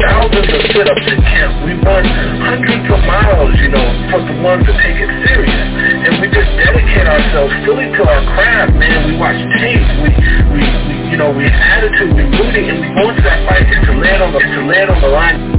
thousands of sit-ups in camp. We run hundreds of miles, you know, for the ones that take it serious. And we just dedicate ourselves fully to our craft, man. We watch tape. We, we, we you know, we attitude. We rooting, and we go into that fight to land on the, to land on the line.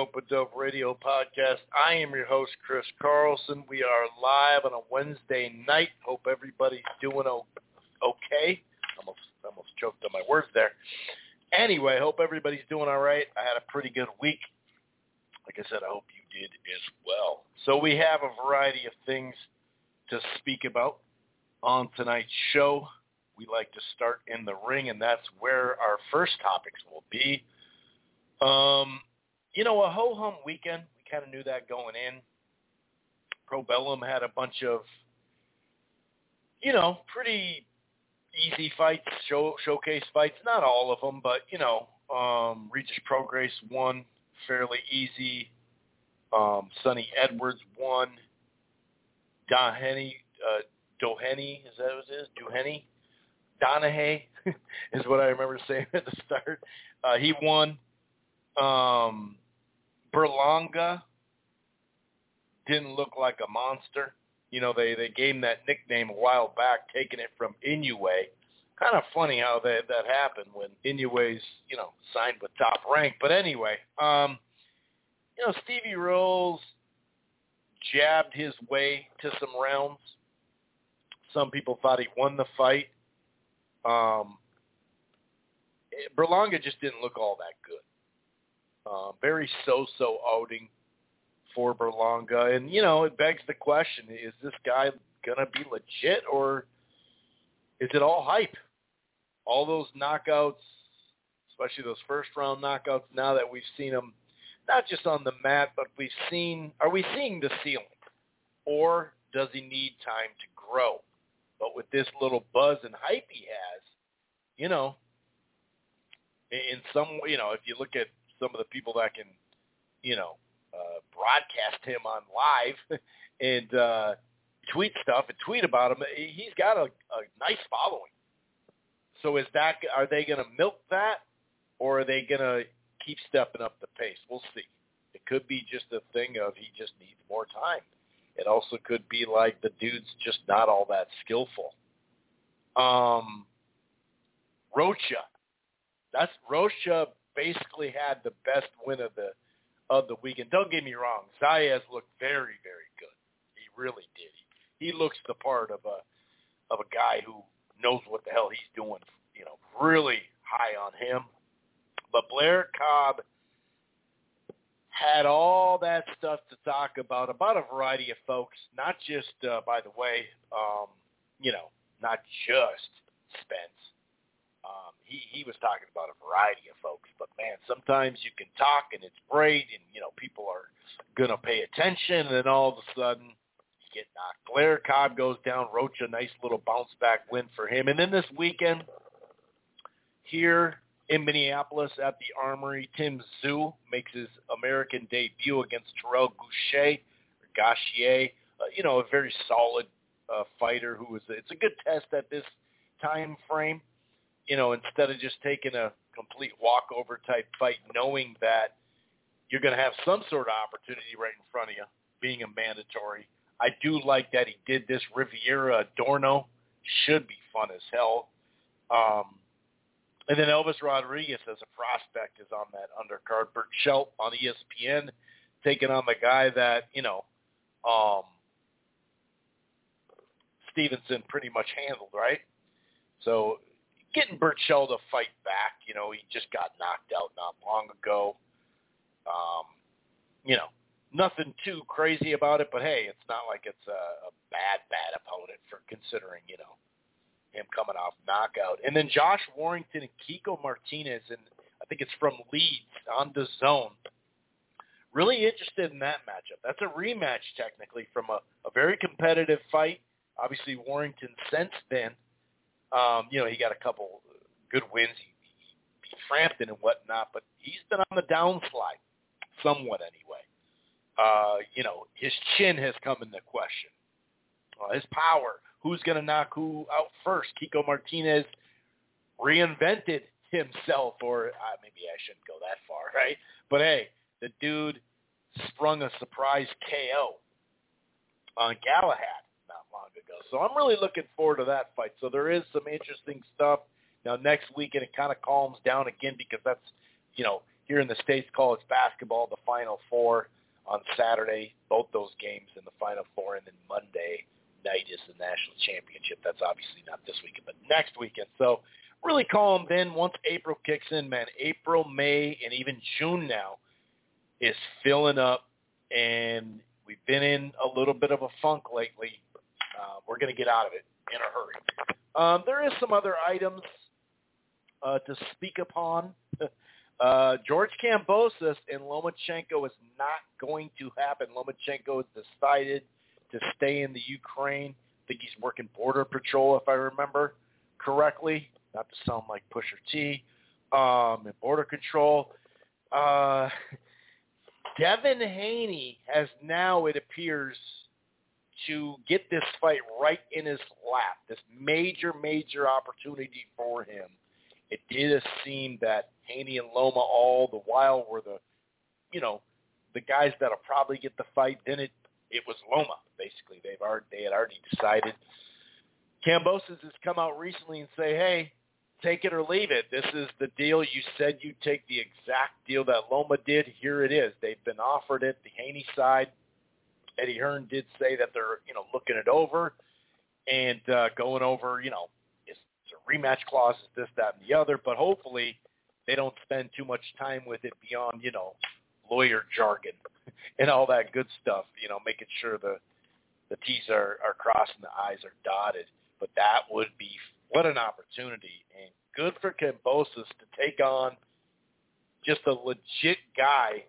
Rope Dope Radio Podcast. I am your host, Chris Carlson. We are live on a Wednesday night. Hope everybody's doing okay. Almost, almost choked on my words there. Anyway, hope everybody's doing all right. I had a pretty good week. Like I said, I hope you did as well. So we have a variety of things to speak about on tonight's show. We like to start in the ring, and that's where our first topics will be. Um, you know, a ho-hum weekend. We kind of knew that going in. Probellum had a bunch of, you know, pretty easy fights, show, showcase fights. Not all of them, but, you know, um, Regis Prograis won fairly easy. Um, Sunny Edwards won. Doheny, uh, Doheny, is that what it is? Doheny? Donahue is what I remember saying at the start. Uh, he won. Um, Berlanga didn't look like a monster. You know, they they gave him that nickname a while back, taking it from Inoue. Kind of funny how that that happened when Inoue's you know signed with Top Rank. But anyway, um, you know, Stevie Rolls jabbed his way to some rounds. Some people thought he won the fight. Um, Berlanga just didn't look all that good. Um, very so-so outing for Berlanga. And, you know, it begs the question, is this guy to be legit or is it all hype? All those knockouts, especially those first-round knockouts, now that we've seen him not just on the mat, but we've seen, are we seeing the ceiling? Or does he need time to grow? But with this little buzz and hype he has, you know, in some, you know, if you look at some of the people that can, you know, uh, broadcast him on live and uh, tweet stuff and tweet about him. He's got a, a nice following. So is that are they going to milk that, or are they going to keep stepping up the pace? We'll see. It could be just a thing of he just needs more time. It also could be like the dude's just not all that skillful. Um, Rocha, that's Rocha basically had the best win of the of the weekend. Don't get me wrong, Zayas looked very, very good. He really did. He, he looks the part of a of a guy who knows what the hell he's doing. You know, really high on him. But Blair Cobb had all that stuff to talk about about a variety of folks, not just uh, by the way, um, you know, not just Spence, he he was talking about a variety of folks, but man, sometimes you can talk and it's great, and you know people are gonna pay attention, and then all of a sudden you get knocked. Blair Cobb goes down. Rocha, nice little bounce back win for him, and then this weekend here in Minneapolis at the Armory, Tim Tszyu makes his American debut against Terrell Gausha, or Gachier. Uh, you know, a very solid uh, fighter who is. It's a good test at this time frame you know, instead of just taking a complete walkover type fight, knowing that you're going to have some sort of opportunity right in front of you, being a mandatory. I do like that he did this. Rivera Adorno should be fun as hell. Um, and then Elvis Rodriguez as a prospect is on that undercard. Bert Schelt on ESPN taking on the guy that, you know, um, Stevenson pretty much handled, right? So getting Berchelt to fight back, you know, he just got knocked out not long ago. Um, you know, nothing too crazy about it, but hey, it's not like it's a, a bad, bad opponent for considering, you know, him coming off knockout. And then Josh Warrington and Kiko Martinez, and I think it's from Leeds on the zone. Really interested in that matchup. That's a rematch technically from a, a very competitive fight. Obviously, Warrington since then, um, you know, he got a couple good wins. He, he beat Frampton and whatnot, but he's been on the downslide, somewhat anyway. Uh, you know, his chin has come into question. Uh, his power, who's going to knock who out first? Kiko Martinez reinvented himself, or uh, maybe I shouldn't go that far, right? But hey, the dude sprung a surprise KO on Galahad. So I'm really looking forward to that fight. So there is some interesting stuff. Now next weekend it kind of calms down again because that's, you know, here in the States college basketball, the Final Four on Saturday, both those games in the Final Four, and then Monday night is the national championship. That's obviously not this weekend, but next weekend. So really calm then once April kicks in, man. April, May, and even June now is filling up, and we've been in a little bit of a funk lately. Uh, we're going to get out of it in a hurry. Um, there is some other items uh, to speak upon. uh, George Kambosos and Lomachenko is not going to happen. Lomachenko has decided to stay in the Ukraine. I think he's working border patrol, if I remember correctly. Not to sound like Pusha T. Um, and border control. Uh, Devin Haney has now, it appears, to get this fight right in his lap. This major, major opportunity for him. It did seem that Haney and Loma all the while were the, you know, the guys that'll probably get the fight. Then it it was Loma basically. They've already they had already decided. Kambosos has come out recently and say, hey, take it or leave it. This is the deal. You said you'd take the exact deal that Loma did. Here it is. They've been offered it. The Haney side, Eddie Hearn did say that they're, you know, looking it over and uh, going over, you know, is there rematch clauses, this, that, and the other. But hopefully they don't spend too much time with it beyond, you know, lawyer jargon and all that good stuff, you know, making sure the the T's are, are crossed and the I's are dotted. But that would be what an opportunity and good for Kambosos to take on just a legit guy,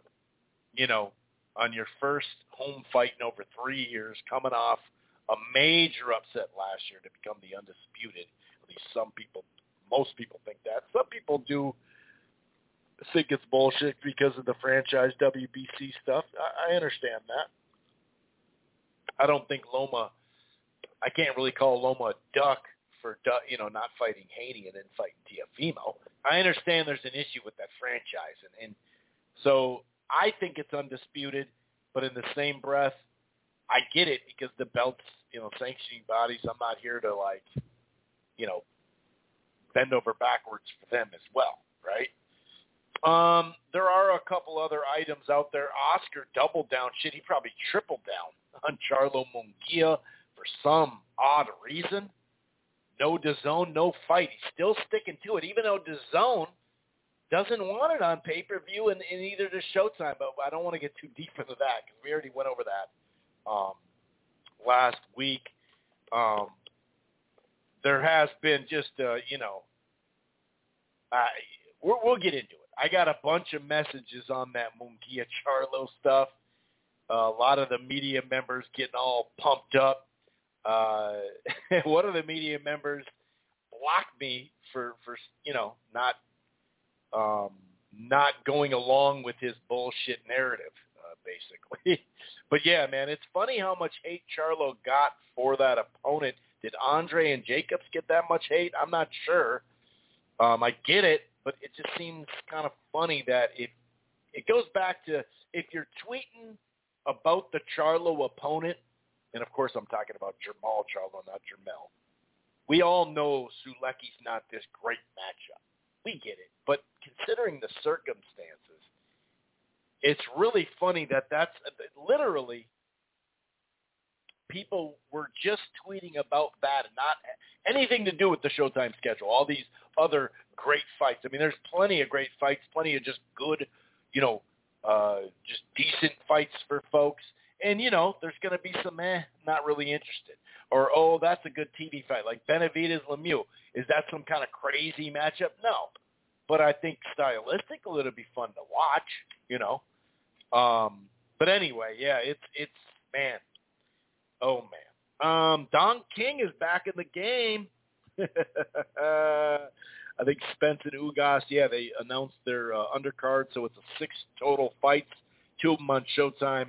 you know, on your first home fight in over three years, coming off a major upset last year to become the undisputed. At least some people, most people think that. Some people do think it's bullshit because of the franchise WBC stuff. I, I understand that. I don't think Loma. I can't really call Loma a duck for you know not fighting Haney and then fighting Teofimo. I understand there's an issue with that franchise, and, and so I think it's undisputed. But in the same breath, I get it because the belts, you know, sanctioning bodies. I'm not here to like, you know, bend over backwards for them as well, right? Um, there are a couple other items out there. Oscar doubled down. Shit, he probably tripled down on Charlo Munguia for some odd reason. No DAZN, no fight. He's still sticking to it, even though DAZN doesn't want it on pay-per-view in, in either the Showtime. But I don't want to get too deep into that because we already went over that um, last week. Um, there has been just, uh, you know, I, we'll, we'll get into it. I got a bunch of messages on that Munguia Charlo stuff. Uh, a lot of the media members getting all pumped up uh, one of the media members blocked me for for you know not um, not going along with his bullshit narrative, uh, basically. but yeah, man, it's funny how much hate Charlo got for that opponent. Did Andrade and Jacobs get that much hate? I'm not sure. Um, I get it, but it just seems kind of funny that it it goes back to if you're tweeting about the Charlo opponent and of course I'm talking about Jermall Charlo, not Jermell. We all know Sulecki's not this great matchup. We get it. Considering the circumstances, it's really funny that that's literally people were just tweeting about that not anything to do with the Showtime schedule. All these other great fights. I mean, there's plenty of great fights, plenty of just good, you know, uh, just decent fights for folks. And you know, there's going to be some eh, not really interested, or oh, that's a good TV fight, like Benavidez Lemieux. Is that some kind of crazy matchup? No, but I think stylistically it'll be fun to watch. You know, um, but anyway, yeah, it's it's man, oh man, um, Don King is back in the game. I think Spence and Ugas, yeah, they announced their uh, undercard, so it's a six total fights, two of them on Showtime,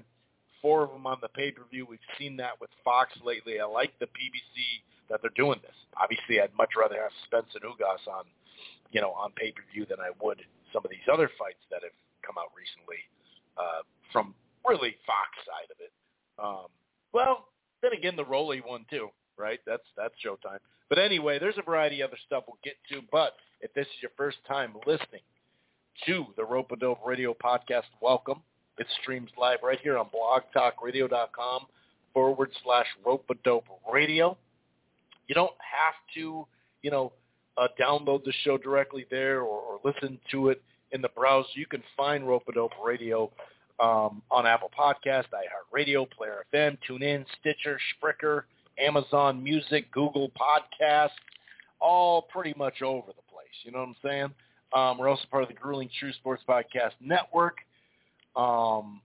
four of them on the pay-per-view. We've seen that with Fox lately. I like the PBC that they're doing this. Obviously, I'd much rather have Spence and Ugas on, you know, on pay-per-view than I would some of these other fights that have come out recently uh, from really Fox side of it. Um, well, then again, the Rolly one too, right? That's that's Showtime. But anyway, there's a variety of other stuff we'll get to. But if this is your first time listening to the Rope Dope Radio podcast, welcome. It streams live right here on blogtalkradio.com forward slash Rope Dope Radio. You don't have to, you know, uh, download the show directly there or, or listen to it in the browser. You can find Rope Dope Radio um, on Apple Podcast, iHeartRadio, Player FM, TuneIn, Stitcher, Spreaker, Amazon Music, Google Podcast, all pretty much over the place. You know what I'm saying? Um, we're also part of the Grueling Truth Sports Podcast Network. Um,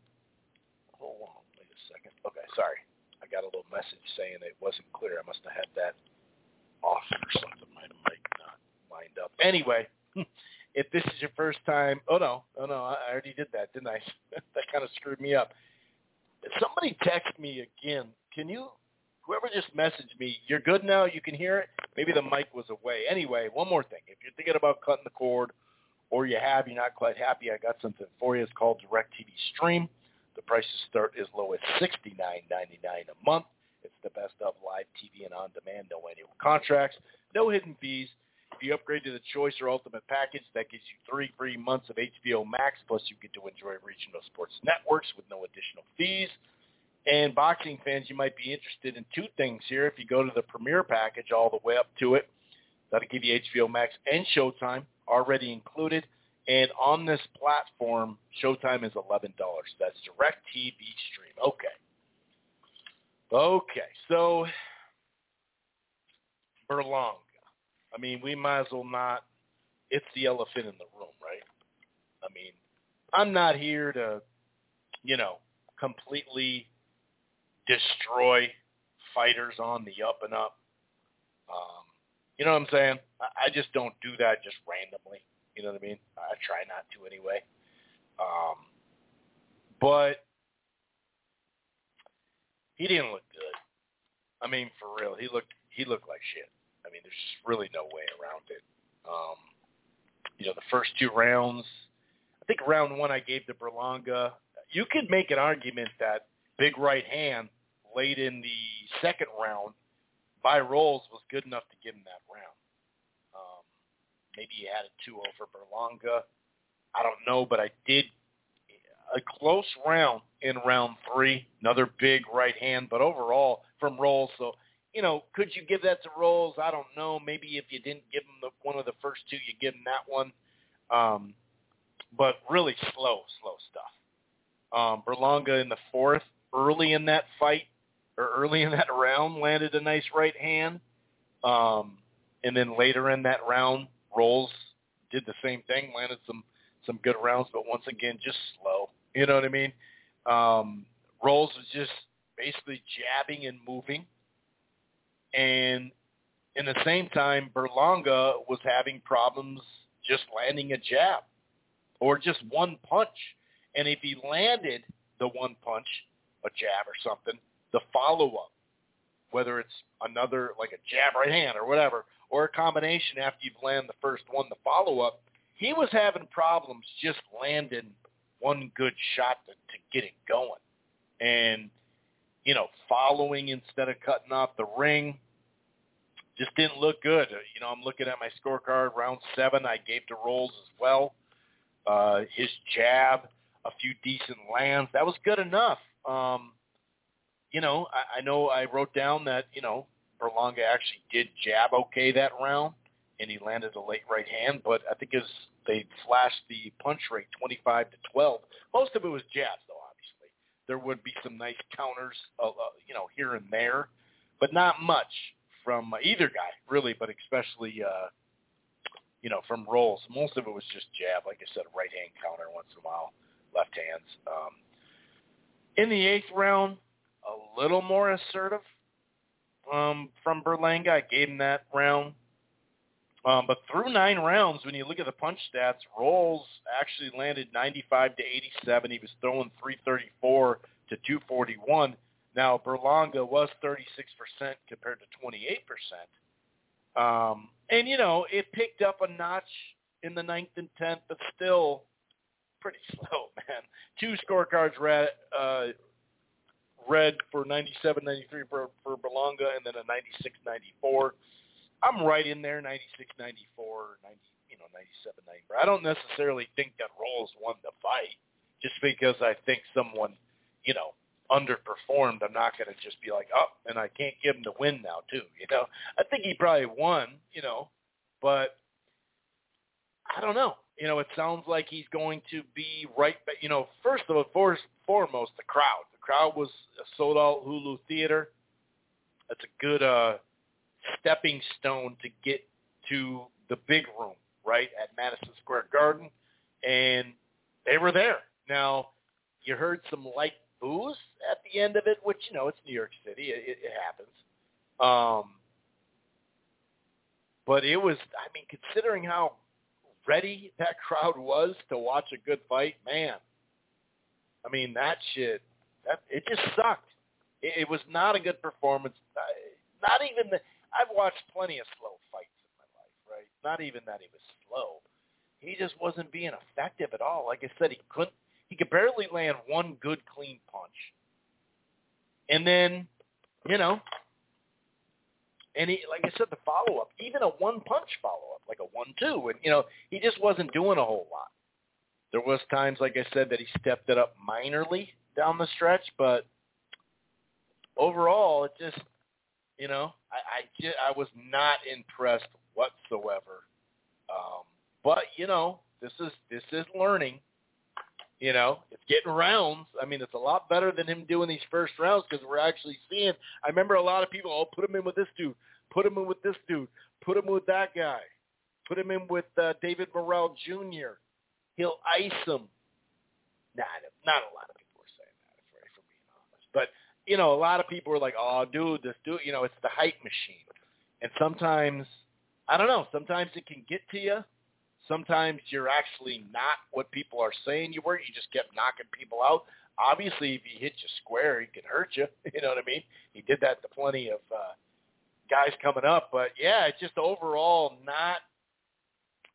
hold on, wait a second. Okay, sorry. I got a little message saying it wasn't clear. I must have had that off or something. My mic lined up. Anyway, if this is your first time, oh no, oh no, I already did that, didn't I? that kind of screwed me up. Somebody text me again. Can you, whoever just messaged me, you're good now, you can hear it? Maybe the mic was away. Anyway, one more thing. If you're thinking about cutting the cord or you have, you're not quite happy, I got something for you. It's called DirecTV Stream. The prices start as low as $69.99 a month. It's the best of live TV and on-demand, no annual contracts, no hidden fees. If you upgrade to the Choice or Ultimate package, that gives you three free months of HBO Max, plus you get to enjoy regional sports networks with no additional fees. And boxing fans, you might be interested in two things here. If you go to the Premier package all the way up to it, that'll give you HBO Max and Showtime already included. And on this platform, Showtime is $11. That's Direct TV Stream. Okay. Okay, so Berlanga. I mean, we might as well not. It's the elephant in the room, right? I mean, I'm not here to, you know, completely destroy fighters on the up and up. Um, you know what I'm saying? I, I just don't do that just randomly. You know what I mean? I try not to anyway. Um, but he didn't look good. I mean, for real, he looked he looked like shit. I mean, there's just really no way around it. Um, you know, the first two rounds, I think round one I gave to Berlanga. You could make an argument that big right hand late in the second round by Rolls was good enough to give him that round. Um, maybe he had a 2 over Berlanga. I don't know, but I did a close round in round three. Another big right hand, but overall from Rolls. So, you know, could you give that to Rolls? I don't know. Maybe if you didn't give him the, one of the first two, you give him that one. Um, but really slow, slow stuff. Um, Berlanga in the fourth, early in that fight or early in that round, landed a nice right hand. Um, and then later in that round, Rolls did the same thing, landed some some good rounds, but once again, just slow. You know what I mean? Um, Rolls was just basically jabbing and moving, and in the same time, Berlanga was having problems just landing a jab or just one punch. And if he landed the one punch, a jab or something, the follow-up, whether it's another like a jab right hand or whatever, or a combination after you've landed the first one, the follow-up, he was having problems just landing one good shot to, to get it going. And, you know, following instead of cutting off the ring just didn't look good. You know, I'm looking at my scorecard. Round seven, I gave to Rolls as well. Uh, his jab, a few decent lands. That was good enough. Um, you know, I, I know I wrote down that you know Berlanga actually did jab okay that round, and he landed a late right hand, but I think as they flashed the punch rate 25 to 12. Most of it was jabs, there would be some nice counters, uh, uh, you know, here and there, but not much from either guy, really. But especially, uh, you know, from Rolls, most of it was just jab. Like I said, right hand counter once in a while, left hands. Um, in the eighth round, a little more assertive um, from Berlanga. I gave him that round. Um, but through nine rounds, when you look at the punch stats, Rolls actually landed 95 to 87. He was throwing 334 to 241. Now Berlanga was 36% compared to 28%. Um, and you know, it picked up a notch in the ninth and tenth, but still pretty slow, man. Two scorecards read, uh, red for 97, 93 for, for Berlanga, and then a 96, 94. I'm right in there, 96, 94, 90, you know, 97, 94. I don't necessarily think that Rolls won the fight just because I think someone, you know, underperformed. I'm not going to just be like, oh, and I can't give him the win now too. You know, I think he probably won, you know, but I don't know. You know, it sounds like he's going to be right back. You know, first of all, first, foremost, the crowd. The crowd was a sold-out Hulu theater. That's a good uh, stepping stone to get to the big room, right, at Madison Square Garden. And they were there. Now, you heard some light boos at the end of it, which, you know, it's New York City. It, it happens. Um, but it was, I mean, considering how ready that crowd was to watch a good fight, man. I mean, that shit, that it just sucked. It, it was not a good performance. Not even the. I've watched plenty of slow fights in my life, right? Not even that he was slow. He just wasn't being effective at all. Like I said, he couldn't. He could barely land one good clean punch. And then, you know, and he, like I said, the follow up, even a one punch follow up, like a one two, and you know, he just wasn't doing a whole lot. There was times, like I said, that he stepped it up minorly down the stretch, but overall, it just, you know, I I, just, I was not impressed whatsoever. Um, but you know, this is this is learning. You know, it's getting rounds. I mean, it's a lot better than him doing these first rounds because we're actually seeing. I remember a lot of people, oh, put him in with this dude, put him in with this dude, put him with that guy, put him in with uh, David Morrell Jr. He'll ice him. Nah, not a lot of people are saying that, if, if being honest. But you know, a lot of people are like, oh, dude, this dude, you know, it's the hype machine. And sometimes, I don't know, sometimes it can get to you Sometimes you're actually not what people are saying you were. You just kept knocking people out. Obviously, if he hit you square, he can hurt you. You know what I mean? He did that to plenty of uh, guys coming up. But yeah, it's just overall not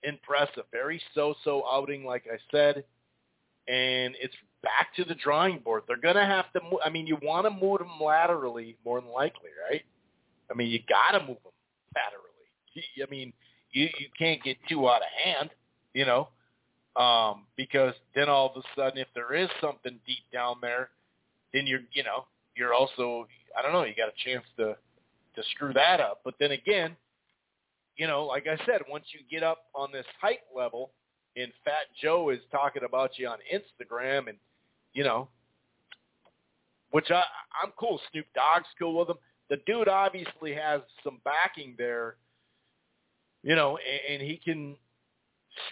impressive. Very so-so outing, like I said. And it's back to the drawing board. They're going to have to move. I mean, you want to move them laterally more than likely, right? I mean, you got to move them laterally. I mean, you you can't get too out of hand, you know, um, because then all of a sudden, if there is something deep down there, then you're you know you're also I don't know you got a chance to to screw that up. But then again, you know, like I said, once you get up on this height level, and Fat Joe is talking about you on Instagram, and you know, which I I'm cool. Snoop Dogg's cool with him. The dude obviously has some backing there you know, and, and he can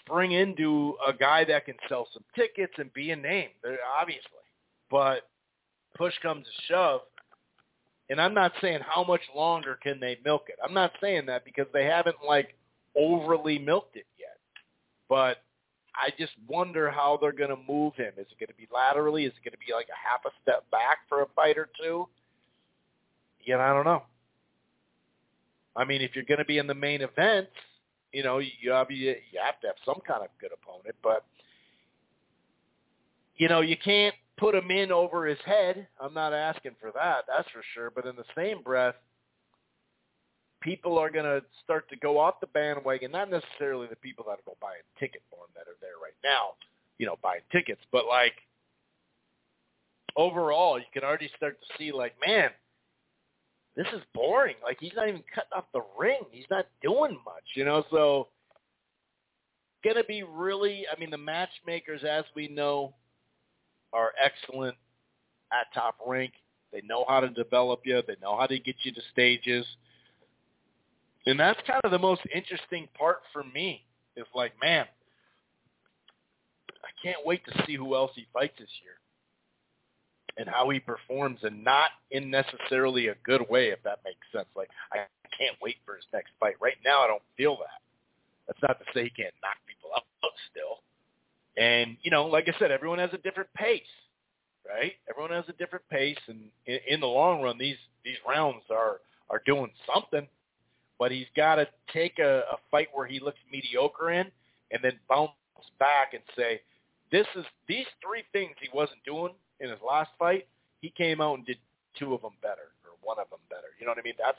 spring into a guy that can sell some tickets and be a name, obviously. But push comes to shove, and I'm not saying how much longer can they milk it. I'm not saying that because they haven't like overly milked it yet. But I just wonder how they're going to move him. Is it going to be laterally? Is it going to be like a half a step back for a fight or two? Yeah, I don't know. I mean, if you're going to be in the main event, you know, you obviously you have to have some kind of good opponent, but you know, you can't put him in over his head. I'm not asking for that, that's for sure. But in the same breath, people are going to start to go off the bandwagon. Not necessarily the people that are going to buy a ticket for him that are there right now, you know, buying tickets, but like overall, you can already start to see like, man, this is boring. Like he's not even cutting off the ring. He's not doing much, you know. So gonna be really. I mean, the matchmakers, as we know, are excellent at top rank. They know how to develop you. They know how to get you to stages. And that's kind of the most interesting part for me. Is like, man, I can't wait to see who else he fights this year and how he performs and not in necessarily a good way, if that makes sense. Like, I can't wait for his next fight. Right now, I don't feel that. That's not to say he can't knock people out still. And, you know, like I said, everyone has a different pace, right? Everyone has a different pace. And in, in the long run, these, these rounds are, are doing something. But he's got to take a, a fight where he looks mediocre in and then bounce back and say, this is these three things he wasn't doing in his last fight, he came out and did two of them better or one of them better. You know what I mean? That's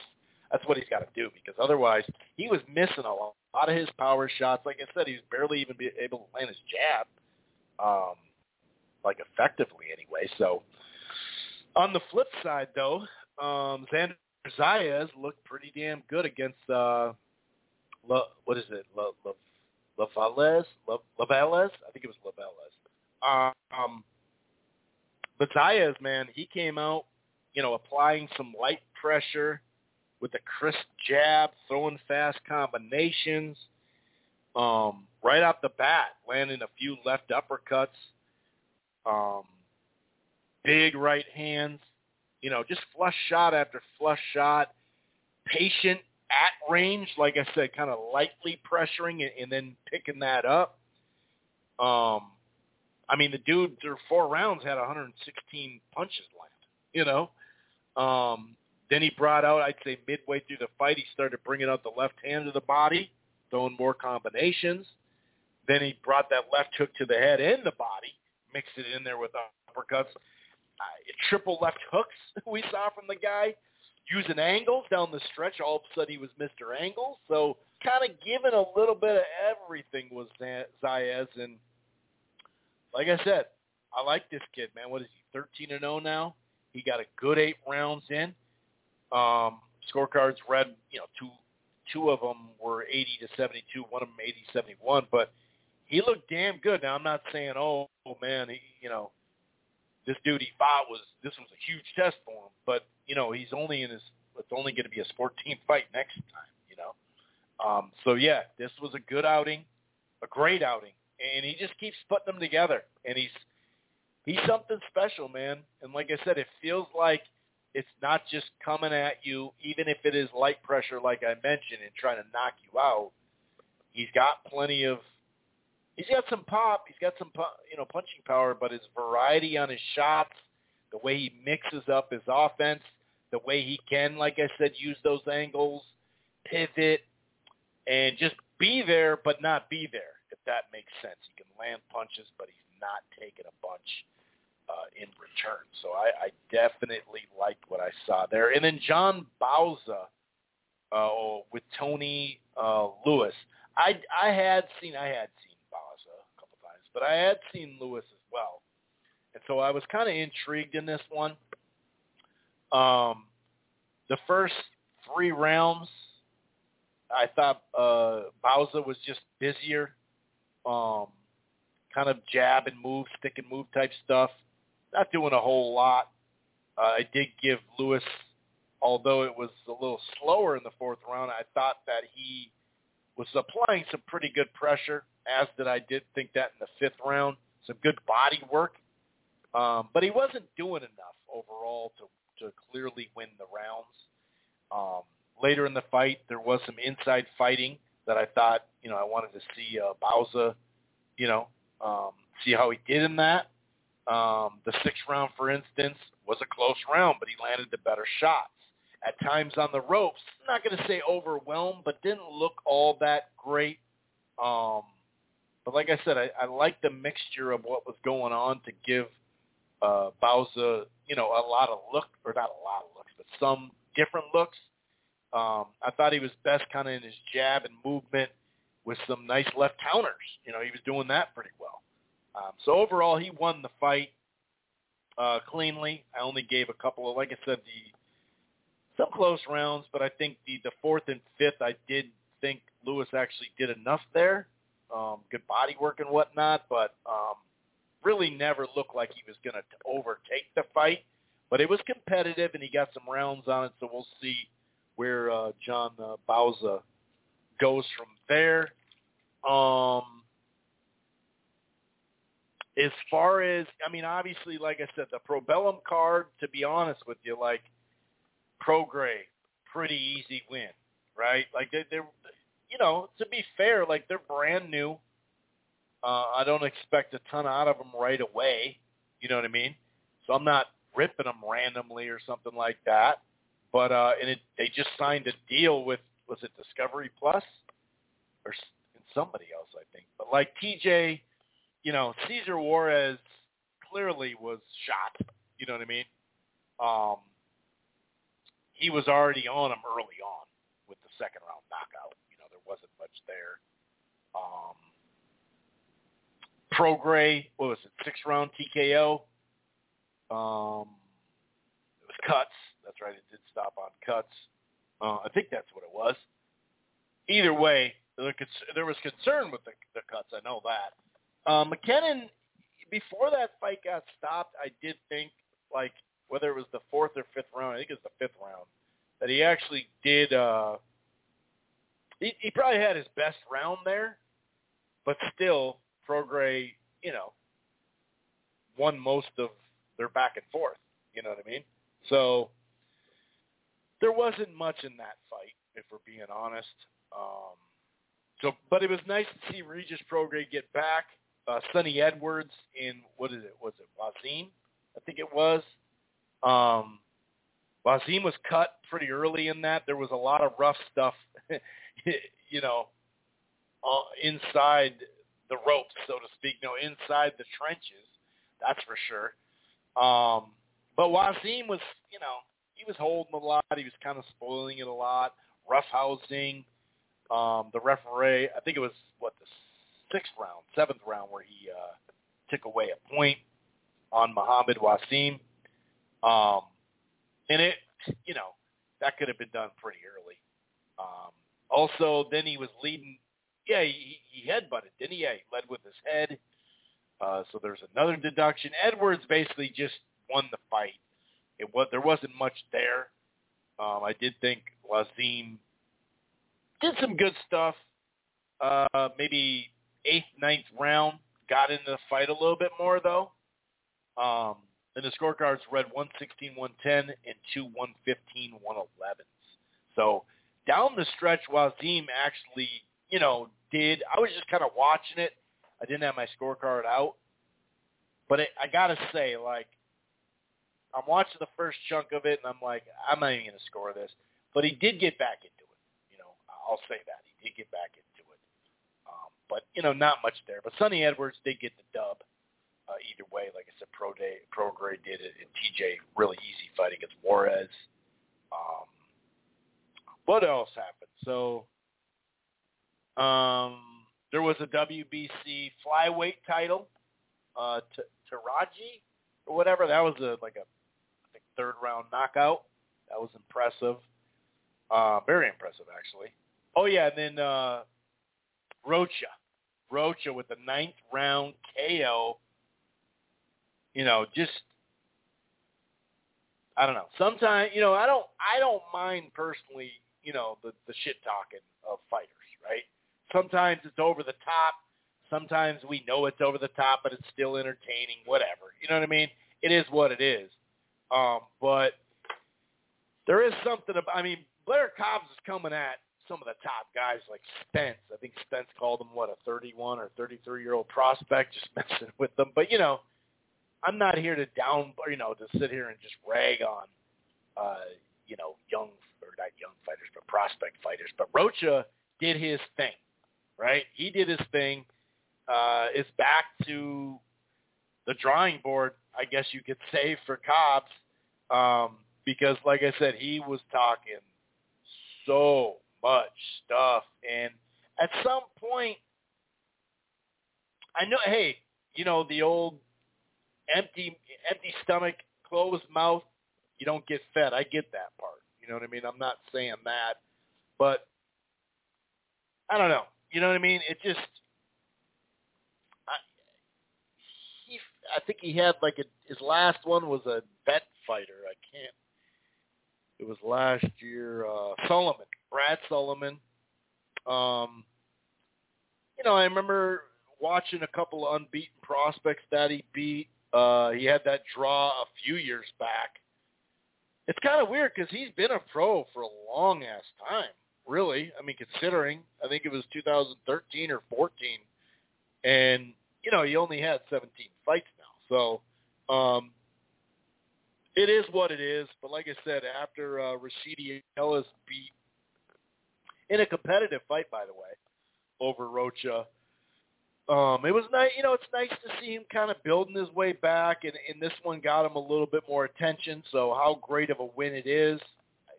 that's what he's got to do because otherwise he was missing a lot, of his power shots. Like I said, he was barely even be able to land his jab, um, like effectively anyway. So on the flip side, though, um, Xander Zayas looked pretty damn good against uh, La, what is it, La, La, Lavalez, La, Lavalez? I think it was Lavalez. Um, Zayas, man, he came out, you know, applying some light pressure with a crisp jab, throwing fast combinations. Um, right off the bat, landing a few left uppercuts, um, big right hands, you know, just flush shot after flush shot, patient at range, like I said, kind of lightly pressuring and, and then picking that up. Um, I mean, the dude through four rounds had 116 punches land. You know, um, then he brought out, I'd say, midway through the fight, he started bringing out the left hand to the body, throwing more combinations. Then he brought that left hook to the head and the body, mixed it in there with uppercuts. Uh, triple left hooks we saw from the guy using angles down the stretch. All of a sudden he was Mr. Angles. So kind of giving a little bit of everything was Zayas. And like I said, I like this kid, man. What is he, 13 and 0 now? He got a good eight rounds in. Um, scorecards read, you know, two two of them were 80 to 72, one of them 80 71, but he looked damn good. Now I'm not saying, oh, oh man, he, you know, this dude he fought was this was a huge test for him, but you know he's only in his it's only going to be a sport team fight next time, you know. Um, so yeah, this was a good outing, a great outing, and he just keeps putting them together. And he's he's something special, man. And like I said, it feels like it's not just coming at you, even if it is light pressure, like I mentioned, and trying to knock you out. He's got plenty of. He's got some pop. He's got some, you know, punching power, but his variety on his shots, the way he mixes up his offense, the way he can, like I said, use those angles, pivot, and just be there but not be there If that makes sense. He can land punches, but he's not taking a bunch uh, in return. So I, I definitely liked what I saw there. And then John Bauza uh, with Tony uh, Lewis. I I had seen I had seen Bauza a couple times, but I had seen Lewis as well, and so I was kind of intrigued in this one. Um, the first three rounds, I thought uh, Bauza was just busier um, kind of jab and move, stick and move type stuff. Not doing a whole lot. Uh, I did give Lewis, although it was a little slower in the fourth round, I thought that he was applying some pretty good pressure, as did I did think that in the fifth round. Some good body work. Um, but he wasn't doing enough overall to, to clearly win the rounds. Um, later in the fight, there was some inside fighting that I thought, you know, I wanted to see uh, you know, um, see how he did in that. Um, the sixth round, for instance, was a close round, but he landed the better shots. At times on the ropes, not going to say overwhelmed, but didn't look all that great. Um, but like I said, I, I like the mixture of what was going on to give uh, Bauza, you know, a lot of look, or not a lot of looks, but some different looks um, I thought he was best kind of in his jab and movement with some nice left counters. You know, he was doing that pretty well. Um, so overall, he won the fight. uh, cleanly. I only gave a couple of, like I said, the some close rounds, but I think the the fourth and fifth, I did think Lewis actually did enough there. Um, good body work and whatnot, but um, really never looked like he was going to overtake the fight. But it was competitive, and he got some rounds on it, so we'll see where uh, John uh, Bauza goes from there. Um, as far as, I mean, obviously, like I said, the Probellum card, to be honest with you, like Prograis, pretty easy win, right? Like they, they're, you know, to be fair, like they're brand new. Uh, I don't expect a ton out of them right away. You know what I mean? So I'm not ripping them randomly or something like that. But uh, and it, they just signed a deal with was it Discovery Plus or somebody else, I think. But like TJ, you know, Cesar Juarez clearly was shot. You know what I mean? Um, he was already on him early on with the second round knockout. Wasn't much there. Um, Prograis, what was it, six round TKO? Um, it was cuts. That's right, it did stop on cuts. Uh, I think that's what it was. Either way, there was concern with the, the cuts. I know that. Uh, McKenna, before that fight got stopped, I did think like whether it was the fourth or fifth round, I think it was the fifth round, that he actually did. uh He, he probably had his best round there, but still, Prograis, you know, won most of their back and forth. You know what I mean? So there wasn't much in that fight, if we're being honest. Um, so, but it was nice to see Regis Prograis get back. Uh, Sunny Edwards in what is it? Was it Wasim? I think it was. Um, Wasim was cut pretty early in that. There was a lot of rough stuff, you know, uh, inside the ropes, so to speak. No, inside the trenches. That's for sure. Um, but Wasim was, you know, he was holding a lot. He was kind of spoiling it a lot, roughhousing. Um, the referee, I think it was what the sixth round, seventh round, where he uh, took away a point on Muhammad Wasim. Um, and it, you know, that could have been done pretty early. Um, also, then he was leading. Yeah, he, he headbutted, didn't he? Yeah, he led with his head. Uh, so there's another deduction. Edwards basically just won the fight. It was there wasn't much there. Um, I did think Wasim did some good stuff. Uh, maybe eighth, ninth round, got into the fight a little bit more though. Um, and the scorecards read 116, 110, and two 115, 111s. So down the stretch, Wasim actually, you know, did. I was just kind of watching it. I didn't have my scorecard out, but it, I gotta say, like, I'm watching the first chunk of it, and I'm like, I'm not even gonna score this. But he did get back into it. You know, I'll say that he did get back into it. Um, but you know, not much there. But Sunny Edwards did get the dub. Uh, either way, like I said, Pro Day, Prograis did it, and TJ really easy fight against Juarez. Um, what else happened? So um, there was a WBC flyweight title, uh, Taraji or whatever. That was a like a I think third round knockout. That was impressive. Uh, very impressive actually. Oh yeah, and then uh, Rocha, Rocha with the ninth round KO you know, just I don't know. Sometimes, you know, I don't I don't mind personally, you know, the the shit talking of fighters, right? Sometimes it's over the top. Sometimes we know it's over the top, but it's still entertaining, whatever. You know what I mean? It is what it is. Um, but there is something about I mean, Blair Cobbs is coming at some of the top guys like Spence. I think Spence called him what a 31 or 33 year old prospect, just messing with them. But you know, I'm not here to down, you know, to sit here and just rag on, uh, you know, young or not young fighters, but prospect fighters. But Rocha did his thing, right? He did his thing. Uh, is back to the drawing board, I guess you could say, for Cobbs, um, because, like I said, he was talking so much stuff, and at some point, I know, hey, you know, the old empty empty stomach, closed mouth, you don't get fed. I get that part. You know what I mean? I'm not saying that, but I don't know. You know what I mean? It just I he I think he had like a his last one was a bet fighter. I can't it was last year uh Sullivan, Brad Sullivan. Um you know, I remember watching a couple of unbeaten prospects that he beat. Uh he had that draw a few years back. It's kind of weird because he's been a pro for a long ass time really. I mean, considering I think it was 2013 or 14, and you know he only had 17 fights now, so um, it is what it is. But like I said, after uh, Rashidi Ellis beat in a competitive fight, by the way, over Rocha. Um, it was nice, you know. It's nice to see him kind of building his way back, and, and this one got him a little bit more attention. So, how great of a win it is,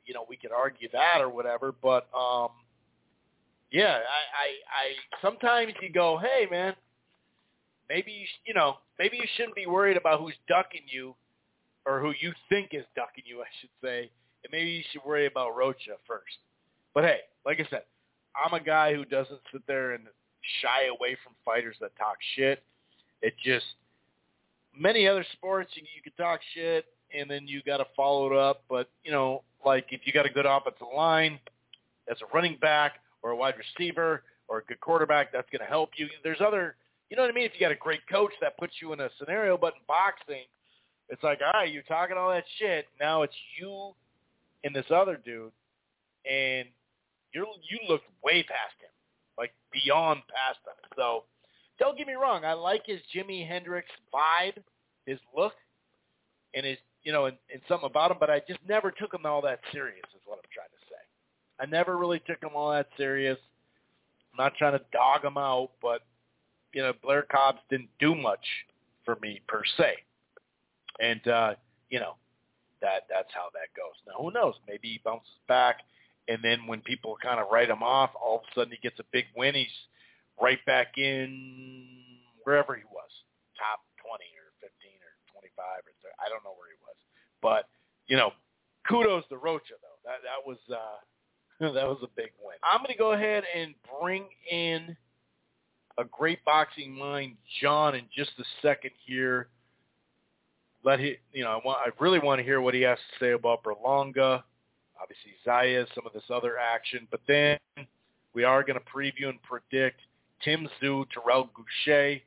you know, we could argue that or whatever, but um yeah, I, I I sometimes you go, "Hey man, maybe you, you know, maybe you shouldn't be worried about who's ducking you or who you think is ducking you, I should say. And maybe you should worry about Rocha first. But hey, like I said, I'm a guy who doesn't sit there and shy away from fighters that talk shit. It just many other sports you, you can talk shit and then you got to follow it up. But you know, like if you got a good offensive line as a running back or a wide receiver or a good quarterback, that's going to help you. There's other, you know what I mean? If you got a great coach, that puts you in a scenario. But in boxing, it's like, all right, you're talking all that shit. Now it's you and this other dude, and you're you look way past him, like beyond past him. So don't get me wrong, I like his Jimi Hendrix vibe, his look, and his you know, and, and something about him, but I just never took him all that serious is what I'm trying to say. I never really took him all that serious. I'm not trying to dog him out, but, you know, Blair Cobbs didn't do much for me per se. And, uh, you know, that that's how that goes. Now, who knows? Maybe he bounces back, and then when people kind of write him off, all of a sudden he gets a big win. He's right back in wherever he was, top 20 or 15 or 25 or 30. I don't know where he was, but you know, kudos to Rocha though. That that was uh, that was a big win. I'm going to go ahead and bring in a great boxing mind, John, in just a second here. Let he, you know, I want, I really want to hear what he has to say about Berlanga, obviously Zaya, some of this other action, but then we are going to preview and predict Tim Tszyu, Terrell Gausha,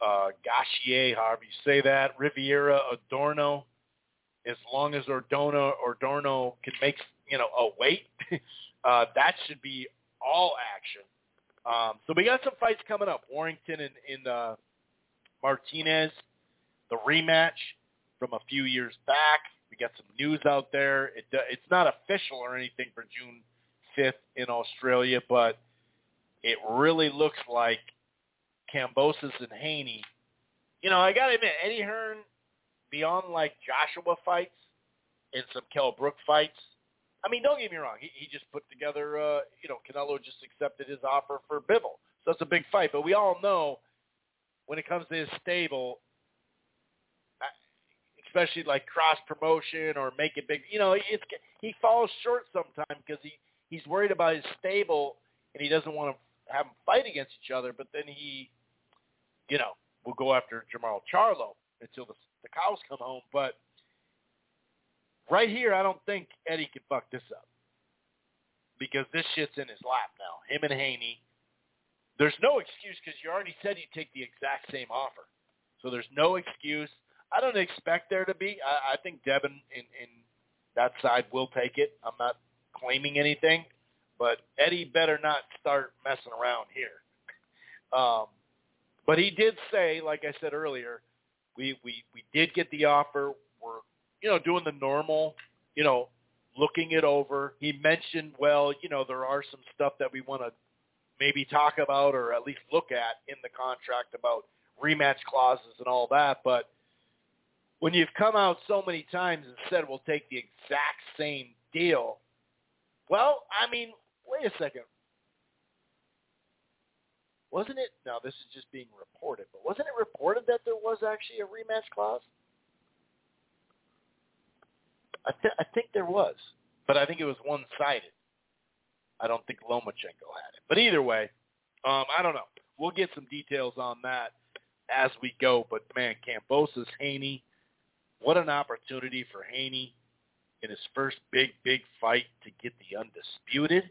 uh, Gachier, however you say that, Rivera Adorno, as long as Ordona Ordorno can make you know a weight, uh, that should be all action. Um, so we got some fights coming up. Warrington and, and uh, Martinez, the rematch from a few years back. We got some news out there. It, uh, it's not official or anything for June 5th in Australia, but it really looks like Kambosos and Haney. You know, I got to admit, Eddie Hearn beyond like Joshua fights and some Kell Brook fights. I mean, don't get me wrong. He, he just put together, uh, you know, Canelo just accepted his offer for Bivol. So it's a big fight. But we all know when it comes to his stable, especially like cross promotion or make it big, you know, it's, he falls short sometimes because he, he's worried about his stable and he doesn't want to have them fight against each other. But then he, you know, will go after Jermall Charlo until the the cows come home. But right here, I don't think Eddie can fuck this up because this shit's in his lap now. Him and Haney. There's no excuse because you already said you'd take the exact same offer. So there's no excuse. I don't expect there to be. I, I think Devin in, in that side will take it. I'm not claiming anything, but Eddie better not start messing around here. Um, but he did say, like I said earlier, we we we did get the offer. We're you know doing the normal, you know, looking it over. He mentioned, well, you know, there are some stuff that we want to maybe talk about or at least look at in the contract about rematch clauses and all that, but when you've come out so many times and said we'll take the exact same deal, well, I mean, wait a second. Wasn't it? Now this is just being reported, but wasn't it reported that there was actually a rematch clause? I, th- I think there was, but I think it was one-sided. I don't think Lomachenko had it. But either way, um, I don't know. We'll get some details on that as we go. But man, Kambosos Haney, what an opportunity for Haney in his first big, big fight to get the undisputed.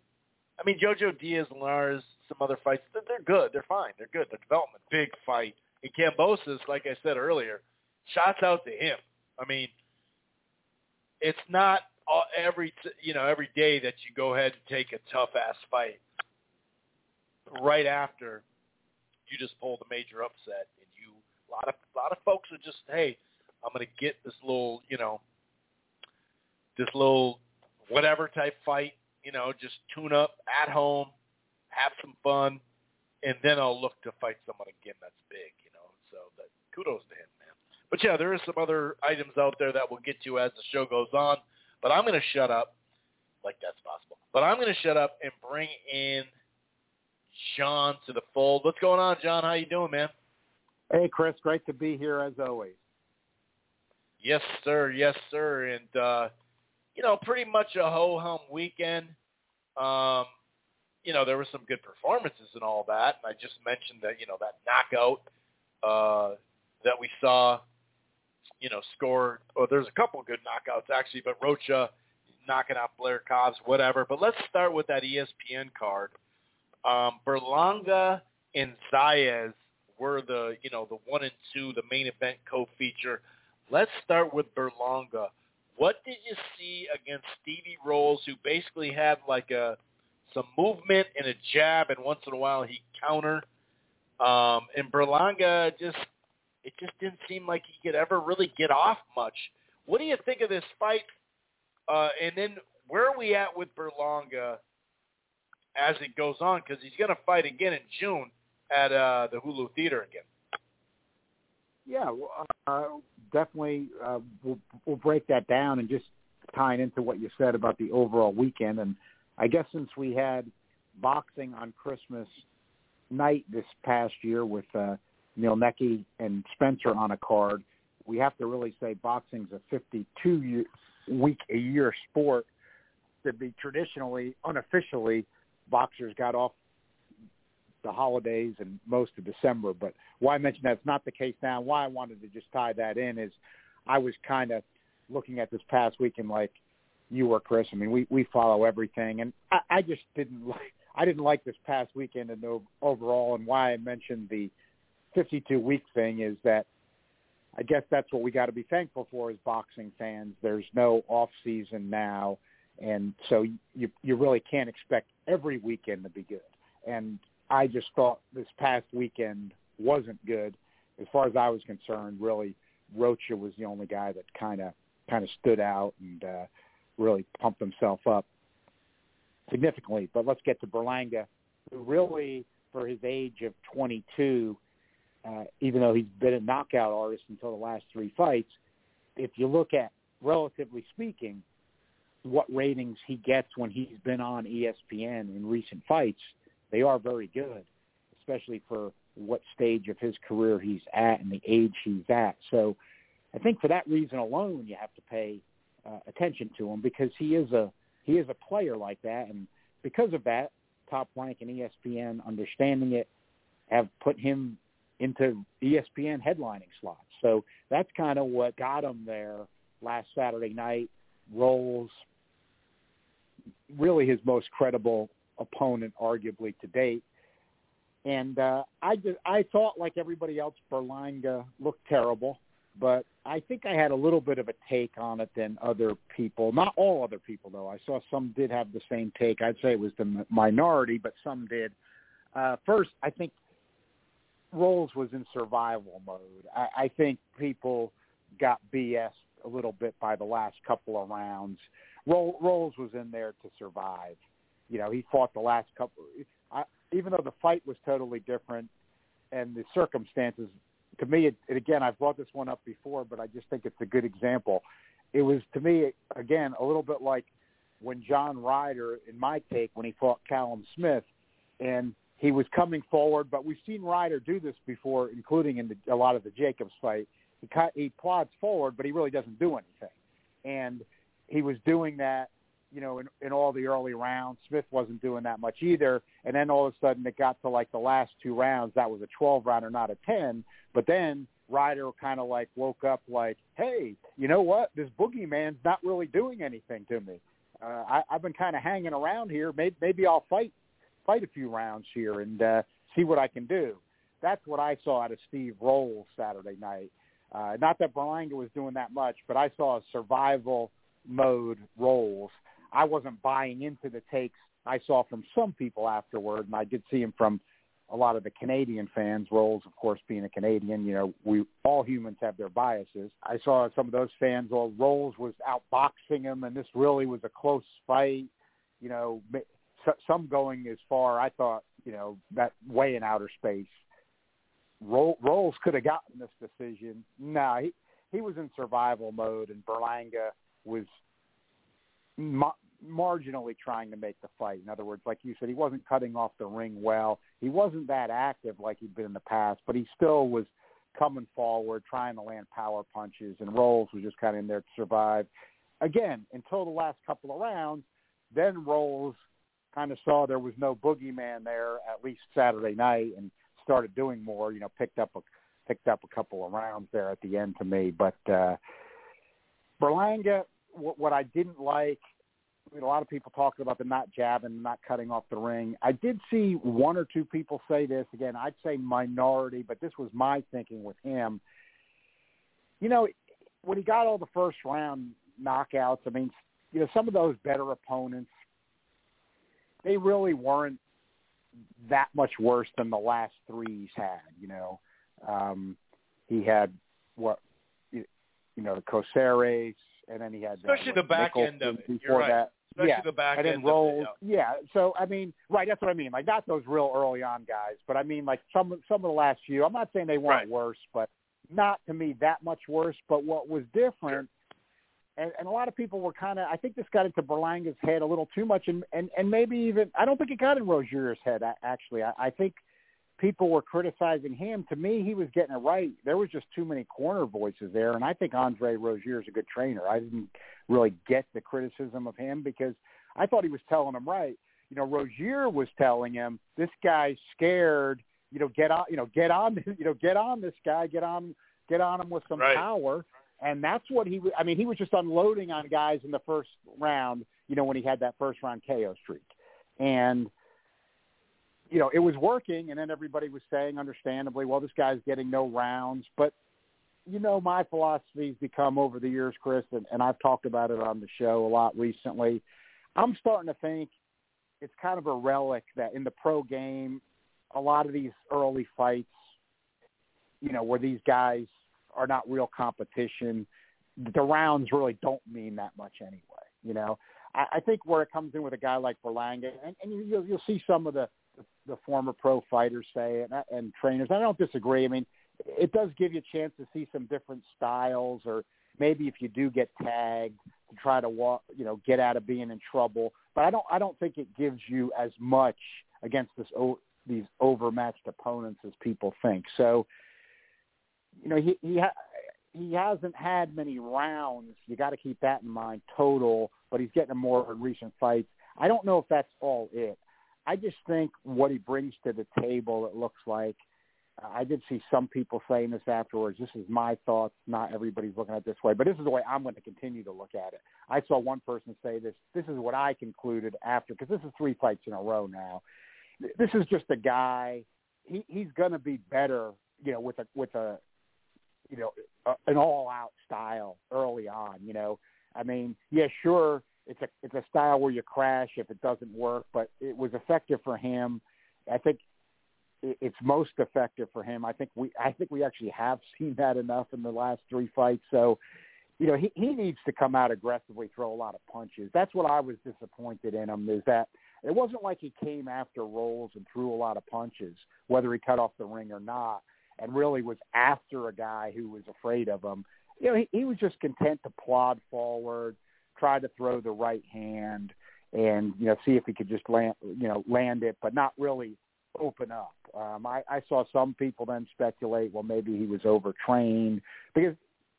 I mean, Jojo Diaz, Lars, some other fights, they're, good. They're fine. They're good. They're development. Big fight. And Kambosos, like I said earlier, shots out to him. I mean, it's not every you know every day that you go ahead and take a tough ass fight right after you just pulled a major upset and you a lot of a lot of folks are just hey I'm gonna get this little you know this little whatever type fight you know just tune up at home have some fun and then I'll look to fight someone again that's big you know so that kudos to him man but yeah there are some other items out there that we'll get to as the show goes on but I'm going to shut up, like that's possible. But I'm going to shut up and bring in John to the fold. What's going on, John? How you doing, man? Hey, Chris. Great to be here as always. Yes, sir. Yes, sir. And uh, you know, pretty much a ho hum weekend. Um, you know, there were some good performances and all that. And I just mentioned that you know that knockout uh, that we saw you know, score. Well, there's a couple good knockouts actually, but Rocha knocking out Blair Cobbs, whatever. But let's start with that ESPN card. Um, Berlanga and Zayas were the, you know, the one and two, the main event co-feature. Let's start with Berlanga. What did you see against Stevie Rolls, who basically had like a some movement and a jab, and once in a while he counter. Um, and Berlanga just it just didn't seem like he could ever really get off much. What do you think of this fight? Uh, and then where are we at with Berlanga as it goes on? Because he's going to fight again in June at uh, the Hulu Theater again. Yeah, uh, definitely. Uh, we'll, we'll break that down and just tying into what you said about the overall weekend. And I guess since we had boxing on Christmas night this past year with uh, Neil Necki and Spencer on a card, we have to really say boxing's a 52 year, week a year sport. To be traditionally, unofficially, boxers got off the holidays and most of December. But why I mentioned that's not the case now. Why I wanted to just tie that in is I was kind of looking at this past weekend like you were, Chris. I mean, we we follow everything, and I, I just didn't like I didn't like this past weekend and overall, and why I mentioned the 52 week thing is that I guess that's what we got to be thankful for as boxing fans. There's no off season now, and so you you really can't expect every weekend to be good. And I just thought this past weekend wasn't good, as far as I was concerned. Really, Rocha was the only guy that kind of kind of stood out and uh, really pumped himself up significantly. But let's get to Berlanga, who really, for his age of 22, uh, even though he's been a knockout artist until the last three fights, if you look at, relatively speaking, what ratings he gets when he's been on ESPN in recent fights, they are very good, especially for what stage of his career he's at and the age he's at. So I think for that reason alone, you have to pay uh, attention to him because he is a he is a player like that, and because of that, Top Rank and ESPN understanding it have put him into ESPN headlining slots. So that's kind of what got him there last Saturday night. Rolls really his most credible opponent, arguably to date. And uh, I just, I thought, like everybody else, Berlanga looked terrible, but I think I had a little bit of a take on it than other people. Not all other people, though. I saw some did have the same take. I'd say it was the minority, but some did. Uh, first, I think Rolls was in survival mode. I, I think people got BS a little bit by the last couple of rounds. Roll, Rolls was in there to survive. You know, he fought the last couple. I, even though the fight was totally different and the circumstances, to me, it, it, again, I've brought this one up before, but I just think it's a good example. It was to me again a little bit like when John Ryder, in my take, when he fought Callum Smith, and he was coming forward, but we've seen Ryder do this before, including in the, a lot of the Jacobs fight. He he plods forward, but he really doesn't do anything. And he was doing that, you know, in, in all the early rounds. Smith wasn't doing that much either, and then all of a sudden it got to like the last two rounds. That was a 12 rounder, not a 10. But then Ryder kind of like woke up like, hey, you know what? This boogeyman's not really doing anything to me. Uh, I, I've been kind of hanging around here. Maybe, maybe I'll fight fight a few rounds here and uh, see what I can do. That's what I saw out of Steve Rolls Saturday night. Uh, not that Berlanga was doing that much, but I saw a survival mode Rolls. I wasn't buying into the takes I saw from some people afterward, and I did see him from a lot of the Canadian fans. Rolls, of course, being a Canadian, you know, we all humans have their biases. I saw some of those fans. Well, Rolls was outboxing him, and this really was a close fight. You know, some going as far. I thought, you know, that way in outer space. Rolls could have gotten this decision. No, nah, he he was in survival mode, and Berlanga was ma- marginally trying to make the fight. In other words, like you said, he wasn't cutting off the ring well. He wasn't that active like he'd been in the past, but he still was coming forward, trying to land power punches, and Rolls was just kind of in there to survive. Again, until the last couple of rounds, then Rolls kind of saw there was no boogeyman there at least Saturday night and started doing more. You know, picked up a picked up a couple of rounds there at the end to me, but uh, Berlanga, what, what I didn't like I mean, a lot of people talking about the not jabbing, not cutting off the ring. I did see one or two people say this. Again, I'd say minority, but this was my thinking with him. You know, when he got all the first round knockouts, I mean, you know, some of those better opponents, they really weren't that much worse than the last three he's had. You know, um, he had what, you know, the Coceres, and then he had especially the, the back end of it. Before right. that, especially yeah. the back and then end rolls. yeah. yeah. So I mean, right? That's what I mean. Like not those real early on guys, but I mean like some some of the last few. I'm not saying they weren't Right. worse, but not to me that much worse. But what was different, and, and a lot of people were kind of. I think this got into Berlanga's head a little too much, and and and maybe even I don't think it got in Rozier's head. Actually, I, I think people were criticizing him. To me, he was getting it right. There was just too many corner voices there, and I think Andre Rozier is a good trainer. I didn't really get the criticism of him because I thought he was telling him right. You know, Rozier was telling him this guy's scared. You know, get on. You know, get on. You know, get on this guy. Get on. Get on him with some Right. power. And that's what he. I mean, he was just unloading on guys in the first round. You know, when he had that first round KO streak, and you know, it was working, and then everybody was saying, understandably, well, this guy's getting no rounds. But, you know, my philosophy's become over the years, Chris, and, and I've talked about it on the show a lot recently. I'm starting to think it's kind of a relic that in the pro game, a lot of these early fights, you know, where these guys are not real competition, the rounds really don't mean that much anyway. You know, I, I think where it comes in with a guy like Berlanga, and, and you, you'll, you'll see some of the the former pro fighters say and, and trainers. I don't disagree. I mean, it does give you a chance to see some different styles, or maybe if you do get tagged to try to walk, you know, get out of being in trouble. But I don't, I don't think it gives you as much against this these overmatched opponents as people think. So, you know, he he ha- he hasn't had many rounds. You got to keep that in mind total, but he's getting more in recent fights. I don't know if that's all it. I just think what he brings to the table, it looks like. I did see some people saying this afterwards. This is my thoughts. Not everybody's looking at it this way, but this is the way I'm going to continue to look at it. I saw one person say this. This is what I concluded after, because this is three fights in a row now. This is just a guy. He, he's going to be better, you know, with a with a, you know, a, an all-out style early on. You know, I mean, yeah, sure, it's a it's a style where you crash if it doesn't work, but it was effective for him. I think it's most effective for him. I think we I think we actually have seen that enough in the last three fights. So, you know, he he needs to come out aggressively, throw a lot of punches. That's what I was disappointed in him is that it wasn't like he came after rolls and threw a lot of punches, whether he cut off the ring or not, and really was after a guy who was afraid of him. You know, he, he was just content to plod forward, try to throw the right hand, and you know, see if he could just land, you know, land it, but not really open up. Um, I, I saw some people then speculate, well, maybe he was overtrained because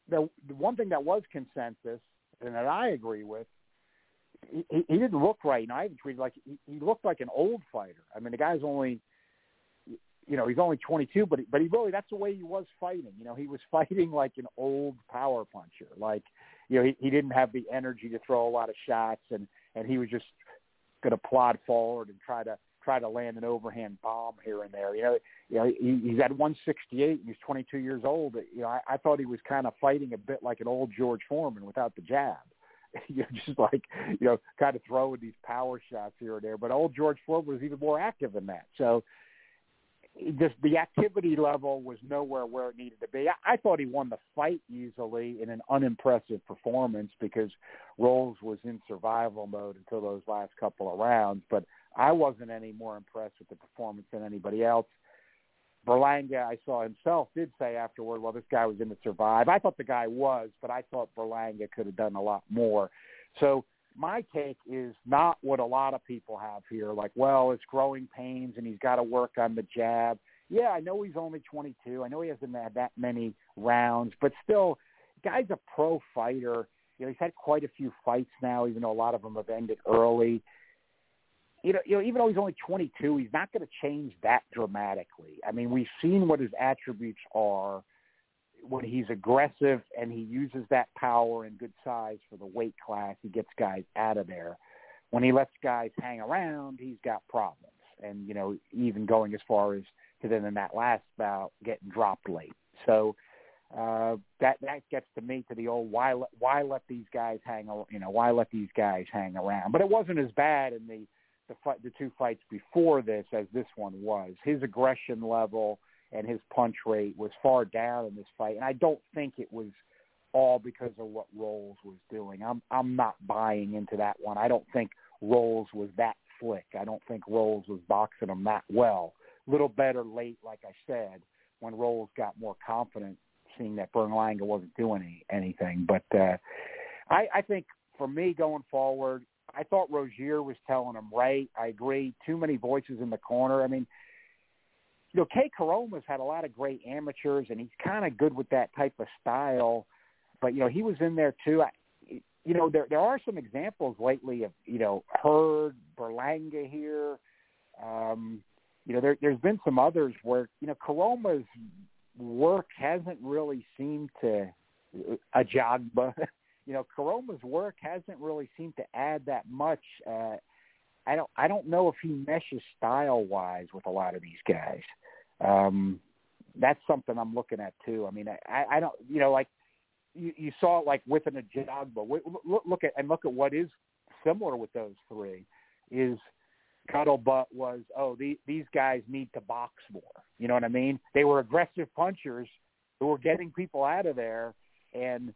the, the one thing that was consensus, and that I agree with, he, he didn't look right. And I even treated like he, he looked like an old fighter. I mean, the guy's only, you know, he's only 22, but but he really that's the way he was fighting. You know, he was fighting like an old power puncher. Like, you know, he, he didn't have the energy to throw a lot of shots, and and he was just going to plod forward and try to try to land an overhand bomb here and there. You know, you know he, he's at 168 and he's 22 years old. You know, I, I thought he was kind of fighting a bit like an old George Foreman without the jab. you know, just like you know, kind of throwing these power shots here and there. But old George Foreman was even more active than that. So just the activity level was nowhere where it needed to be. I, I thought he won the fight easily in an unimpressive performance because Rolls was in survival mode until those last couple of rounds. But I wasn't any more impressed with the performance than anybody else. Berlanga, I saw himself, did say afterward, well, this guy was in to survive. I thought the guy was, but I thought Berlanga could have done a lot more. So my take is not what a lot of people have here, like, well, it's growing pains and he's got to work on the jab. Yeah, I know he's only 22. I know he hasn't had that many rounds, but still, guy's a pro fighter. You know, he's had quite a few fights now, even though a lot of them have ended early you know, you know, even though he's only 22, he's not going to change that dramatically. I mean, we've seen what his attributes are when he's aggressive and he uses that power and good size for the weight class. He gets guys out of there. When he lets guys hang around, he's got problems. And you know, even going as far as to then in that last bout getting dropped late. So uh, that that gets to me to the old why let why let these guys hang you know why let these guys hang around. But it wasn't as bad in the the fight, the two fights before this as this one was. His aggression level and his punch rate was far down in this fight, and I don't think it was all because of what Rolls was doing. I'm I'm not buying into that one. I don't think Rolls was that slick. I don't think Rolls was boxing him that well. A little better late, like I said, when Rolls got more confident, seeing that Berlanga wasn't doing any, anything. But uh, I, I think for me going forward, I thought Rozier was telling him right. I agree. Too many voices in the corner. I mean, you know, Kay Koroma's had a lot of great amateurs, and he's kind of good with that type of style. But you know, he was in there too. I, you know, there there are some examples lately of you know Hurd, Berlanga here. Um, you know, there there's been some others where you know Koroma's work hasn't really seemed to a Ajagba you know, Koroma's work hasn't really seemed to add that much. Uh, I don't I don't know if he meshes style wise with a lot of these guys. Um, that's something I'm looking at too. I mean, I, I don't you know like you, you saw it like with an Ajagba. Look, look at and look at what is similar with those three is Cuddlebutt was oh the, these guys need to box more. You know what I mean? They were aggressive punchers who were getting people out of there and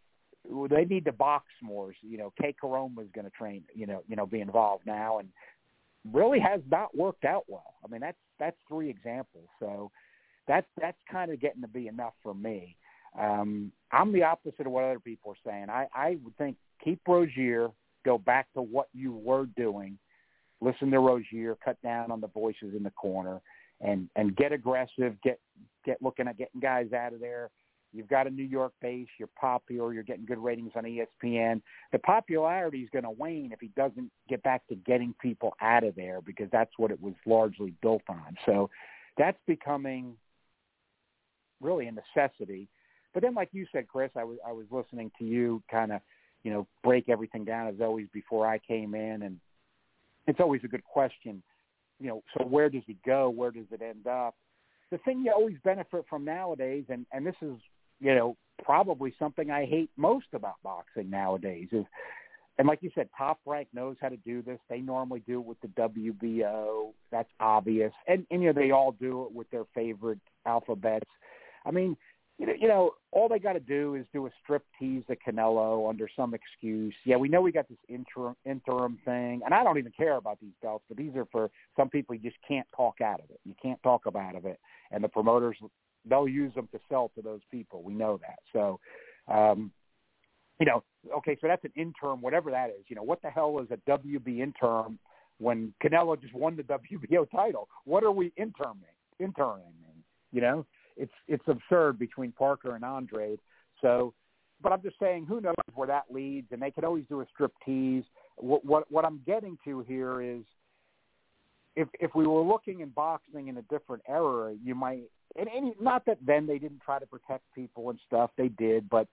they need to box more. You know, Kay Koroma is going to train. You know, you know, be involved now, and really has not worked out well. I mean, that's that's three examples. So that's that's kind of getting to be enough for me. Um, I'm the opposite of what other people are saying. I, I would think keep Rozier, go back to what you were doing, listen to Rozier, cut down on the voices in the corner, and and get aggressive, get get looking at getting guys out of there You've got a New York base. You're popular. You're getting good ratings on ESPN. The popularity is going to wane if he doesn't get back to getting people out of there because that's what it was largely built on. So that's becoming really a necessity. But then, like you said, Chris, I was I was listening to you kind of, you know, break everything down as always before I came in, and it's always a good question. You know, so where does he go? Where does it end up? The thing you always benefit from nowadays, and and this is you know, probably something I hate most about boxing nowadays is, and like you said, Top Rank knows how to do this. They normally do it with the WBO. That's obvious, and and you know they all do it with their favorite alphabets. I mean, you know, you know, all they got to do is do a strip tease to Canelo under some excuse. Yeah, we know we got this interim interim thing, and I don't even care about these belts, but these are for some people you just can't talk out of it. You can't talk about of it, and the promoters they'll use them to sell to those people. We know that. So, um, you know, okay, so that's an interim, whatever that is. You know, what the hell is a WB interim when Canelo just won the WBO title? What are we interiming? Interiming, you know, it's it's absurd between Parker and Andrade. So, but I'm just saying, who knows where that leads? And they could always do a strip tease. What what, what I'm getting to here is, if if we were looking in boxing in a different era, you might. And, and not that then they didn't try to protect people and stuff. They did, but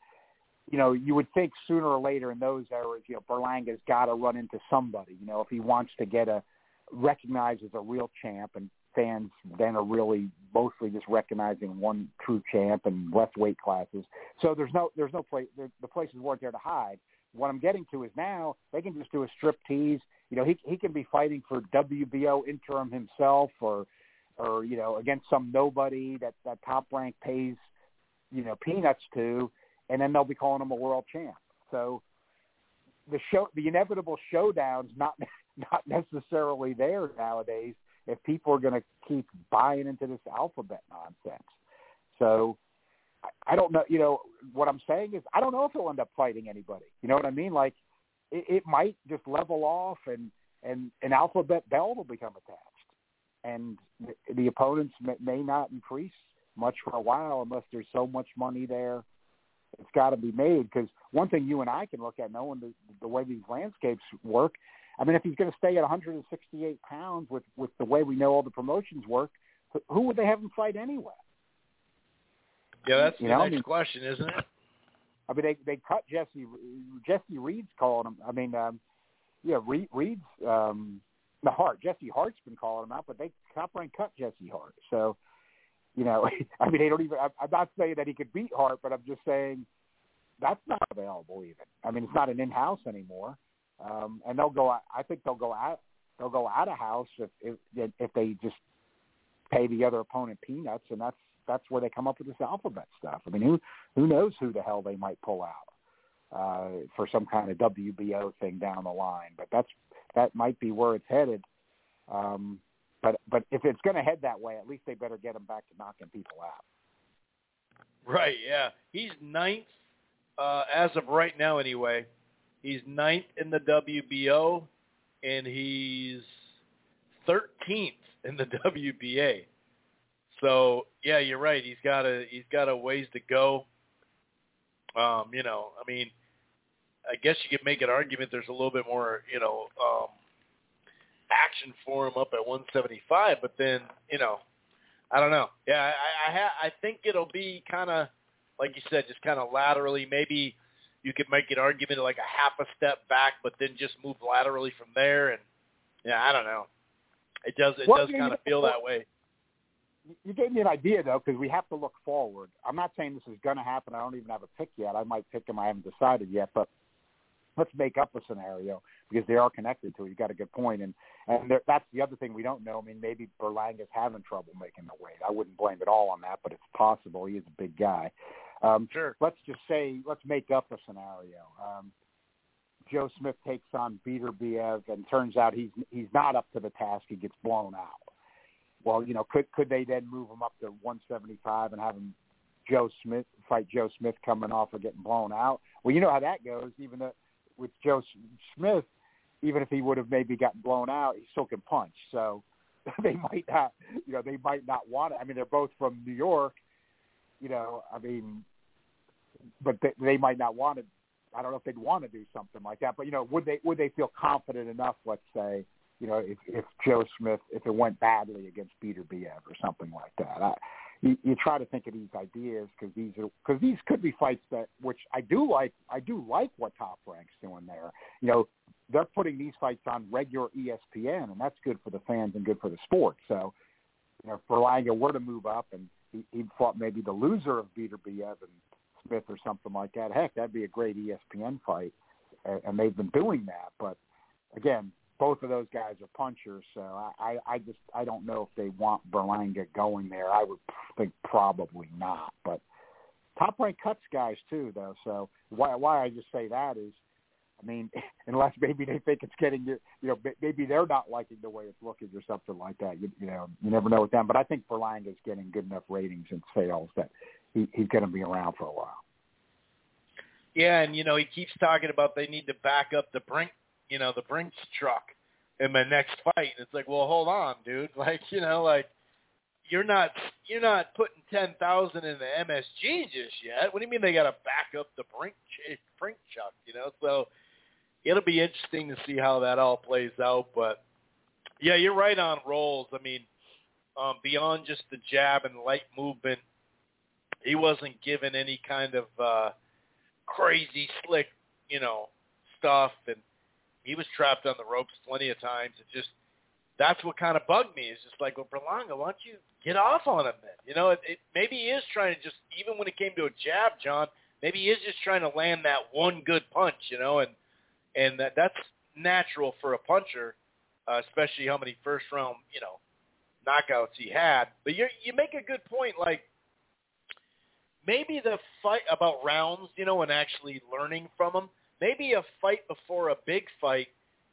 you know, you would think sooner or later in those eras, you know, Berlanga's got to run into somebody. You know, if he wants to get a recognized as a real champ, and fans then are really mostly just recognizing one true champ and less weight classes. So there's no there's no place the places weren't there to hide. What I'm getting to is now they can just do a strip tease. You know, he he can be fighting for WBO interim himself, or or you know against some nobody that that top rank pays you know peanuts to, and then they'll be calling him a world champ. So the show the inevitable showdowns not not necessarily there nowadays if people are going to keep buying into this alphabet nonsense. So I, don't know. You know what I'm saying is I don't know if he'll end up fighting anybody. You know what I mean? Like it, it might just level off and and an alphabet belt will become attached, and the, opponents may, may not increase much for a while unless there's so much money there. It's got to be made because one thing you and I can look at, knowing the, the way these landscapes work, I mean, if he's going to stay at 168 pounds with with the way we know all the promotions work, who would they have him fight anyway? Yeah, that's you the know? next I mean, question, isn't it? I mean, they they cut Jesse Jesse Reed's calling him. I mean, um, yeah, Reed, Reed's um, the Hart Jesse Hart's been calling him out, but they top rank cut Jesse Hart. So, you know, I mean, they don't even. I'm not saying that he could beat Hart, but I'm just saying that's not available even. I mean, it's not an in-house anymore um, and they'll go. I think they'll go out. They'll go out of house if if if they just pay the other opponent peanuts, and that's that's where they come up with this alphabet stuff. I mean, who who knows who the hell they might pull out uh, for some kind of WBO thing down the line? But that's that might be where it's headed. Um, but but if it's going to head that way, at least they better get him back to knocking people out. Right. Yeah. He's ninth uh, as of right now, anyway, He's ninth in the WBO, and he's 13th in the WBA. So yeah, you're right. He's got a he's got a ways to go. Um, you know, I mean, I guess you could make an argument. There's a little bit more, you know, um, action for him up at 175, but then, you know, I don't know. Yeah, I I, ha- I think it'll be kind of like you said, just kind of laterally, maybe you could make an argument like a half a step back, but then just move laterally from there. And yeah, I don't know. It does. It well, does kind of feel that way. You gave me an idea though, because we have to look forward. I'm not saying this is going to happen. I don't even have a pick yet. I might pick him. I haven't decided yet, but let's make up a scenario because they are connected to it. You got a good point, and and there, that's the other thing we don't know. I mean, maybe Berlanga's having trouble making the weight. I wouldn't blame it all on that, but it's possible. He is a big guy. Um, sure. Let's just say, let's make up a scenario. Um, Joe Smith takes on Beterbiev, and turns out he's he's not up to the task. He gets blown out. Well, you know, could could they then move him up to 175 and have him Joe Smith fight Joe Smith coming off of getting blown out? Well, you know how that goes. Even though, with Joe Smith, even if he would have maybe gotten blown out, he still can punch. So they might not, you know, they might not want it. I mean, they're both from New York you know, I mean, but they, they might not want to. I don't know if they'd want to do something like that, but you know, would they would they feel confident enough? Let's say, you know, if, if Joe Smith, if it went badly against Peter Beterbiev or something like that. I, you, you try to think of these ideas because these are because these could be fights that which I do like. I do like what Top Rank's doing there. You know, they're putting these fights on regular ESPN, and that's good for the fans and good for the sport. So, you know, if Berlanga were to move up and he, he fought maybe the loser of Beterbiev and Smith or something like that. Heck, that'd be a great ESPN fight, and, and they've been doing that. But again, both of those guys are punchers, so I, I, just I don't know if they want Berlanga going there. I would think probably not, but top rank cuts guys too, though. So why why I just say that is I mean, unless maybe they think it's getting you, know, maybe they're not liking the way it's looking or something like that. You, you know, you never know with them. But I think is getting good enough ratings and sales that he, he's going to be around for a while. Yeah, and you know, he keeps talking about they need to back up the Brink, you know, the Brinks truck in the next fight. And it's like, well, hold on, dude. Like, you know, like you're not you're not putting ten thousand in the MSG just yet. What do you mean they got to back up the brink brink chuck? You know, so it'll be interesting to see how that all plays out. But yeah, you're right on Rolls. I mean, um, beyond just the jab and light movement, he wasn't given any kind of uh, crazy slick, you know, stuff, and he was trapped on the ropes plenty of times. It just that's what kind of bugged me. It's just like, well, Berlanga, why don't you get off on him then? You know, it, it, maybe he is trying to just, even when it came to a jab, John, maybe he is just trying to land that one good punch, you know, and and that that's natural for a puncher, uh, especially how many first round, you know, knockouts he had. But you you make a good point, like maybe the fight about rounds, you know, and actually learning from them. Maybe a fight before a big fight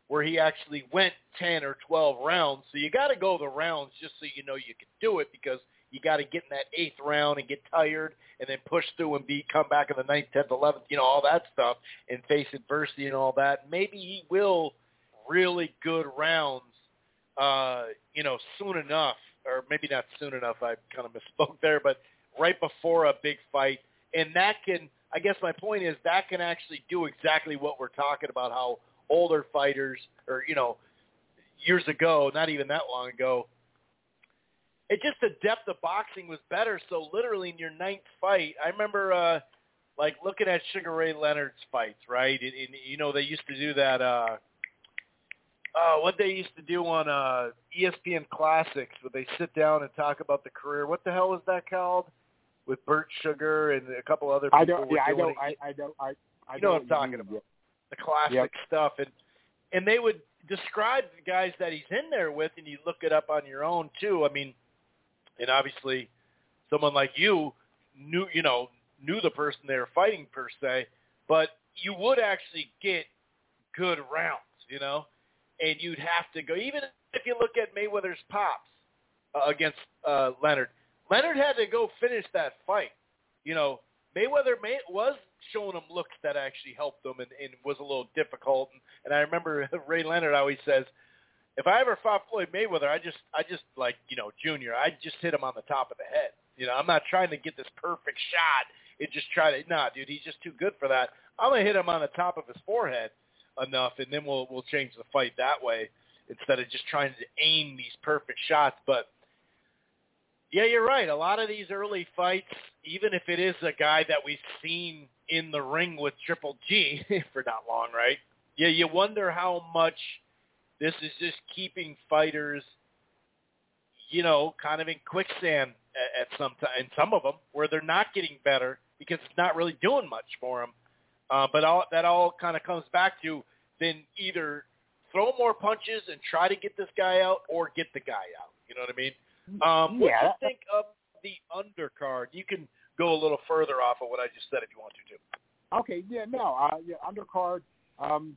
where he actually went 10 or 12 rounds. So you got to go the rounds just so you know you can do it because you got to get in that eighth round and get tired and then push through and be come back in the ninth, tenth, eleventh, you know, all that stuff and face adversity and all that. Maybe he will really good rounds, uh, you know, soon enough, or maybe not soon enough. I kind of misspoke there, but right before a big fight, and that can. I guess my point is that can actually do exactly what we're talking about. How older fighters, or you know, years ago, not even that long ago, it just the depth of boxing was better. So literally in your ninth fight, I remember uh like looking at Sugar Ray Leonard's fights, right? And, and you know they used to do that. uh uh, what they used to do on uh, ESPN Classics, where they sit down and talk about the career. What the hell is that called? With Bert Sugar and a couple other people. I don't. Yeah, I know. I, I know. I. I you know what I'm talking about the classic yep. stuff, and and they would describe the guys that he's in there with, and you look it up on your own too. I mean, and obviously, someone like you knew you know knew the person they were fighting per se, but you would actually get good rounds, you know, and you'd have to go even if you look at Mayweather's pops uh, against uh, Leonard. Leonard had to go finish that fight. You know, Mayweather may, was showing him looks that actually helped him and, and was a little difficult. And, and I remember Ray Leonard always says, if I ever fought Floyd Mayweather, I just, I just like, you know, Junior, I just hit him on the top of the head. You know, I'm not trying to get this perfect shot and just try to, nah, dude, he's just too good for that. I'm gonna hit him on the top of his forehead enough, and then we'll we'll change the fight that way instead of just trying to aim these perfect shots. But yeah, you're right. A lot of these early fights, even if it is a guy that we've seen in the ring with Triple G for not long, right? Yeah, you wonder how much this is just keeping fighters, you know, kind of in quicksand at, at some time, and some of them where they're not getting better because it's not really doing much for them. Uh, but all that all kind of comes back to then either throw more punches and try to get this guy out, or get the guy out. You know what I mean? Um, what yeah. do you think of the undercard? You can go a little further off of what I just said if you want to, too. Okay, yeah, no, uh, yeah, undercard. Um,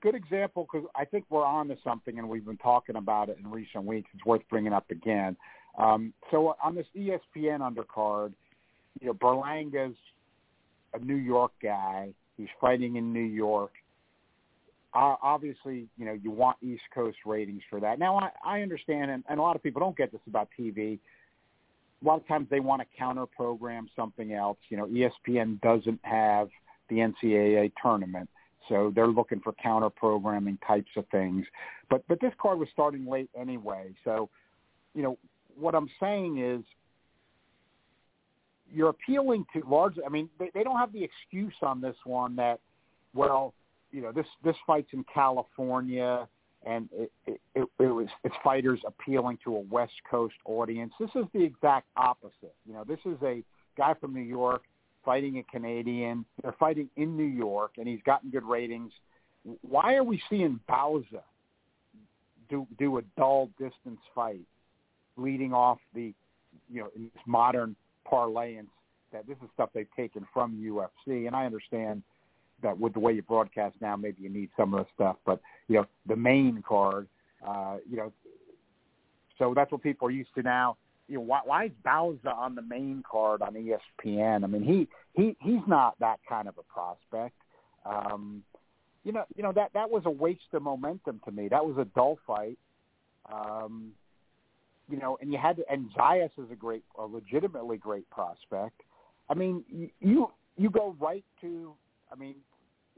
good example because I think we're on to something, and we've been talking about it in recent weeks. It's worth bringing up again. Um, so on this ESPN undercard, you know, Berlanga's a New York guy. He's fighting in New York. Uh, obviously, you know, you want East Coast ratings for that. Now, I, I understand, and, and a lot of people don't get this about TV. A lot of times they want to counter program something else. You know, ESPN doesn't have the NCAA tournament, so they're looking for counter programming types of things. But but this card was starting late anyway, so you know what I'm saying is you're appealing to large. I mean, they, they don't have the excuse on this one that well, you know, this this fight's in California and it, it, it, it was it's fighters appealing to a West Coast audience. This is the exact opposite. You know, this is a guy from New York fighting a Canadian. They're fighting in New York, and he's gotten good ratings. Why are we seeing Bauza do do a dull distance fight, leading off the, you know, in this modern parlance that this is stuff they've taken from UFC, and I understand that with the way you broadcast now, maybe you need some of the stuff, but you know, the main card, uh, you know, so that's what people are used to now. You know, why, why is Bauza on the main card on ESPN? I mean, he he he's not that kind of a prospect. Um, you know, you know that that was a waste of momentum to me. That was a dull fight. Um, you know, and you had to, and Zayas is a great, a legitimately great prospect. I mean, you you go right to, I mean,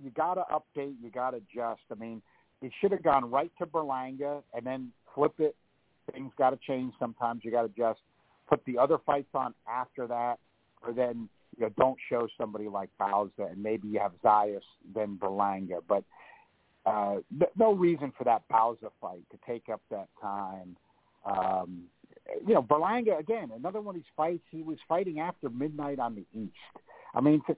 you got to update, you got to adjust. I mean, it should have gone right to Berlanga and then flip it. Things got to change sometimes. You got to adjust. Put the other fights on after that, or then you know don't show somebody like Bowser, and maybe you have Zayas then Berlanga. But uh, no reason for that Bowser fight to take up that time. Um, you know, Berlanga again, another one of these fights. He was fighting after midnight on the East. I mean, to,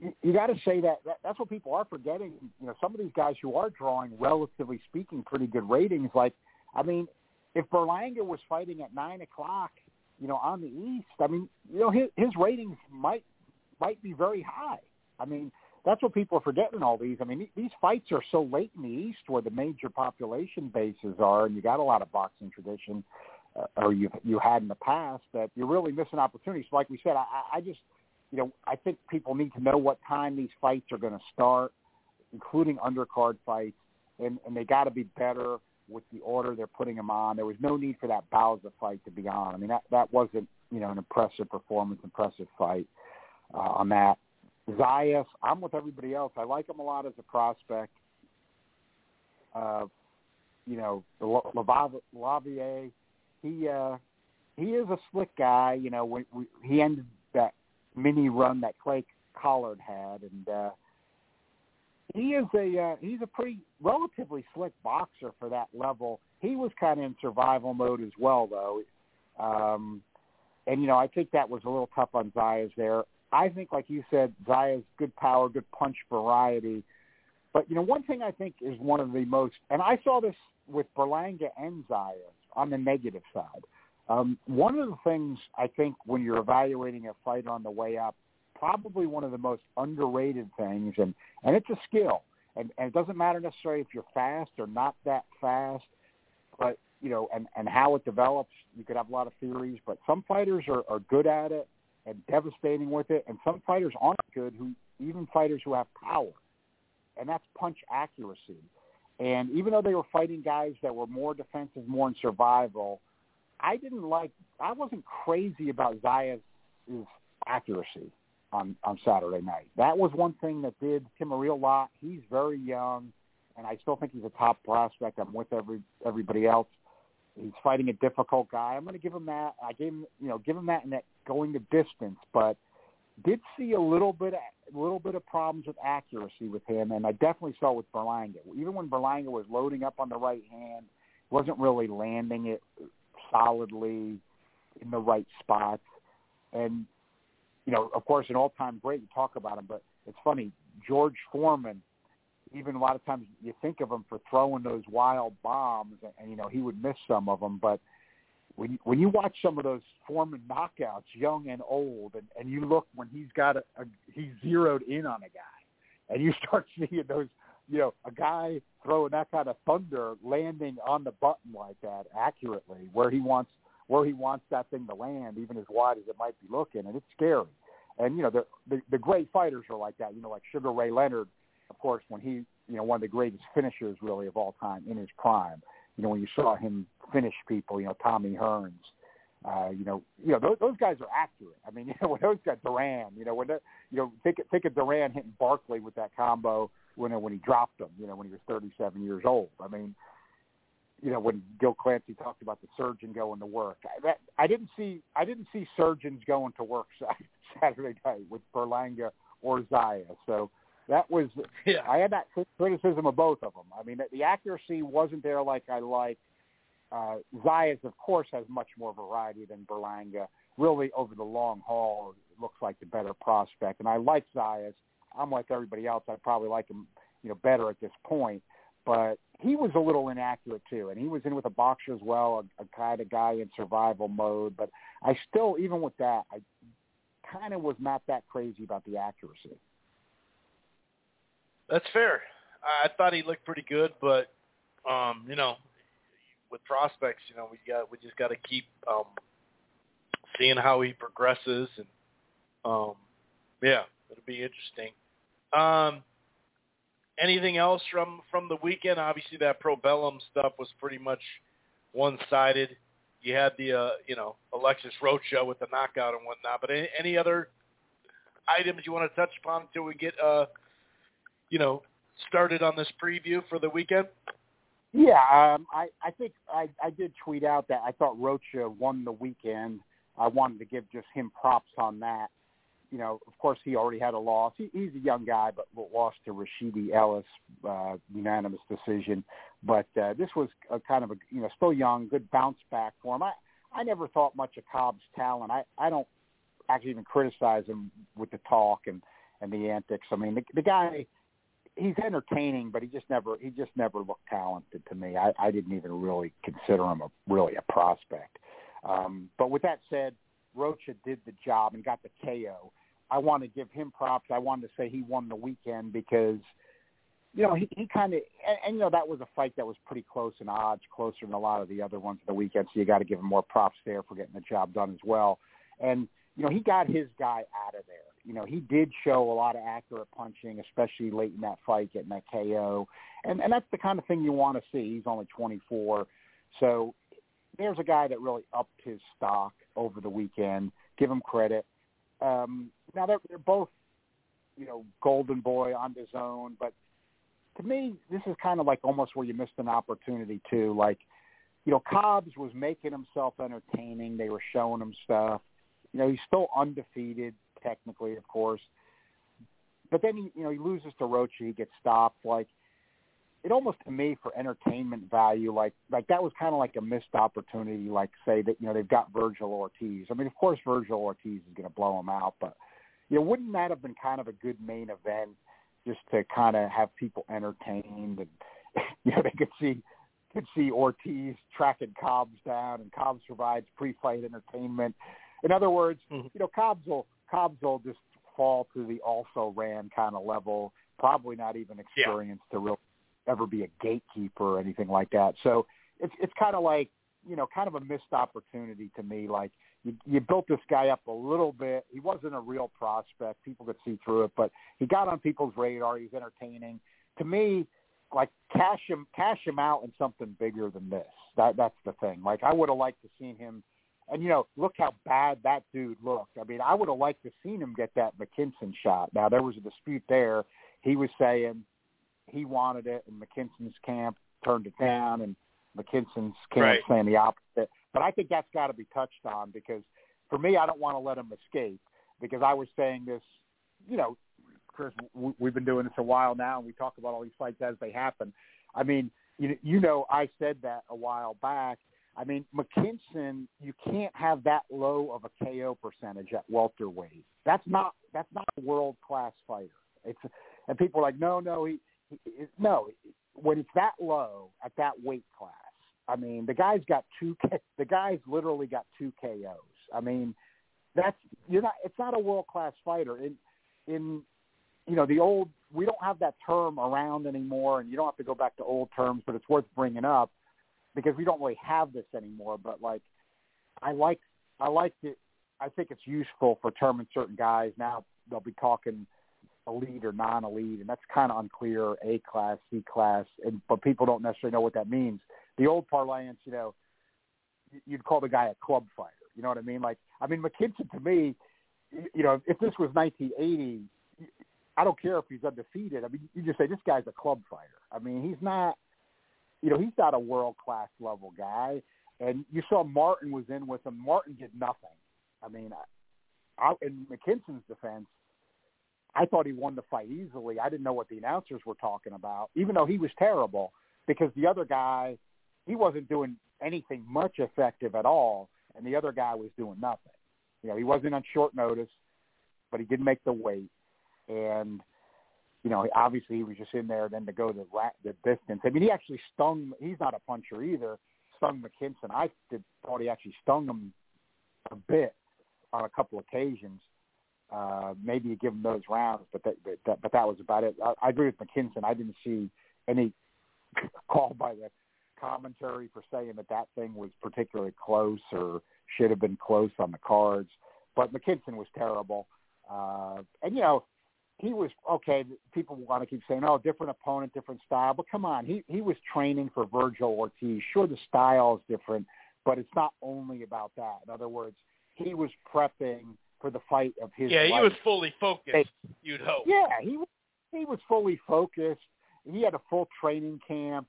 you, you got to say that, that that's what people are forgetting. You know, some of these guys who are drawing, relatively speaking, pretty good ratings. Like, I mean, if Berlanga was fighting at nine o'clock, you know, on the East, I mean, you know, his, his ratings might might be very high. I mean, that's what people are forgetting. All these, I mean, these fights are so late in the East, where the major population bases are, and you got a lot of boxing tradition, uh, or you you had in the past, that you're really missing opportunities. Like we said, I, I just you know, I think people need to know what time these fights are going to start, including undercard fights, and, and they got to be better with the order they're putting them on. There was no need for that Bauza fight to be on. I mean, that that wasn't you know an impressive performance, impressive fight uh, on that. Zayas, I'm with everybody else. I like him a lot as a prospect. Uh, you know, Lavier, he uh, he is a slick guy. You know, we, we, he ended mini run that Clay Collard had, and uh, he is a uh, he's a pretty relatively slick boxer for that level. He was kind of in survival mode as well, though, um, and you know I think that was a little tough on Zayas there. I think, like you said, Zayas good power, good punch variety. But you know, one thing I think is one of the most, and I saw this with Berlanga and Zayas on the negative side. Um, one of the things I think when you're evaluating a fight on the way up, probably one of the most underrated things, and and it's a skill, and and it doesn't matter necessarily if you're fast or not that fast, but you know, and and how it develops. You could have a lot of theories, but some fighters are are good at it and devastating with it, and some fighters aren't good. Who even fighters who have power, and that's punch accuracy. And even though they were fighting guys that were more defensive, more in survival I didn't like. I wasn't crazy about Zayas' accuracy on on Saturday night. That was one thing that did him a real lot. He's very young, and I still think he's a top prospect. I'm with every everybody else. He's fighting a difficult guy. I'm going to give him that. I gave him, you know, give him that in that going the distance, but did see a little bit, a little bit of problems with accuracy with him, and I definitely saw with Berlanga. Even when Berlanga was loading up on the right hand, wasn't really landing it solidly in the right spots. And, you know, of course, an all-time great, you talk about him, but it's funny, George Foreman, even a lot of times you think of him for throwing those wild bombs, and, and you know, he would miss some of them, but when when you watch some of those Foreman knockouts, young and old, and, and you look when he's got a, a he's zeroed in on a guy, and you start seeing those you know, a guy throwing that kind of thunder landing on the button like that accurately where he wants where he wants that thing to land, even as wide as it might be looking, and it's scary. And you know, the the, the great fighters are like that. You know, like Sugar Ray Leonard, of course, when he you know one of the greatest finishers really of all time in his prime. You know, when you saw him finish people, you know, Tommy Hearns. Uh, you know, you know those, those guys are accurate. I mean, you know, when those guys Duran, you know, when the, you know, think think of Duran hitting Barkley with that combo when when he dropped him, you know, when he was 37 years old. I mean, you know, when Gil Clancy talked about the surgeon going to work, I, that, I didn't see I didn't see surgeons going to work Saturday night with Berlanga or Zaya. So that was yeah. I had that criticism of both of them. I mean, the accuracy wasn't there like I like. Uh, Zayas, of course, has much more variety than Berlanga. Really, over the long haul, looks like the better prospect. And I like Zayas. I'm like everybody else. I probably like him, you know, better at this point. But he was a little inaccurate too, and he was in with a boxer as well, a, a kind of guy in survival mode. But I still, even with that, I kind of was not that crazy about the accuracy. That's fair. I thought he looked pretty good, but um, you know, with prospects, you know, we got we just got to keep um, seeing how he progresses, and um, yeah, it'll be interesting. Um, anything else from from the weekend? Obviously, that Probellum stuff was pretty much one sided. you had the uh, you know Alexis Rocha with the knockout and whatnot. But any, any other items you want to touch upon until we get uh, you know started on this preview for the weekend? Yeah, um, I I think I I did tweet out that I thought Rocha won the weekend. I wanted to give just him props on that. You know, of course, he already had a loss. He, he's a young guy, but lost to Rashidi Ellis, uh, unanimous decision. But uh, this was a kind of a you know still young, good bounce back for him. I I never thought much of Cobb's talent. I I don't actually even criticize him with the talk and and the antics. I mean, the, the guy he's entertaining, but he just never he just never looked talented to me. I, I didn't even really consider him a really a prospect. Um, but with that said, Rocha did the job and got the KO. I want to give him props. I wanted to say he won the weekend because, you know, he, he kind of and, and you know that was a fight that was pretty close in odds, closer than a lot of the other ones of the weekend. So you got to give him more props there for getting the job done as well. And you know, he got his guy out of there. You know, he did show a lot of accurate punching, especially late in that fight, getting that KO. And and that's the kind of thing you want to see. He's only 24, so there's a guy that really upped his stock over the weekend. Give him credit. Um, now they're they're both, you know, Golden Boy on his own, but to me, this is kind of like almost where you missed an opportunity too. Like, you know, Cobbs was making himself entertaining. They were showing him stuff. You know, he's still undefeated technically, of course. But then he, you know, he loses to Rocha. He gets stopped. Like, it almost to me for entertainment value, like like that was kind of like a missed opportunity. Like say that you know they've got Vergil Ortiz. I mean, of course Vergil Ortiz is going to blow him out, but you know, wouldn't that have been kind of a good main event just to kind of have people entertained and you know they could see could see Ortiz tracking Cobbs down and Cobbs provides pre-fight entertainment in other words, mm-hmm. you know, Cobbs will Cobbs will just fall to the also ran kind of level. Probably not even experienced yeah. to really ever be a gatekeeper or anything like that. So it's it's kind of like you know, kind of a missed opportunity to me. Like you, you built this guy up a little bit. He wasn't a real prospect. People could see through it, but he got on people's radar. He's entertaining. To me, like cash him, cash him out in something bigger than this. That that's the thing. Like I would have liked to seen him and you know, look how bad that dude looked. I mean, I would have liked to seen him get that McKinson shot. Now there was a dispute there. He was saying he wanted it, and McKinson's camp turned it down, and McKinson's camp right. saying the opposite. But I think that's got to be touched on because for me, I don't want to let him escape because I was saying this, you know, Chris, we've been doing this a while now, and we talk about all these fights as they happen. I mean, you you know, I said that a while back I mean, McKinson, you can't have that low of a KO percentage at welterweight. That's not that's not a world class fighter. It's and people are like, no, no, he, he no. When it's that low at that weight class, I mean, the guy's got two. The guy's literally got two KOs. I mean, that's you're not. It's not a world class fighter. In in you know the old. We don't have that term around anymore, and you don't have to go back to old terms, but it's worth bringing up because we don't really have this anymore. But like, I like I like it. I think it's useful for terming certain guys. Now they'll be talking elite or non-elite, and that's kind of unclear. A class, C class, and but people don't necessarily know what that means. The old parlance, you know, you'd call the guy a club fighter. You know what I mean? Like, I mean, McKinson to me, you know, if this was 1980, I don't care if he's undefeated. I mean, you just say this guy's a club fighter. I mean, he's not you know, he's not a world class level guy. And you saw Martin was in with him. Martin did nothing. I mean, I, in McKinson's defense, I thought he won the fight easily. I didn't know what the announcers were talking about, even though he was terrible, because the other guy, he wasn't doing anything much effective at all, and the other guy was doing nothing. You know, he wasn't on short notice, but he didn't make the weight, and you know, obviously he was just in there then to go the the distance. I mean, he actually stung. He's not a puncher either. Stung McKinson. I did, thought he actually stung him a bit on a couple occasions. Uh, maybe you give him those rounds, but that, but that, but that was about it. I, I agree with McKinson. I didn't see any call by the commentary for saying that that thing was particularly close or should have been close on the cards. But McKinson was terrible. Uh, and you know, he was okay. People want to keep saying, "Oh, different opponent, different style," but come on, he he was training for Vergil Ortiz. Sure, the style is different, but it's not only about that. In other words, he was prepping for the fight of his Yeah, he life. was fully focused, you'd hope. Yeah, he he was fully focused. He had a full training camp.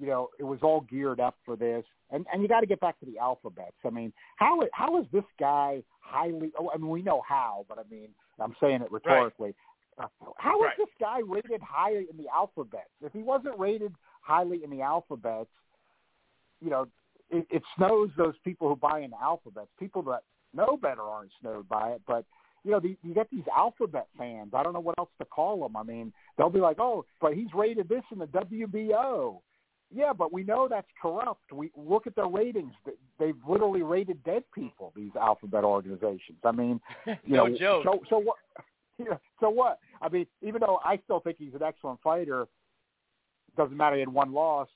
You know, it was all geared up for this. And and you got to get back to the alphabets. I mean, how how is this guy highly? Oh, I mean, we know how, but I mean, I'm saying it rhetorically. Uh, how is Right. this guy rated higher in the alphabets? If he wasn't rated highly in the alphabets, you know, it, it snows those people who buy in alphabets. People that know better aren't snowed by it, but you know, the, you get these alphabet fans. I don't know what else to call them. I mean, they'll be like, "Oh, but he's rated this in the WBO." Yeah, but we know that's corrupt. We look at their ratings. They've literally rated dead people. These alphabet organizations. I mean, you no know, joke. So, so what? Yeah, so what? I mean, even though I still think he's an excellent fighter, doesn't matter. He had one loss.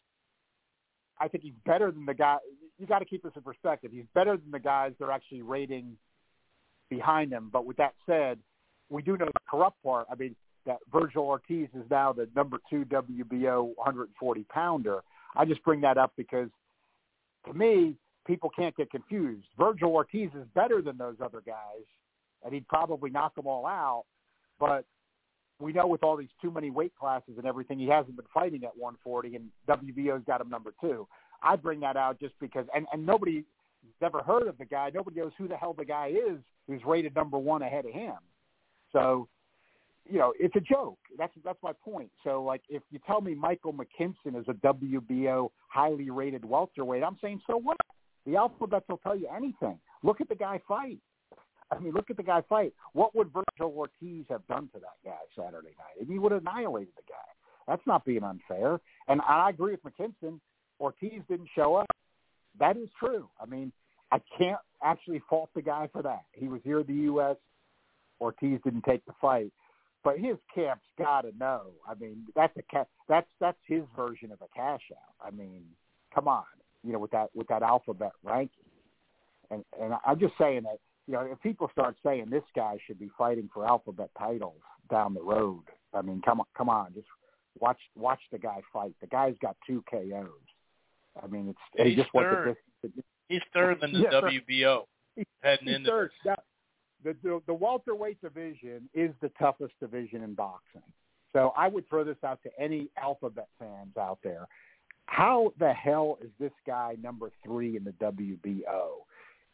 I think he's better than the guy. You got to keep this in perspective. He's better than the guys they're actually rating behind him. But with that said, we do know the corrupt part. I mean, that Vergil Ortiz is now the number two WBO 140 pounder. I just bring that up because, to me, people can't get confused. Vergil Ortiz is better than those other guys, and he'd probably knock them all out. But we know with all these too many weight classes and everything, he hasn't been fighting at 140, and WBO's got him number two. I bring that out just because, and, and nobody never heard of the guy. Nobody knows who the hell the guy is who's rated number one ahead of him. So, you know, it's a joke. That's that's my point. So, like, if you tell me Michael McKinson is a WBO highly rated welterweight, I'm saying so what? The alphabets will tell you anything. Look at the guy fight. I mean, look at the guy fight. What would Vergil Ortiz have done to that guy Saturday night? He would have annihilated the guy. That's not being unfair. And I agree with McKinson. Ortiz didn't show up. That is true. I mean, I can't actually fault the guy for that. He was here in the U.S. Ortiz didn't take the fight, but his camp's got to know. I mean, that's a ca- that's that's his version of a cash out. I mean, come on, you know, with that with that alphabet ranking. And and I'm just saying that you know, if people start saying this guy should be fighting for alphabet titles down the road, I mean, come on, come on, just watch watch the guy fight. The guy's got two KOs. I mean, it's Yeah, he he's just third. the, the He's third in the Yeah, sir. WBO heading He's into third. That, the, the the welterweight division is the toughest division in boxing. So I would throw this out to any alphabet fans out there. How the hell is this guy number three in the WBO?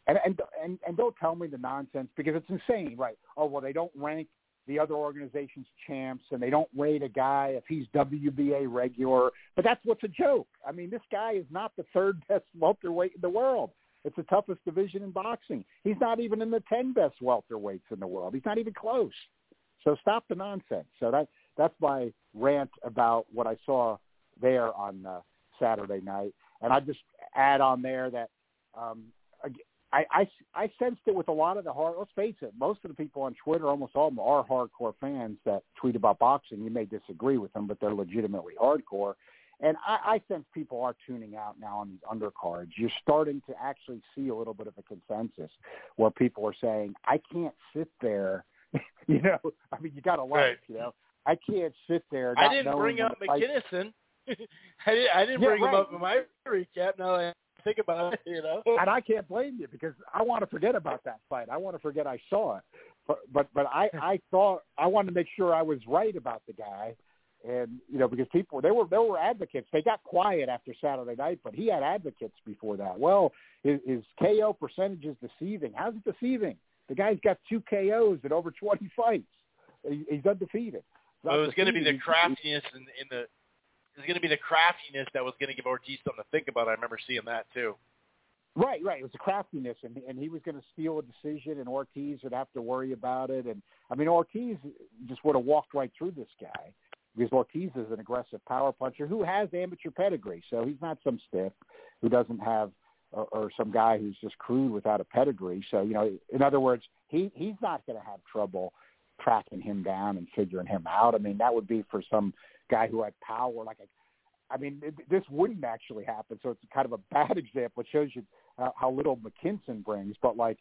And and and and don't tell me the nonsense because it's insane, right? Oh well, they don't rank the other organization's champs and they don't rate a guy if he's WBA regular. But that's what's a joke. I mean, this guy is not the third best welterweight in the world. It's the toughest division in boxing. He's not even in the ten best welterweights in the world. He's not even close. So stop the nonsense. So that that's my rant about what I saw there on uh, Saturday night. And I just add on there that um, I, I I sensed it with a lot of the hard. Let's face it, most of the people on Twitter, almost all of them, are hardcore fans that tweet about boxing. You may disagree with them, but they're legitimately hardcore. And I, I sense people are tuning out now on these undercards. You're starting to actually see a little bit of a consensus where people are saying, "I can't sit there." you know, I mean, you got to like, Right. you know, I can't sit there. I didn't bring up McKinnison. I didn't, I didn't Yeah, bring him up in my recap. Now think about it, you know. and I can't blame you because I want to forget about that fight. I want to forget I saw it, but but but I I thought I wanted to make sure I was right about the guy, and you know because people they were they were advocates. They got quiet after Saturday night, but he had advocates before that. Well, his, his KO percentage is deceiving. How's it deceiving? The guy's got two KOs in over twenty fights. He, he's undefeated. It's Well, it was going to be the craftiness in, in the. Was going to be the craftiness that was going to give Ortiz something to think about. I remember seeing that too. Right, right. It was a craftiness, and and he was going to steal a decision, and Ortiz would have to worry about it. And I mean, Ortiz just would have walked right through this guy because Ortiz is an aggressive power puncher who has amateur pedigree, so he's not some stiff who doesn't have or, or some guy who's just crude without a pedigree. So you know, in other words, he he's not going to have trouble tracking him down and figuring him out. I mean, that would be for some guy who had power like I mean, it, this wouldn't actually happen, so it's kind of a bad example. It shows you how, how little McKinson brings, but like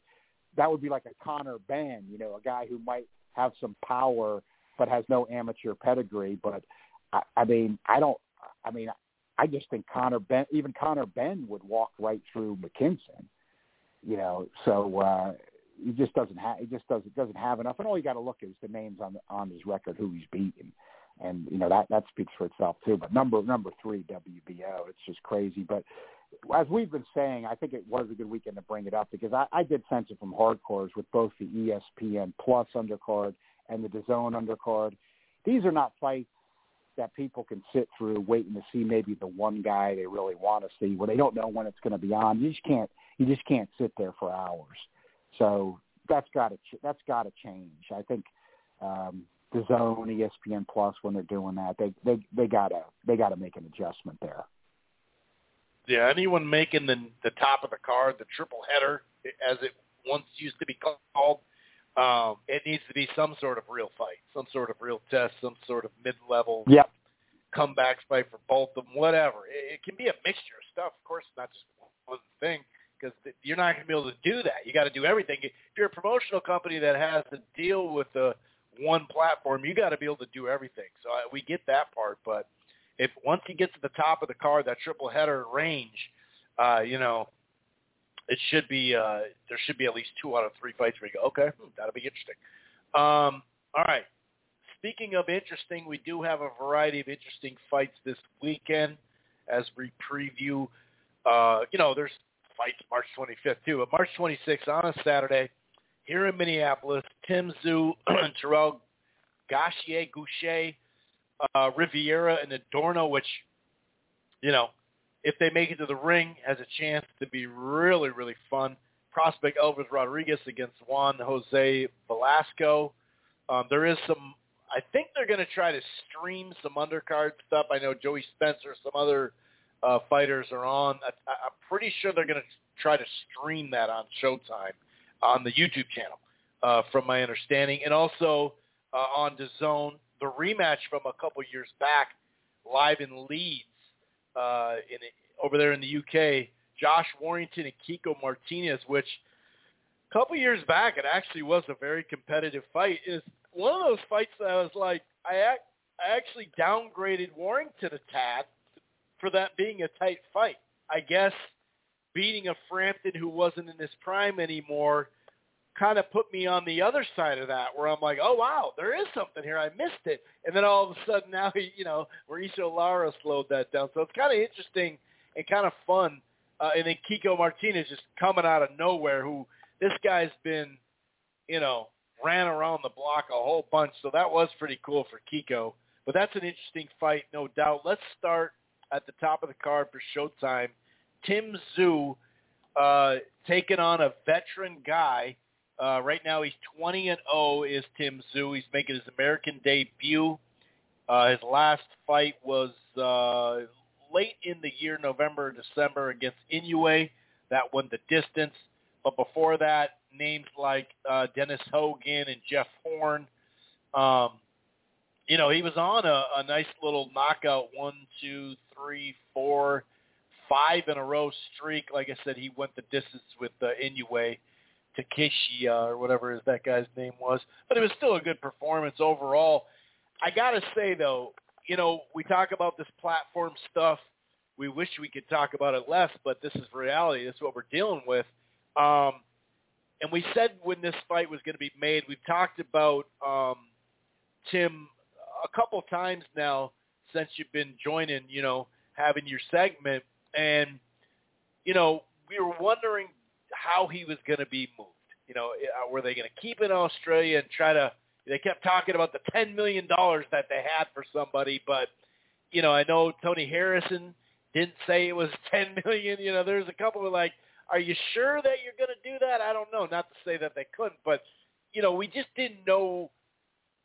that would be like a Conor Benn, you know, a guy who might have some power but has no amateur pedigree. But I, I mean, I don't. I mean, I just think Conor Benn, even Conor Benn would walk right through McKinson. You know, so uh, he just doesn't have he just doesn't doesn't have enough. And all you got to look is the names on on his record, who he's beaten, and you know that that speaks for itself too. But number number three WBO, it's just crazy. But as we've been saying, I think it was a good weekend to bring it up because I, I did sense it from hardcores with both the ESPN Plus undercard and the DAZN undercard. These are not fights that people can sit through waiting to see maybe the one guy they really want to see where they don't know when it's going to be on. You just can't you just can't sit there for hours. So that's got to that's got to change. I think um, DAZN, ESPN Plus, when they're doing that, they they they gotta they gotta make an adjustment there. Yeah, anyone making the the top of the card, the triple header, as it once used to be called, um, it needs to be some sort of real fight, some sort of real test, some sort of mid-level yep. comeback fight for both of them, whatever. It, it can be a mixture of stuff, of course, not just one thing, because you're not going to be able to do that. You got to do everything. If you're a promotional company that has to deal with the one platform, you got to be able to do everything. So I, we get that part, but if once he gets to the top of the card, that triple header range, uh, you know, it should be uh, there should be at least two out of three fights where you go, okay, hmm, that'll be interesting. Um, all right. Speaking of interesting, we do have a variety of interesting fights this weekend as we preview. Uh, you know, there's fights March 25th too, but March 26th on a Saturday here in Minneapolis, Tim Tszyu Terrell Gautier, Gausha, uh, Rivera, and Adorno, which, you know, if they make it to the ring, has a chance to be really, really fun. Prospect Elvis Rodriguez against Juan Jose Velasco. Um, there is some. I think they're going to try to stream some undercard stuff. I know Joey Spencer, some other uh, fighters are on. I, I'm pretty sure they're going to try to stream that on Showtime on the YouTube channel, uh, from my understanding, and also uh, on DAZN, the rematch from a couple years back, live in Leeds uh, in over there in the UK, Josh Warrington and Kiko Martinez, which a couple years back it actually was a very competitive fight. Is one of those fights that I was like, I act, I actually downgraded Warrington a tad for that being a tight fight. I guess beating a Frampton who wasn't in his prime anymore kind of put me on the other side of that where I'm like, oh wow, there is something here. I missed it, and then all of a sudden now, you know, Mauricio Lara slowed that down. So it's kind of interesting and kind of fun. Uh, and then Kiko Martinez just coming out of nowhere. Who this guy's been, you know, ran around the block a whole bunch. So that was pretty cool for Kiko. But that's an interesting fight, no doubt. Let's start at the top of the card for Showtime. Tim Tszyu uh, taking on a veteran guy uh, right now, he's 20 and 0. Is Tim Tszyu? He's making his American debut. Uh, his last fight was uh, late in the year, November, December, against Inoue. That won the distance. But before that, names like uh, Dennis Hogan and Jeff Horn. Um, you know, he was on a, a nice little knockout one, two, three, four, five in a row streak. Like I said, he went the distance with uh, Inoue. Takeshi uh, or whatever that guy's name was. But it was still a good performance overall. I gotta say though, you know, we talk about this platform stuff. We wish we could talk about it less, but this is reality. This is what we're dealing with. Um, and we said when this fight was going to be made, we've talked about um, Tim a couple times now since you've been joining, you know, having your segment. And, you know, we were wondering how he was going to be moved. You know, uh, were they going to keep in Australia and try to? They kept talking about the ten million dollars that they had for somebody, but you know, I know Tony Harrison didn't say it was ten million. You know, there's a couple of like, are you sure that you're going to do that? I don't know. Not to say that they couldn't, but you know, we just didn't know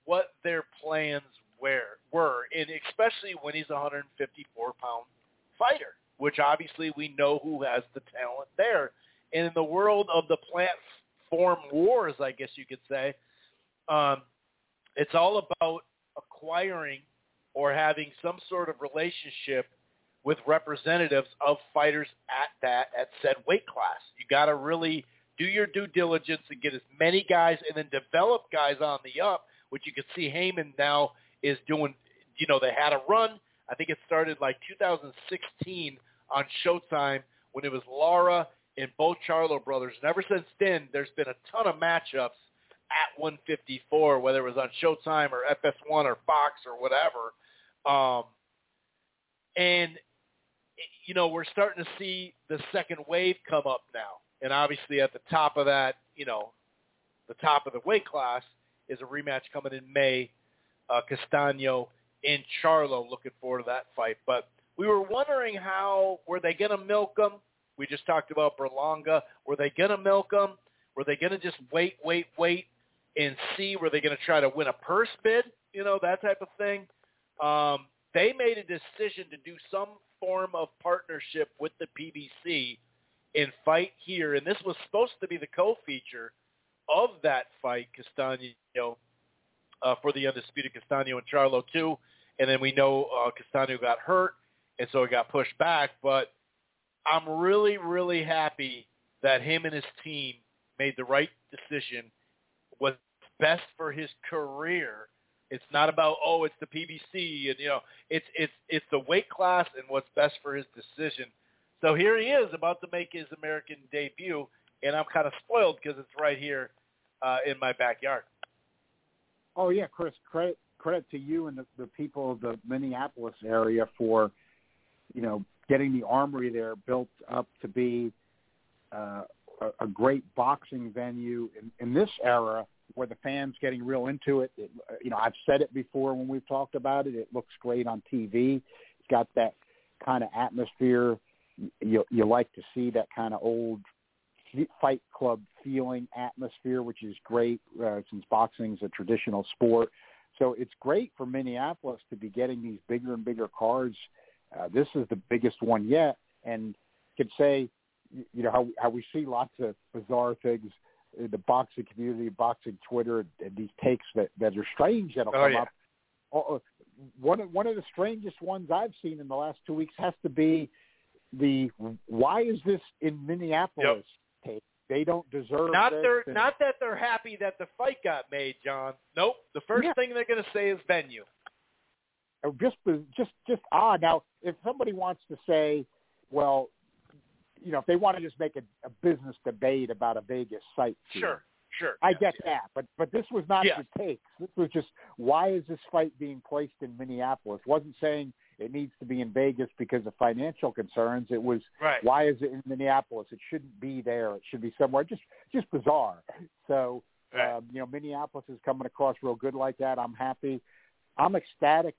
what their plans were were, and especially when he's a 154 pound fighter, which obviously we know who has the talent there. And in the world of the platform wars, I guess you could say, um, it's all about acquiring or having some sort of relationship with representatives of fighters at that at said weight class. You got to really do your due diligence and get as many guys and then develop guys on the up, which you can see Haymon now is doing. You know, they had a run. I think it started like 2016 on Showtime when it was Lara and both Charlo brothers. And ever since then, there's been a ton of matchups at 154, whether it was on Showtime or FS1 or Fox or whatever. Um, and you know, we're starting to see the second wave come up now. And obviously at the top of that, you know, the top of the weight class is a rematch coming in May. Uh, Castaño and Charlo. Looking forward to that fight. But we were wondering how were they going to milk them? We just talked about Berlanga. Were they going to milk them? Were they going to just wait, wait, wait and see? Were they going to try to win a purse bid? You know, that type of thing. Um, they made a decision to do some form of partnership with the PBC and fight here. And this was supposed to be the co-feature of that fight, Castaño, uh, for the undisputed Castaño and Charlo too. And then we know uh, Castaño got hurt, and so it got pushed back. But I'm really, really happy that him and his team made the right decision. What's best for his career. It's not about oh, it's the PBC, and you know, it's it's it's the weight class and what's best for his decision. So here he is about to make his American debut, and I'm kind of spoiled because it's right here uh, in my backyard. Oh yeah, Chris, credit credit to you and the, the people of the Minneapolis area for, you know, getting the armory there built up to be uh, a, a great boxing venue in, in this era where the fans getting real into it. it. You know, I've said it before when we've talked about it. It looks great on TV. It's got that kind of atmosphere you you like to see that kind of old fight club feeling atmosphere, which is great uh, since boxing is a traditional sport. So it's great for Minneapolis to be getting these bigger and bigger cards. Uh, this is the biggest one yet, and could say, you know, how, how we see lots of bizarre things in the boxing community, boxing Twitter, and these takes that that are strange that'll oh, come yeah. up. Uh, one of one of the strangest ones I've seen in the last two weeks has to be the why is this in Minneapolis They don't deserve it. Not this. they're and- not that they're happy that the fight got made, John. Nope. The first Yeah. thing they're going to say is venue. or just just just odd. Now, if somebody wants to say, well, you know, if they want to just make a, a business debate about a Vegas site, here, Sure, sure. I get that. But but this was not the takes. This was just why is this fight being placed in Minneapolis? wasn't saying it needs to be in Vegas because of financial concerns. It was Right. why is it in Minneapolis? It shouldn't be there. It should be somewhere. Just just bizarre. So Right. um, you know, Minneapolis is coming across real good like that. I'm happy. I'm ecstatic.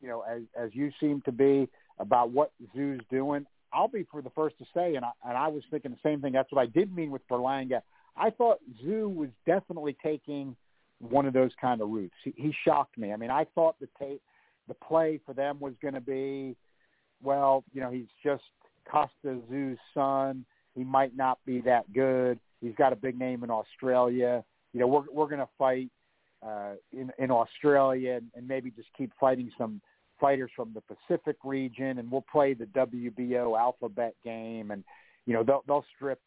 You know, as as you seem to be about what Tszyu's doing. I'll be for the first to say, and I, and I was thinking the same thing. That's what I did mean with Berlanga. I thought Tszyu was definitely taking one of those kind of routes. He, he shocked me. I mean, I thought the tape, the play for them was going to be, well, you know, he's just Kostya Tszyu's son. He might not be that good. He's got a big name in Australia. You know, we're we're going to fight uh, in in Australia and, and maybe just keep fighting some fighters from the Pacific region, and we'll play the WBO alphabet game, and you know they'll they'll strip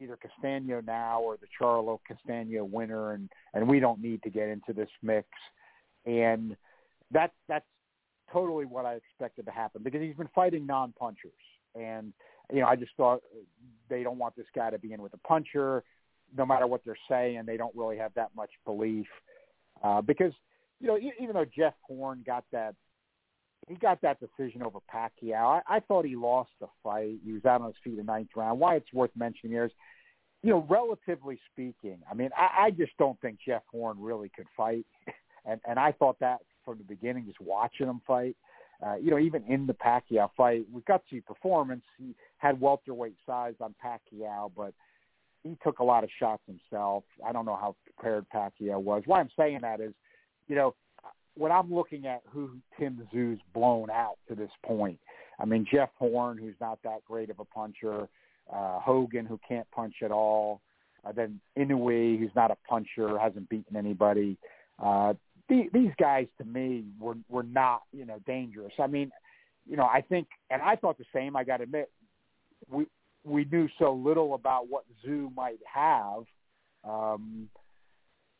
either Castaño now or the Charlo Castaño winner, and and we don't need to get into this mix, and that that's totally what I expected to happen because he's been fighting non-punchers, and you know I just thought they don't want this guy to be in with a puncher, no matter what they're saying, they don't really have that much belief uh, because you know even though Jeff Horn got that he got that decision over Pacquiao. I, I thought he lost the fight. He was out on his feet in the ninth round. Why it's worth mentioning here is, you know, relatively speaking, I mean, I, I just don't think Jeff Horn really could fight, and and I thought that from the beginning, just watching him fight. Uh, you know, even in the Pacquiao fight, with gutsy performance, he had welterweight size on Pacquiao, but he took a lot of shots himself. I don't know how prepared Pacquiao was. Why I'm saying that is, you know, when I'm looking at who Tim Tszyu's blown out to this point, I mean Jeff Horn, who's not that great of a puncher, uh, Hogan, who can't punch at all, uh, then Inoue, who's not a puncher, hasn't beaten anybody. Uh, the, these guys, to me, were were not you know dangerous. I mean, you know, I think, and I thought the same. I got to admit, we we knew so little about what Tszyu might have. Um,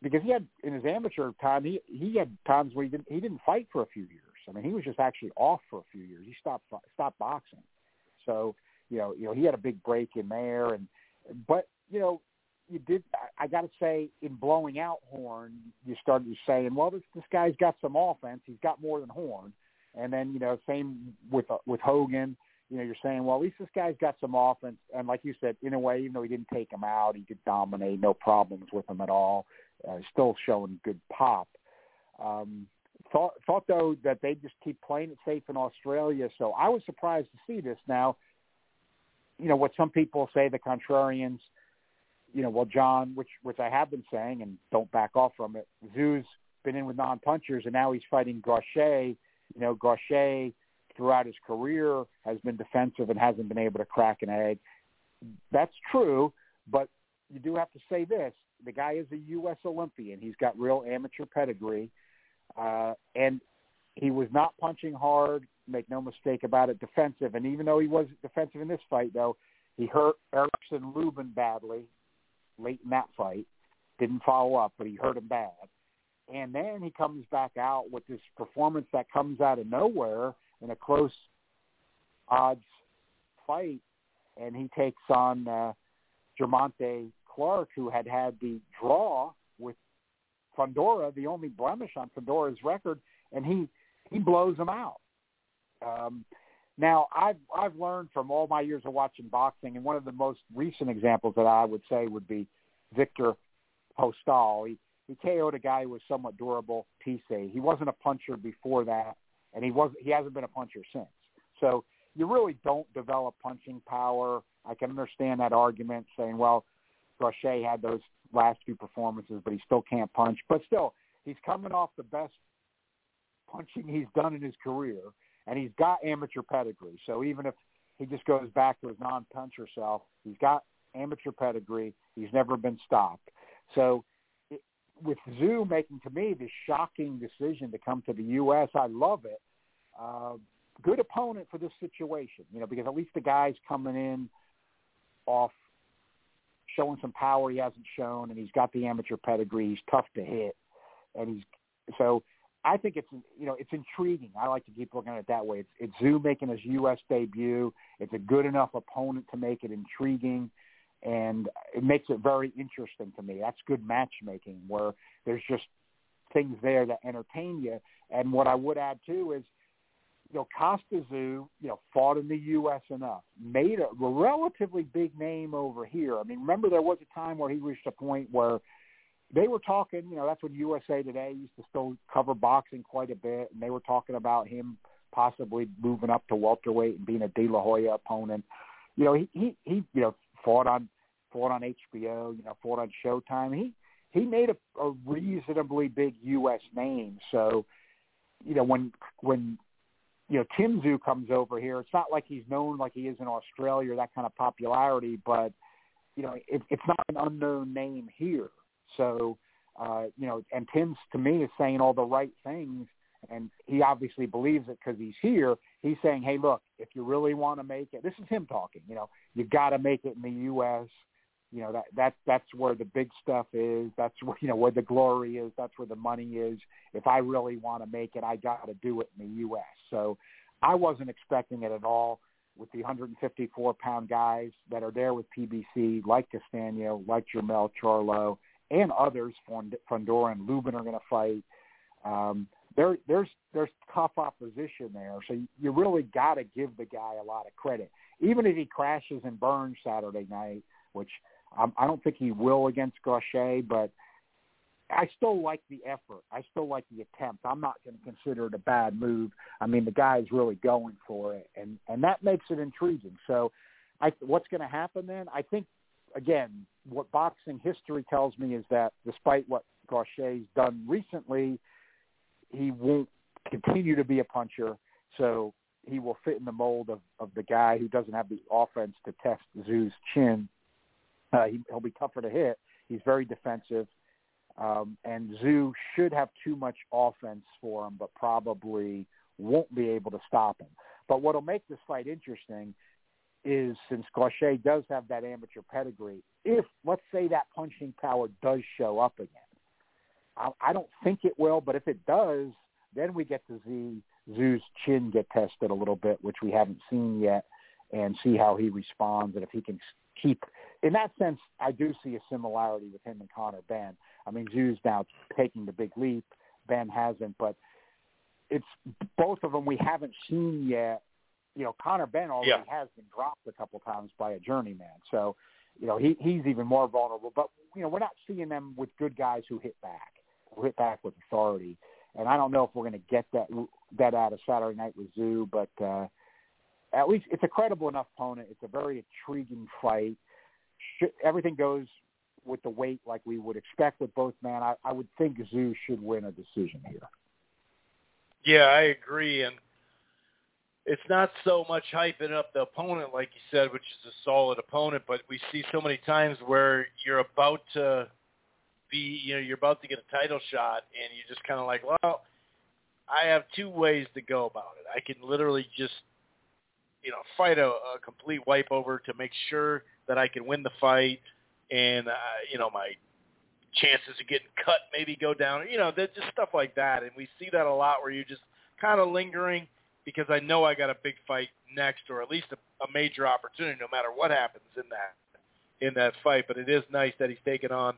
because he had in his amateur time he he had times where he didn't he didn't fight for a few years I mean, he was just actually off for a few years. He stopped stopped boxing. So you know, you know, he had a big break in there, and but you know, you did. I, got to say, in blowing out Horn, you started saying, well, this this guy's got some offense. He's got more than Horn. And then you know, same with uh, with Hogan. You know, you're saying, well, at least this guy's got some offense. And like you said, in a way, even though he didn't take him out, he could dominate, no problems with him at all. Uh, still showing good pop. Um, thought thought though that they just keep playing it safe in Australia. So I was surprised to see this. Now, you know what some people say, the contrarians. You know, well, John, which which I have been saying, and don't back off from it. Tszyu's been in with non-punchers, and now he's fighting Gausha. You know, Gausha throughout his career has been defensive and hasn't been able to crack an egg. That's true, but you do have to say this: the guy is a U.S. Olympian. He's got real amateur pedigree. Uh, and he was not punching hard. Make no mistake about it, defensive. And even though he was defensive in this fight, though, he hurt Erickson Lubin badly late in that fight. Didn't follow up, but he hurt him bad. And then he comes back out with this performance that comes out of nowhere in a close odds fight, and he takes on uh, Clark, who had had the draw with Fundora, the only blemish on Fundora's record, and he he blows him out. Um, now, I've I've learned from all my years of watching boxing, and one of the most recent examples that I would say would be Victor Postol. He he KO'd a guy who was somewhat durable, Tisse. He wasn't a puncher before that, and he was he hasn't been a puncher since. So you really don't develop punching power. I can understand that argument saying, well, Gausha had those last few performances, but he still can't punch. But still, he's coming off the best punching he's done in his career, and he's got amateur pedigree. So even if he just goes back to his non-puncher self, he's got amateur pedigree. He's never been stopped. So it, with Tszyu making to me the shocking decision to come to the U.S., I love it. Uh, good opponent for this situation, you know, because at least the guy's coming in off showing some power he hasn't shown, and he's got the amateur pedigree. He's tough to hit, and he's so. I think it's you know it's intriguing. I like to keep looking at it that way. It's it's Tszyu making his U.S. debut. It's a good enough opponent to make it intriguing, and it makes it very interesting to me. That's good matchmaking where there's just things there that entertain you. And what I would add too is you know, Kostya Tszyu, you know, fought in the U.S. enough, made a relatively big name over here. I mean, remember there was a time where he reached a point where they were talking, you know, that's when USA Today used to still cover boxing quite a bit, and they were talking about him possibly moving up to welterweight and being a De La Hoya opponent. You know, he he, he you know fought on fought on HBO, you know, fought on Showtime. He he made a, a reasonably big U.S. name, so you know when when you know, Tim Tszyu comes over here. It's not like he's known like he is in Australia that kind of popularity, but you know, it, it's not an unknown name here. So, uh, you know, and Tim's to me is saying all the right things, and he obviously believes it because he's here. He's saying, hey, look, if you really want to make it, this is him talking. You know, you got to make it in the U.S you know that that that's where the big stuff is that's where you know where the glory is that's where the money is if i really want to make it i got to do it in the us so i wasn't expecting it at all with the 154 pound guys that are there with pbc like Castaño, like Jermel Charlo and others Fundora and Lubin are going to fight um there there's there's tough opposition there so you really got to give the guy a lot of credit even if he crashes and burns saturday night which um, I don't think he will against Gausha, but I still like the effort. I still like the attempt. I'm not going to consider it a bad move. I mean, the guy's really going for it, and and that makes it intriguing. So, I what's going to happen then? I think again, what boxing history tells me is that despite what Gausha's done recently, he won't continue to be a puncher. So he will fit in the mold of, of the guy who doesn't have the offense to test Tszyu's chin uh, he, he'll be tougher to hit. He's very defensive, um, and Tszyu should have too much offense for him, but probably won't be able to stop him. But what'll make this fight interesting is since Gausha does have that amateur pedigree, if let's say that punching power does show up again, I, I don't think it will, but if it does, then we get to see Tszyu's chin get tested a little bit, which we haven't seen yet, and see how he responds and if he can keep. In that sense, I do see a similarity with him and Conor Benn. I mean, Tszyu's now taking the big leap. Benn hasn't, but it's both of them we haven't seen yet. You know, Conor Benn already Yeah. has been dropped a couple times by a journeyman, so you know he he's even more vulnerable. But you know, we're not seeing them with good guys who hit back, who hit back with authority. And I don't know if we're going to get that that out of Saturday Night with Tszyu, but uh, at least it's a credible enough opponent. It's a very intriguing fight. Should, everything goes with the weight like we would expect with both men. I, I would think Tszyu should win a decision here. Yeah, I agree, and it's not so much hyping up the opponent, like you said, which is a solid opponent, but we see so many times where you're about to be, you know, you're about to get a title shot, and you're just kind of like, well, I have two ways to go about it. I can literally just, you know, fight a, a complete wipe over to make sure that I can win the fight, and uh, you know, my chances of getting cut maybe go down. You know, just stuff like that, and we see that a lot where you're just kind of lingering because I know I got a big fight next, or at least a, a major opportunity, no matter what happens in that in that fight. But it is nice that he's taken on,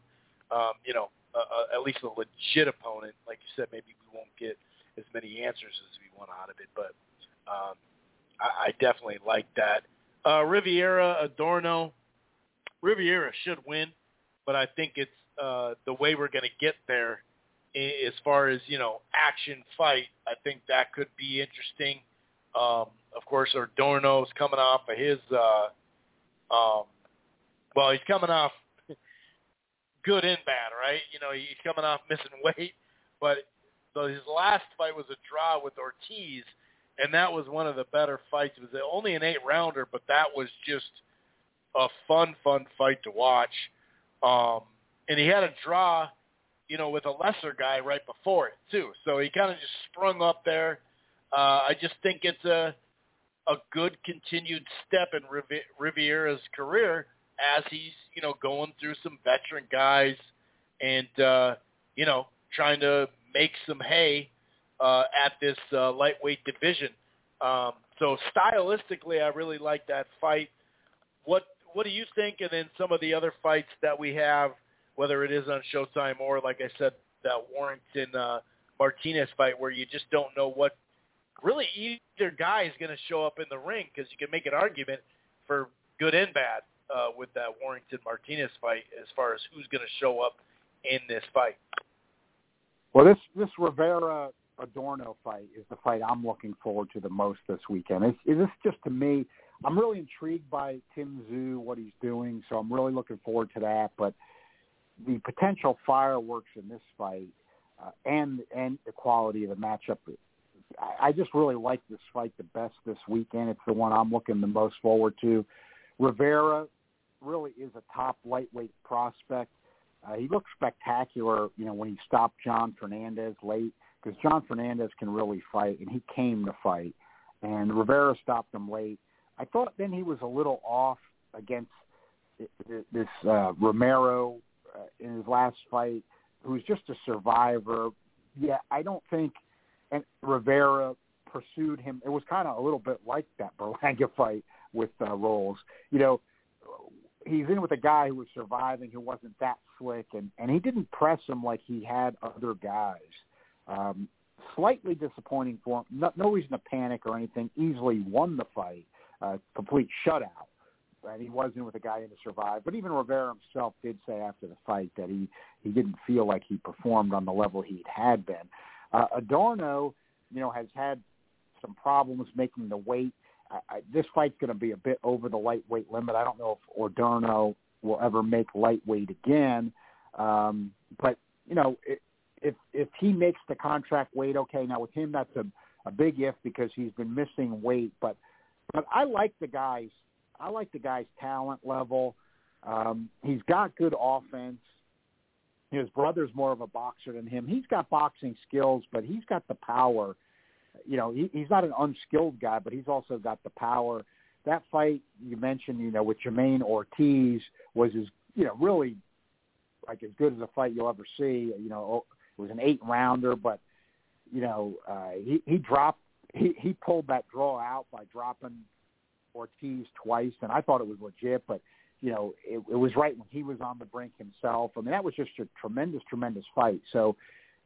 um, you know, a, a, at least a legit opponent. Like you said, maybe we won't get as many answers as we want out of it, but um, I, I definitely like that. Uh, Rivera Adorno, Rivera should win, but I think it's uh, the way we're going to get there as far as, you know, action fight. I think that could be interesting. Um, of course, Adorno's coming off of his, uh, um, well, he's coming off good and bad, right? You know, he's coming off missing weight, but so his last fight was a draw with Ortiz, and that was one of the better fights. It was only an eight rounder, but that was just a fun, fun fight to watch. Um, and he had a draw, you know, with a lesser guy right before it too. So he kind of just sprung up there. Uh, I just think it's a a good continued step in Rivi- Rivera's career as he's, you know, going through some veteran guys and uh, you know, trying to make some hay uh, at this uh, lightweight division. Um, so stylistically, I really like that fight. What what do you think? And then some of the other fights that we have, whether it is on Showtime or, like I said, that Warrington uh, Martinez fight, where you just don't know what really either guy is going to show up in the ring because you can make an argument for good and bad uh, with that Warrington Martinez fight as far as who's going to show up in this fight. Well, this this Rivera Adorno fight is the fight I'm looking forward to the most this weekend. It's, it's just to me, I'm really intrigued by Tim Tszyu, what he's doing, so I'm really looking forward to that. But the potential fireworks in this fight uh, and and the quality of the matchup, I, I just really like this fight the best this weekend. It's the one I'm looking the most forward to. Rivera really is a top lightweight prospect. Uh, he looked spectacular, you know, when he stopped John Fernandez late because John Fernandez can really fight, and he came to fight. And Rivera stopped him late. I thought then he was a little off against this uh, Romero in his last fight, who's just a survivor. Yeah, I don't think and Rivera pursued him. It was kind of a little bit like that Berlanga fight with uh, Rolls. You know, he's in with a guy who was surviving, who wasn't that slick, and and he didn't press him like he had other guys. Um, slightly disappointing for him. No, no reason to panic or anything. Easily won the fight, uh, complete shutout. And he was in with a guy in to survive. But even Rivera himself did say after the fight that he he didn't feel like he performed on the level he had been. Uh, Adorno, you know, has had some problems making the weight. I, I, this fight's going to be a bit over the lightweight limit. I don't know if Adorno will ever make lightweight again. Um, but you know, it, if if he makes the contract weight, okay. Now with him, that's a a big if because he's been missing weight. But but I like the guy's I like the guy's talent level. Um, he's got good offense. His brother's more of a boxer than him. He's got boxing skills, but he's got the power. You know, he, he's not an unskilled guy, but he's also got the power. That fight you mentioned, you know, with Jamaine Ortiz was as you know really like as good as a fight you'll ever see. You know, it was an eight rounder, but you know, uh, he he dropped he he pulled that draw out by dropping Ortiz twice, and I thought it was legit, but you know, it, it was right when he was on the brink himself. I mean, that was just a tremendous, tremendous fight. So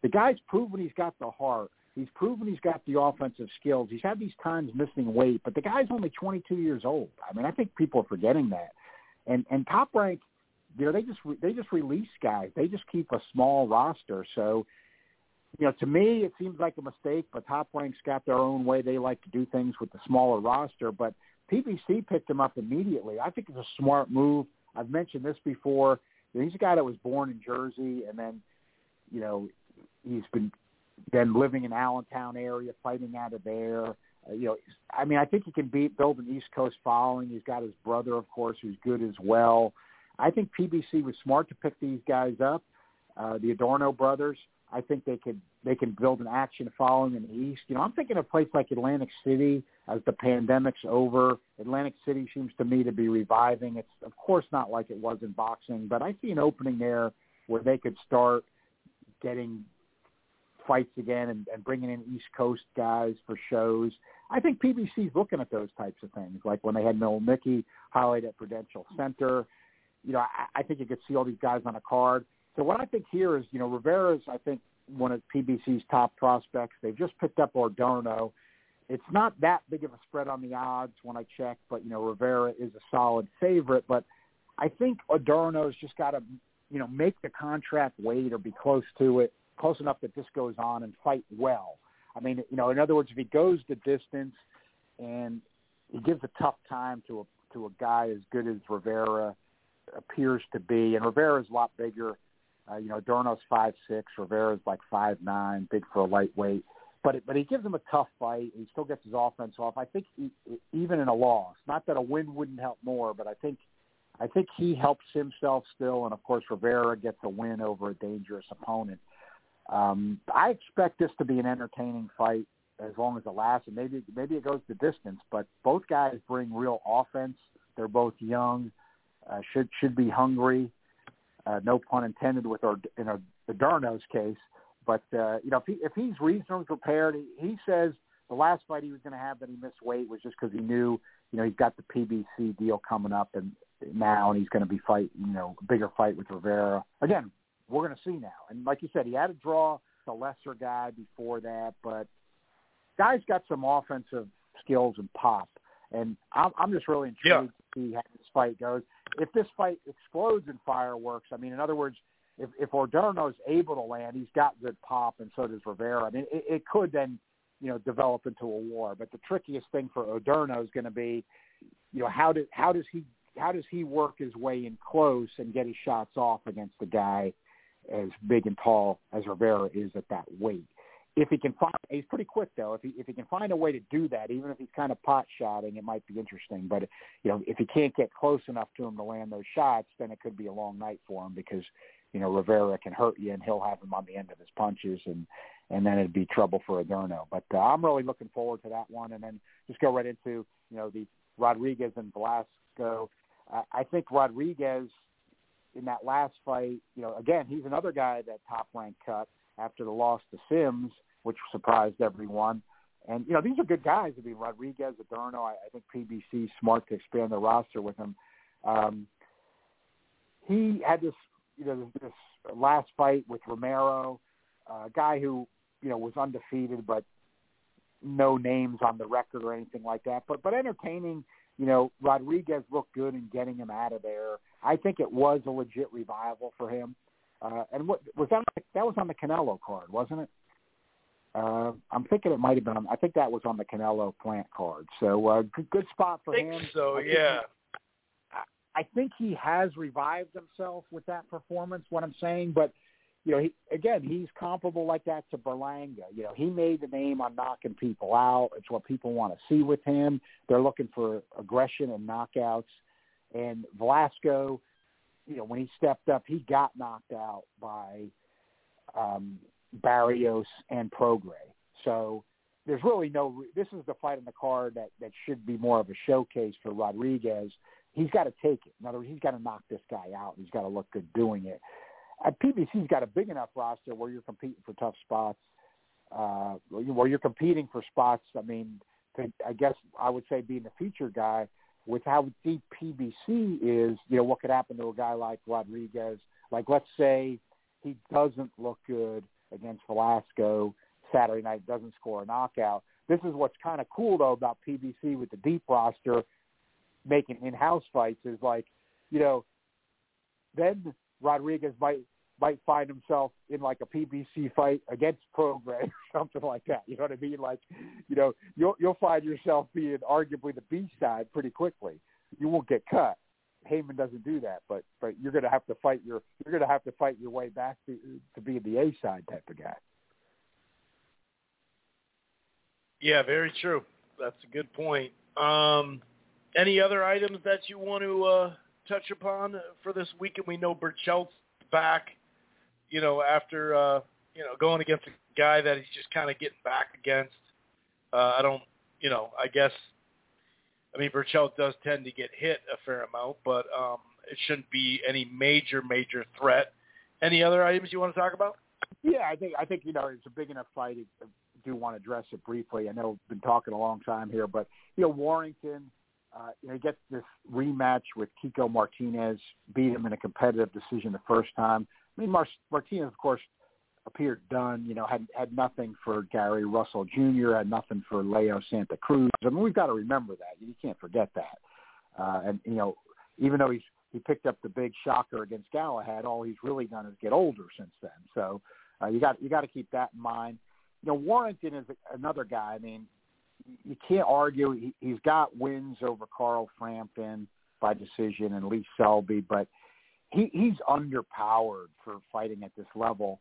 the guy's proven he's got the heart. He's proven he's got the offensive skills. He's had these times missing weight, but the guy's only 22 years old. I mean, I think people are forgetting that. And and Top Rank, you know, they just re- they just release guys. They just keep a small roster. So, you know, to me, it seems like a mistake. But Top Rank's got their own way. They like to do things with the smaller roster. But PBC picked him up immediately. I think it's a smart move. I've mentioned this before. He's a guy that was born in Jersey, and then, you know, he's been then living in Allentown area, fighting out of there. Uh, you know, I mean, I think he can beat build an East Coast following. He's got his brother, of course, who's good as well. I think PBC was smart to pick these guys up, uh, the Adorno brothers. I think they could they can build an action following in the East. You know, I'm thinking of a place like Atlantic City as the pandemic's over. Atlantic City seems to me to be reviving. It's of course not like it was in boxing, but I see an opening there where they could start getting fights again and, and bringing in East Coast guys for shows. I think PBC's looking at those types of things, like when they had Noel Mickey highlight at Prudential Center. You know, I, I think you could see all these guys on a card. So what I think here is, you know, Rivera's, I think, one of PBC's top prospects. They've just picked up Adorno. It's not that big of a spread on the odds when I check, but, you know, Rivera is a solid favorite. But I think Adorno's just got to, you know, make the contract wait or be close to it, close enough that this goes on and fight well. I mean, you know, in other words, if he goes the distance and he gives a tough time to a to a guy as good as Rivera appears to be, and Rivera's a lot bigger uh, you know, Adorno's five six, Rivera's like five nine, big for a lightweight. But it, but he gives him a tough fight. He still gets his offense off. I think he, even in a loss, not that a win wouldn't help more, but I think I think he helps himself still. And of course, Rivera gets a win over a dangerous opponent. Um, I expect this to be an entertaining fight as long as it lasts, and maybe maybe it goes the distance. But both guys bring real offense. They're both young, uh, should should be hungry uh, no pun intended with our in our, Adorno's case. But uh, you know, if, he, if he's reasonably prepared, he, he says the last fight he was going to have that he missed weight was just because he knew, you know, he's got the PBC deal coming up and now, and he's going to be fight, you know, a bigger fight with Rivera. Again, we're going to see now. And like you said, he had to draw the lesser guy before that, but guy's got some offensive skills and pop. And I'm, I'm just really intrigued yeah. to see how this fight goes if this fight explodes in fireworks, I mean, in other words, if if is able to land, he's got good pop, and so does Rivera. I mean, it, it could then, you know, develop into a war. But the trickiest thing for Adorno is going to be, you know, how does how does he how does he work his way in close and get his shots off against the guy as big and tall as Rivera is at that weight? If he can find, he's pretty quick though. If he if he can find a way to do that, even if he's kind of pot shotting, it might be interesting. But you know, if he can't get close enough to him to land those shots, then it could be a long night for him because you know Rivera can hurt you and he'll have him on the end of his punches and and then it'd be trouble for Adorno. But uh, I'm really looking forward to that one. And then just go right into you know the Rodriguez and Velasco. I, I think Rodriguez in that last fight, you know, again he's another guy that top rank cut after the loss to Sims, which surprised everyone. And you know these are good guys. I mean Rodriguez, Adorno. I, I think PBC smart to expand the roster with him. Um, he had this, you know, this, this last fight with Romero, a guy who you know was undefeated, but no names on the record or anything like that. But but entertaining. You know, Rodriguez looked good in getting him out of there. I think it was a legit revival for him. Uh, and what was that? That was on the Canelo card, wasn't it? Uh, I'm thinking it might have been. On, I think that was on the Canelo Plant card. So uh, good, good spot for I think him. So I yeah. I, I think he has revived himself with that performance. What I'm saying, but you know, he, again, he's comparable like that to Berlanga. You know, he made the name on knocking people out. It's what people want to see with him. They're looking for aggression and knockouts. And Velasco, you know, when he stepped up, he got knocked out by um, Barrios and Prograis. So there's really no. This is the fight in the card that that should be more of a showcase for Rodriguez. He's got to take it. In other words, he's got to knock this guy out. He's got to look good doing it. At PBC's got a big enough roster where you're competing for tough spots. uh, well, you're competing for spots. I mean, to, I guess I would say being the feature guy with how deep PBC is, you know, what could happen to a guy like Rodriguez? Like, let's say he doesn't look good against Velasco Saturday night, doesn't score a knockout. This is what's kind of cool though about PBC with the deep roster making in-house fights is like, you know, then Rodriguez might might find himself in like a PBC fight against Prograis or something like that. You know what I mean? Like, you know, you'll you'll find yourself being arguably the B side pretty quickly. You won't get cut. Haymon doesn't do that, but but you're going to have to fight your you're going to have to fight your way back to to be the A side type of guy. Yeah, very true. That's a good point. Um, any other items that you want to uh, touch upon for this weekend? We know Berchelt's back, you know, after uh, you know going against a guy that he's just kind of getting back against. Uh, I don't, you know, I guess. I mean, Berchelt does tend to get hit a fair amount, but um, it shouldn't be any major, major threat. Any other items you want to talk about? Yeah, I think I think you know it's a big enough fight do want to address it briefly. I know we've been talking a long time here, but you know Warrington, uh, you know, he gets this rematch with Kiko Martinez, beat him in a competitive decision the first time. I mean, Mar- Martinez, of course, appeared done. You know, had had nothing for Gary Russell Jr., had nothing for Leo Santa Cruz. I mean, we've got to remember that. You can't forget that. Uh, and you know, even though he's he picked up the big shocker against Galahad, all he's really done is get older since then. So uh, you got you got to keep that in mind you know, Warrington is another guy. I mean, you can't argue. He, he's got wins over Carl Frampton by decision and Lee Selby, but he, he's underpowered for fighting at this level.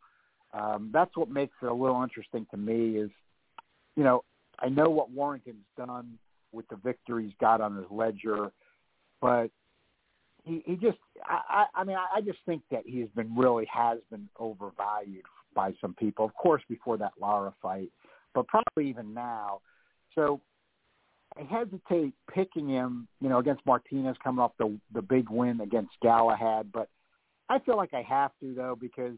Um, that's what makes it a little interesting to me. Is you know, I know what Warrington's done with the victories got on his ledger, but he, he just, I, I, I mean, I just think that he's been really has been overvalued by some people. Of course, before that Lara fight, but probably even now. So I hesitate picking him, you know, against Martinez coming off the the big win against Galahad, but I feel like I have to though because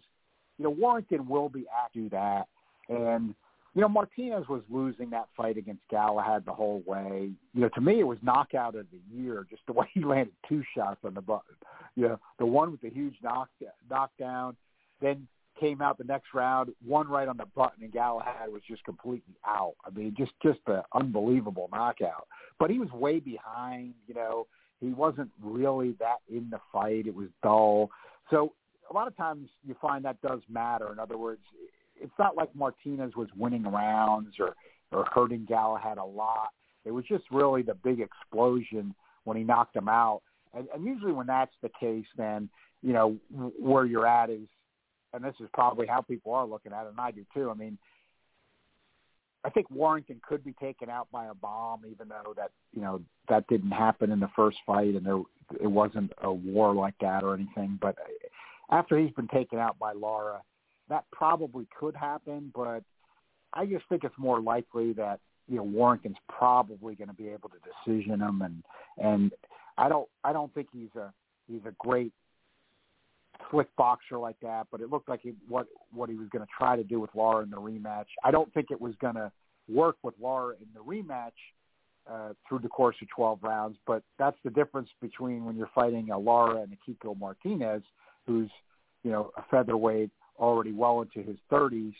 you know Warrington will be do that, and you know Martinez was losing that fight against Galahad the whole way. You know, to me it was knockout of the year, just the way he landed two shots on the button. You know, the one with the huge knock knockdown, then came out the next round, one right on the button, and Galahad was just completely out. I mean, just just an unbelievable knockout. But he was way behind. You know, he wasn't really that in the fight. It was dull. So a lot of times you find that does matter. In other words, it's not like Martinez was winning rounds or or hurting Galahad a lot. It was just really the big explosion when he knocked him out. And, and usually when that's the case, then you know where you're at is and this is probably how people are looking at it, and I do too. I mean, I think Warrington could be taken out by a bomb, even though that you know that didn't happen in the first fight, and there it wasn't a war like that or anything. But after he's been taken out by Lara, that probably could happen. But I just think it's more likely that you know Warrington's probably going to be able to decision him, and and I don't I don't think he's a he's a great slick boxer like that, but it looked like he, what what he was going to try to do with Lara in the rematch. I don't think it was going to work with Lara in the rematch uh, through the course of 12 rounds, but that's the difference between when you're fighting a Lara and a Kiko Martinez, who's you know a featherweight already well into his 30s.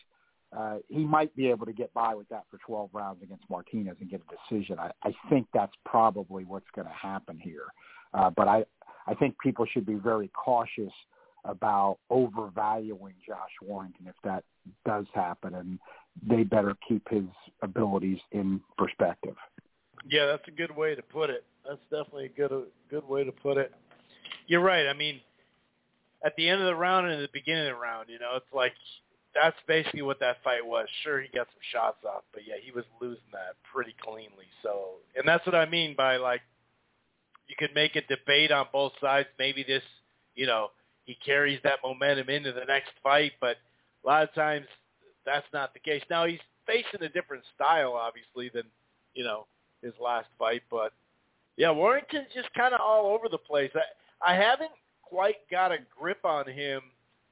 Uh, he might be able to get by with that for 12 rounds against Martinez and get a decision. I, I think that's probably what's going to happen here. Uh, but I, I think people should be very cautious about overvaluing Josh Warrington if that does happen, and they better keep his abilities in perspective. Yeah, that's a good way to put it. That's definitely a good a good way to put it. You're right. I mean, at the end of the round and at the beginning of the round, you know, it's like that's basically what that fight was. Sure, he got some shots off, but yeah, he was losing that pretty cleanly. So, and that's what I mean by like, you could make a debate on both sides. Maybe this, you know, he carries that momentum into the next fight, but a lot of times that's not the case. Now he's facing a different style, obviously, than you know his last fight, but yeah, Warrington's just kind of all over the place. I I haven't quite got a grip on him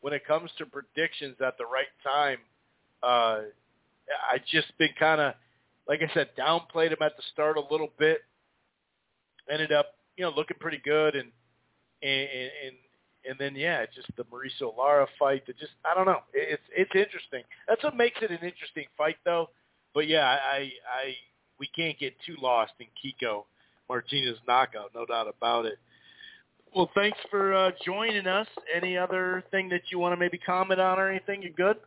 when it comes to predictions at the right time. Uh, I just been kind of, like I said, downplayed him at the start a little bit. Ended up, you know, looking pretty good, and and and and then yeah, just the Mauricio Lara fight. That just I don't know. It's it's interesting. That's what makes it an interesting fight, though. But yeah, I I we can't get too lost in Kiko Martinez knockout, no doubt about it. Well, thanks for uh, joining us. Any other thing that you want to maybe comment on or anything? You good?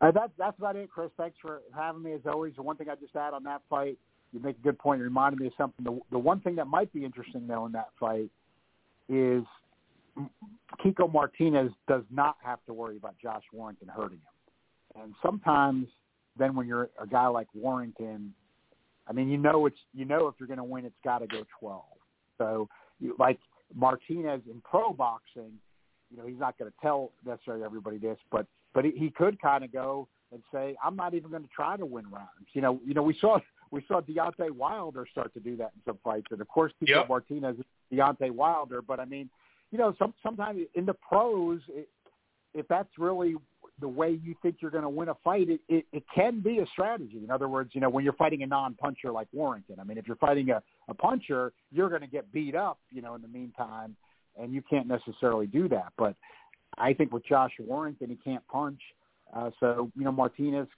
Uh, that's that's about it, Chris. Thanks for having me as always. The one thing I just add on that fight, you make a good point. It reminded me of something. The, the one thing that might be interesting though in that fight is Kiko Martinez does not have to worry about Josh Warrington hurting him. And sometimes then when you're a guy like Warrington, I mean, you know it's you know if you're going to win, it's got to go 12. So you, like Martinez in pro boxing, you know, he's not going to tell necessarily everybody this, but but he, he could kind of go and say, I'm not even going to try to win rounds. You know, you know, we saw we saw Deontay Wilder start to do that in some fights, and of course, Kiko yep. Martinez, Deontay Wilder. But I mean, you know, some sometimes in the pros, it, if that's really the way you think you're going to win a fight, it, it, it can be a strategy. In other words, you know, when you're fighting a non-puncher like Warrington, I mean, if you're fighting a, a puncher, you're going to get beat up, you know, in the meantime, and you can't necessarily do that. But I think with Josh Warrington, he can't punch. Uh, so, you know, Martinez,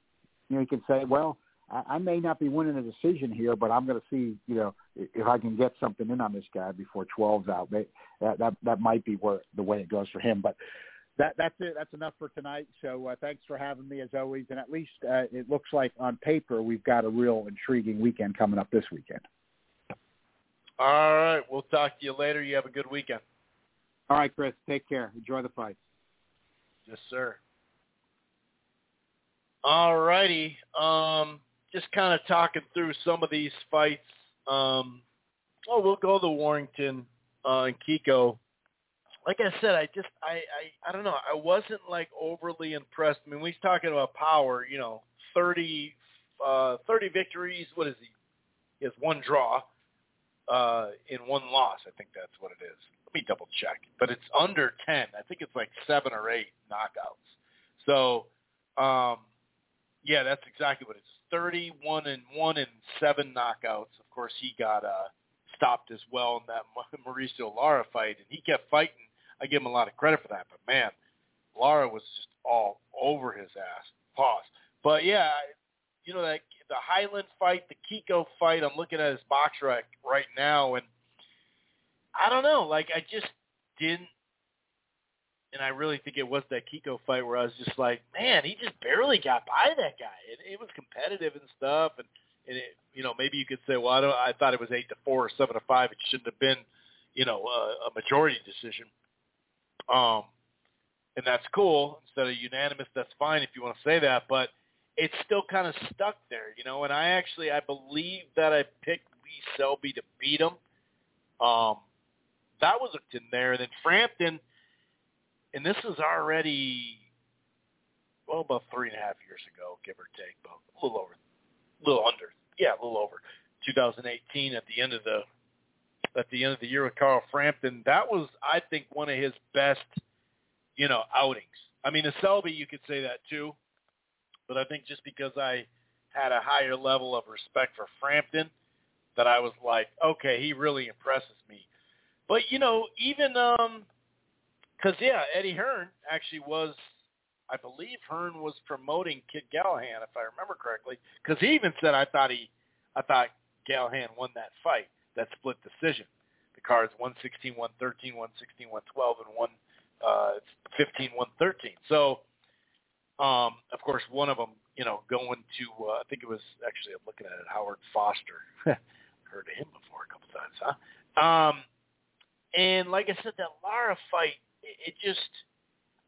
you know, he can say, well, I, I may not be winning a decision here, but I'm going to see, you know, if I can get something in on this guy before 12's out. That that that might be where the way it goes for him. But that that's it. That's enough for tonight. So uh, thanks for having me as always. And at least uh, it looks like on paper we've got a real intriguing weekend coming up this weekend. All right. We'll talk to you later. You have a good weekend. All right, Chris. Take care. Enjoy the fight. Yes, sir. All righty. Um, just kind of talking through some of these fights. Um, oh, we'll go to Warrington uh, and Kiko like I said, I just I, I I don't know. I wasn't like overly impressed. I mean, we talking about power. You know, thirty uh, thirty victories. What is he? He has one draw uh, in one loss. I think that's what it is. Let me double check. But it's under ten. I think it's like seven or eight knockouts. So, um, yeah, that's exactly what it is. Thirty-one and one and seven knockouts. Of course, he got uh, stopped as well in that Mauricio Lara fight, and he kept fighting I give him a lot of credit for that. But man, Lara was just all over his ass. Pause. But yeah, you know that the Highland fight, the Kiko fight. I'm looking at his BoxRec right now, and I don't know. Like I just didn't, and I really think it was that Kiko fight where I was just like, man, he just barely got by that guy. It, it was competitive and stuff, and and it, you know maybe you could say, well, I don't. I thought it was eight to four or seven to five. It shouldn't have been, you know, a, a majority decision. Um, and that's cool. Instead of unanimous, that's fine if you want to say that. But it's still kind of stuck there, you know. And I actually, I believe that I picked Lee Selby to beat him. Um, that was in there. And then Frampton, and this was already, well, about three and a half years ago, give or take, but a little over, a little under, yeah, a little over, 2018 at the end of the at the end of the year with Carl Frampton. That was, I think, one of his best, you know, outings. I mean, Selby, you could say that too, but I think just because I had a higher level of respect for Frampton, that I was like, okay, he really impresses me. But you know, even um, because yeah, Eddie Hearn actually was, I believe Hearn was promoting Kid Galahad, if I remember correctly, because he even said I thought he, I thought Gallagher won that fight that split decision. The cards 116, 113, 116, 112, and one uh, 15, 113. So, um, of course, one of them, you know, going to uh, I think it was actually I'm looking at it, Howard Foster. Heard of him before a couple times, huh? Um, and like I said, that Lara fight, it, just.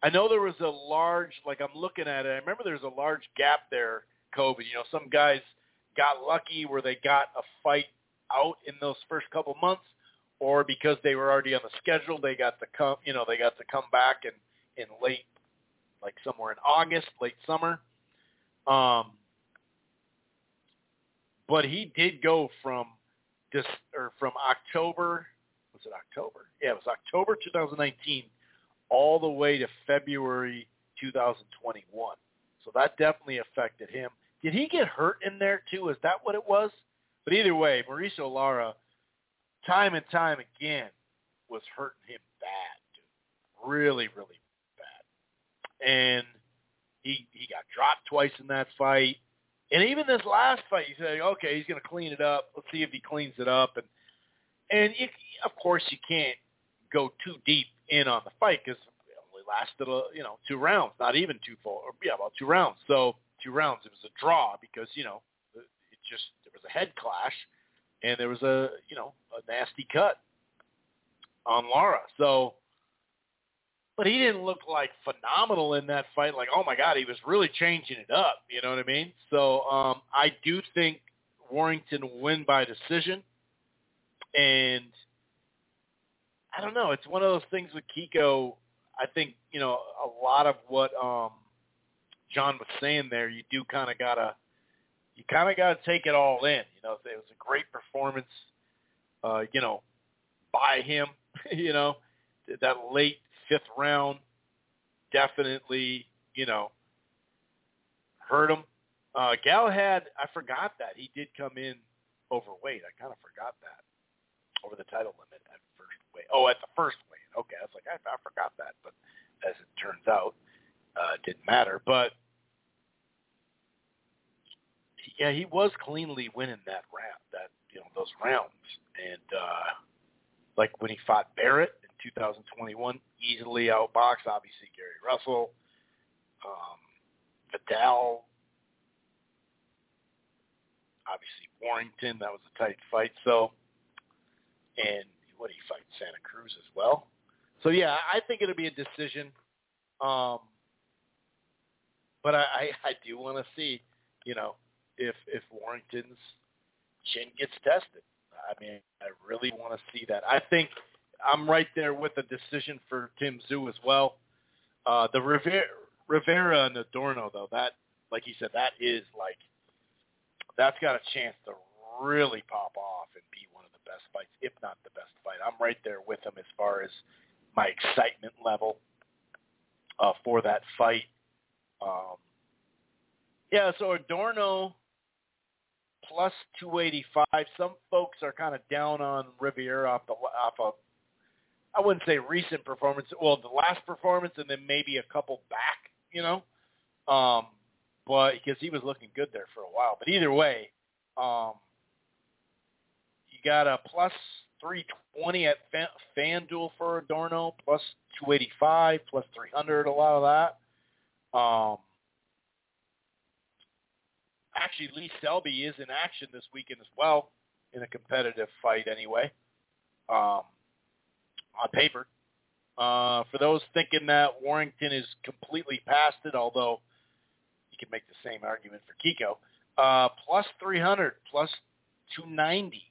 I know there was a large, like I'm looking at it. I remember there was a large gap there, COVID. You know, some guys got lucky where they got a fight out in those first couple months, or because they were already on the schedule, they got to come, you know, they got to come back in in late, like somewhere in August, late summer. Um, but he did go from this or from October, was it October? Yeah, it was October 2019 all the way to February 2021. So that definitely affected him. Did he get hurt in there too? Is that what it was? But either way, Mauricio Lara, time and time again, was hurting him bad, dude. Really, really bad. And he he got dropped twice in that fight. And even this last fight, you say, okay, he's going to clean it up. Let's see if he cleans it up. And and you, of course, you can't go too deep in on the fight because it only lasted, a, you know, two rounds, not even two full, or yeah, about two rounds. So two rounds, it was a draw because you know it just there was a head clash, and there was a you know a nasty cut on Lara. So, but he didn't look like phenomenal in that fight. Like, oh my God, he was really changing it up. You know what I mean? So um, I do think Warrington win by decision. And I don't know. It's one of those things with Kiko. I think you know a lot of what um, John was saying there. You do kind of gotta, you kind of gotta take it all in. You know, it was a great performance. Uh, you know, by him. you know, that late fifth round definitely, you know, hurt him. Uh, Galahad, I forgot that he did come in overweight. I kind of forgot that over the title limit at first. Oh, at the first weight. Okay, I was like, I, I forgot that, but as it turns out, uh, didn't matter. But yeah, he was cleanly winning that round, that you know those rounds, and uh, like when he fought Barrett in 2021, easily outboxed. Obviously, Gary Russell, um, Vidal, obviously Warrington. That was a tight fight. So and what he fight Santa Cruz as well. So yeah, I think it'll be a decision. Um, but I, I, I do want to see, you know, if if Warrington's chin gets tested. I mean, I really want to see that. I think I'm right there with a decision for Tim Tszyu as well. Uh, the Rivera, Rivera and Adorno, though, that, like he said, that is like, that's got a chance to really pop off and be best fights, if not the best fight. I'm right there with him as far as my excitement level uh, for that fight. Um, yeah, so Adorno plus 285. Some folks are kind of down on Rivera off the off of I wouldn't say recent performance. Well, the last performance, and then maybe a couple back. You know, um, but because he was looking good there for a while. But either way, um, you got a plus 320 at FanDuel for Adorno, plus 285, plus 300, a lot of that. Um, actually, Lee Selby is in action this weekend as well in a competitive fight anyway, um, on paper. Uh, for those thinking that Warrington is completely past it, although you can make the same argument for Kiko, uh, plus 300, plus 290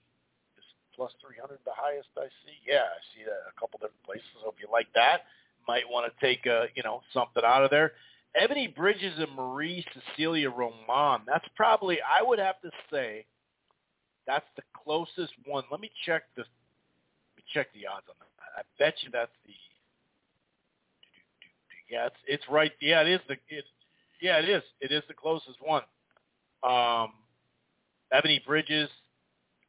plus 300, the highest I see. Yeah, I see that a couple different places. If you like that, might want to take a, you know something out of there. Ebanie Bridges and Marie Cecilia Roman. That's probably I would have to say that's the closest one. Let me check the let me check the odds on that. I bet you that's the yeah, it's it's right. Yeah, it is the it. Yeah, it is. It is the closest one. Um, Ebanie Bridges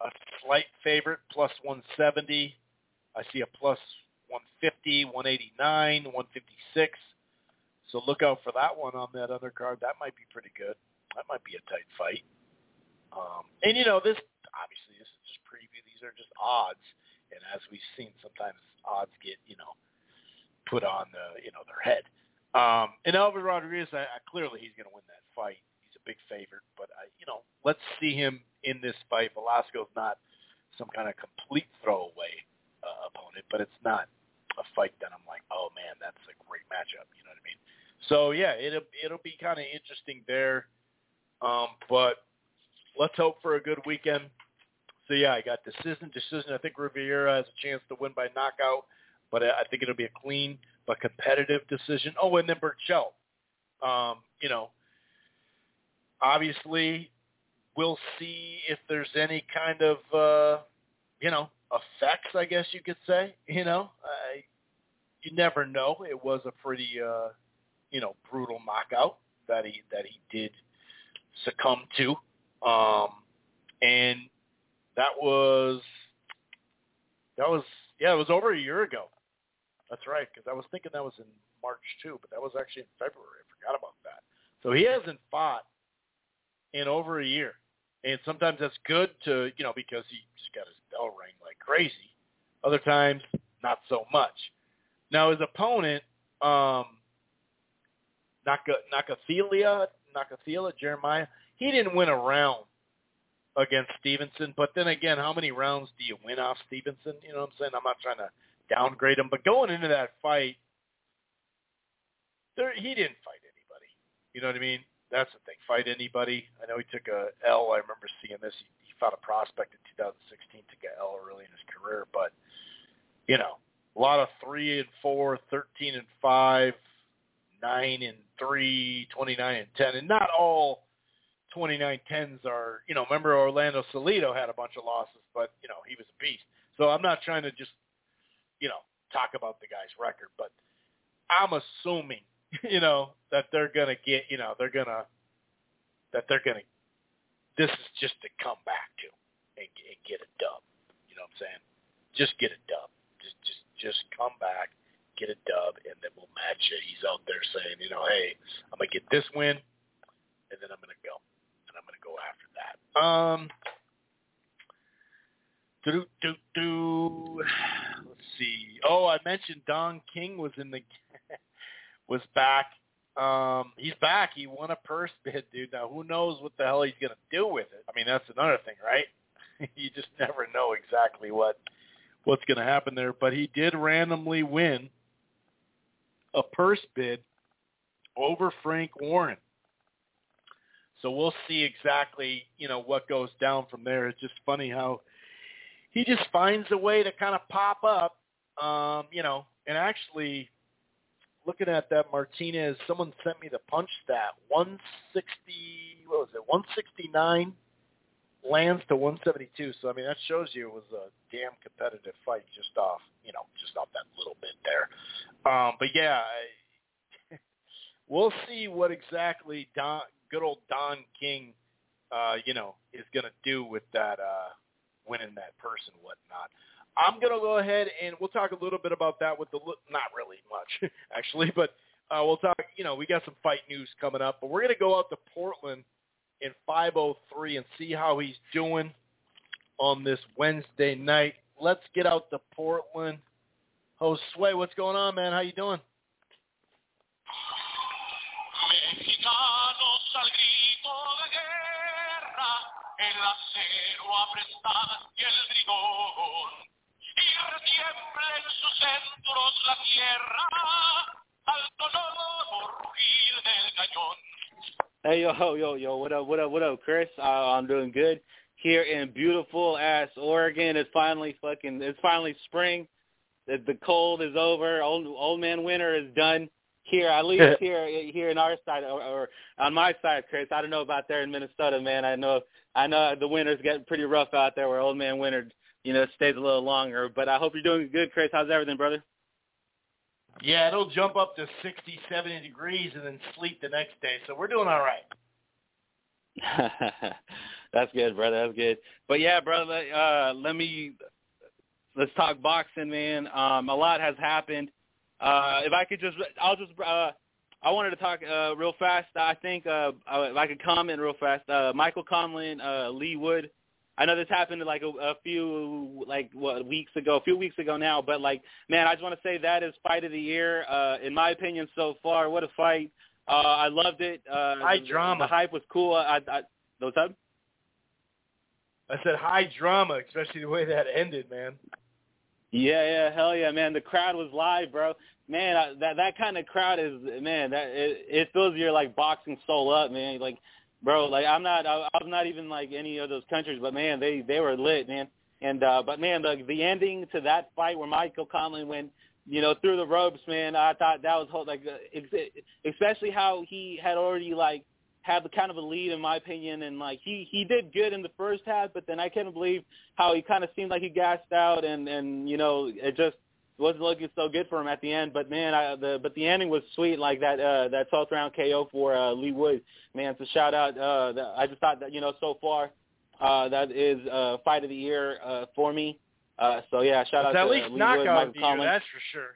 a slight favorite, plus 170. I see a plus 150, 189, 156. So look out for that one on that undercard. That might be pretty good. That might be a tight fight. Um, and you know, this obviously this is just preview. These are just odds, and as we've seen, sometimes odds get you know put on the you know their head. Um, and Elvis Rodriguez, I, I, clearly he's going to win that fight big favorite, but I, you know, let's see him in this fight. Velasco's not some kind of complete throwaway uh, opponent, but it's not a fight that I'm like, oh man, that's a great matchup. You know what I mean? So yeah, it'll it'll be kind of interesting there. Um, but let's hope for a good weekend. So yeah, I got decision, decision. I think Rivera has a chance to win by knockout, but I think it'll be a clean but competitive decision. Oh, and then Berchelt. Um, you know, obviously we'll see if there's any kind of uh, you know effects, I guess you could say. You know, uh, you never know. It was a pretty uh, you know brutal knockout, that he that he did succumb to, um, and that was that was yeah, it was over a year ago. That's right, because I was thinking that was in March too, but that was actually in February. I forgot about that. So he hasn't fought in over a year, and sometimes that's good to you know because he just got his bell ring like crazy. Other times, not so much. Now his opponent, um, Naka, Nakathila, Nakathila Jeremiah, he didn't win a round against Stevenson. But then again, how many rounds do you win off Stevenson? You know what I'm saying? I'm not trying to downgrade him, but going into that fight, there he didn't fight anybody. You know what I mean? That's the thing. Fight anybody. I know he took a L. I remember seeing this. He, he fought a prospect in 2016, took L early in his career, but you know, a lot of three and four, thirteen and five, nine and three, twenty-nine and ten, and not all 29-10s are, you know, remember Orlando Salido had a bunch of losses, but, you know, he was a beast. So I'm not trying to just, you know, talk about the guy's record, but I'm assuming, you know, that they're to get, you know, they're to, that they're to, this is just to come back to and, and get a dub. You know what I'm saying? Just get a dub. Just, just, just come back, get a dub, and then we'll match it. He's out there saying, you know, hey, I'm to get this win, and then I'm to go and I'm to go after that. Um, do do do. Let's see. Oh, I mentioned Don King was in the was back. Um, he's back. He won a purse bid, dude. Now, who knows what the hell he's going to do with it? I mean, that's another thing, right? you just never know exactly what what's going to happen there. But he did randomly win a purse bid over Frank Warren. So we'll see exactly, you know, what goes down from there. It's just funny how he just finds a way to kind of pop up, um, you know, and actually looking at that Martinez, someone sent me the punch stat, 160, what was it, 169 lands to 172. So, I mean, that shows you it was a damn competitive fight just off, you know, just off that little bit there. Um, but yeah, we'll see what exactly Don, good old Don King, uh, you know, is going to do with that uh, winning that person and whatnot. I'm going to go ahead and we'll talk a little bit about that with the not really much actually, but uh, we'll talk. You know, we got some fight news coming up, but we're going to go out to Portland in 5:03 and see how he's doing on this Wednesday night. Let's get out to Portland. Josue, what's going on, man? How you doing? El acero y el brigón, y retiemble en sus centros la tierra al rugir del cañón. Hey yo yo yo what up what up what up Chris uh, I'm doing good here in beautiful ass Oregon it's finally fucking it's finally spring the, the cold is over old old man winter is done here, at least here here in our side or, or on my side, Chris. I don't know about there in Minnesota, man. I know I know the winter's getting pretty rough out there where old man winter, you know, stays a little longer. But I hope you're doing good, Chris. How's everything, brother? Yeah, it'll jump up to 60, 70 degrees and then sleep the next day. So we're doing all right. That's good, brother. That's good. But yeah, brother, uh, let me let's talk boxing, man. Um, a lot has happened. Uh, if I could just, I'll just, uh, I wanted to talk uh, real fast. I think uh, if I could comment real fast. Uh, Michael Conlan, uh, Leigh Wood. I know this happened like a, a few like what weeks ago, a few weeks ago now. But like, man, I just want to say that is fight of the year uh, in my opinion so far. What a fight! Uh, I loved it. Uh, high the, drama. The hype was cool. I, I, what's up? I said high drama, especially the way that ended, man. Yeah, yeah, hell yeah, man. The crowd was live, bro. Man, I, that that kind of crowd is man. That it, it fills your like boxing soul up, man. Like, bro, like I'm not, I, I'm not even like any of those countries, but man, they they were lit, man. And uh but man, the the ending to that fight where Michael Conlan went, you know, through the ropes, man. I thought that was like, especially how he had already like had the kind of a lead in my opinion and like he he did good in the first half but then I can't believe how he kind of seemed like he gassed out and and you know it just wasn't looking so good for him at the end. But man, I, the but the ending was sweet, like that uh, that 12th round KO for uh, Leigh Wood. Man, so shout out. Uh, the, I just thought that you know so far uh, that is uh, fight of the year uh, for me. Uh, so yeah, shout it's out at to least Leigh knockout Wood, of Michael the year, that's for sure.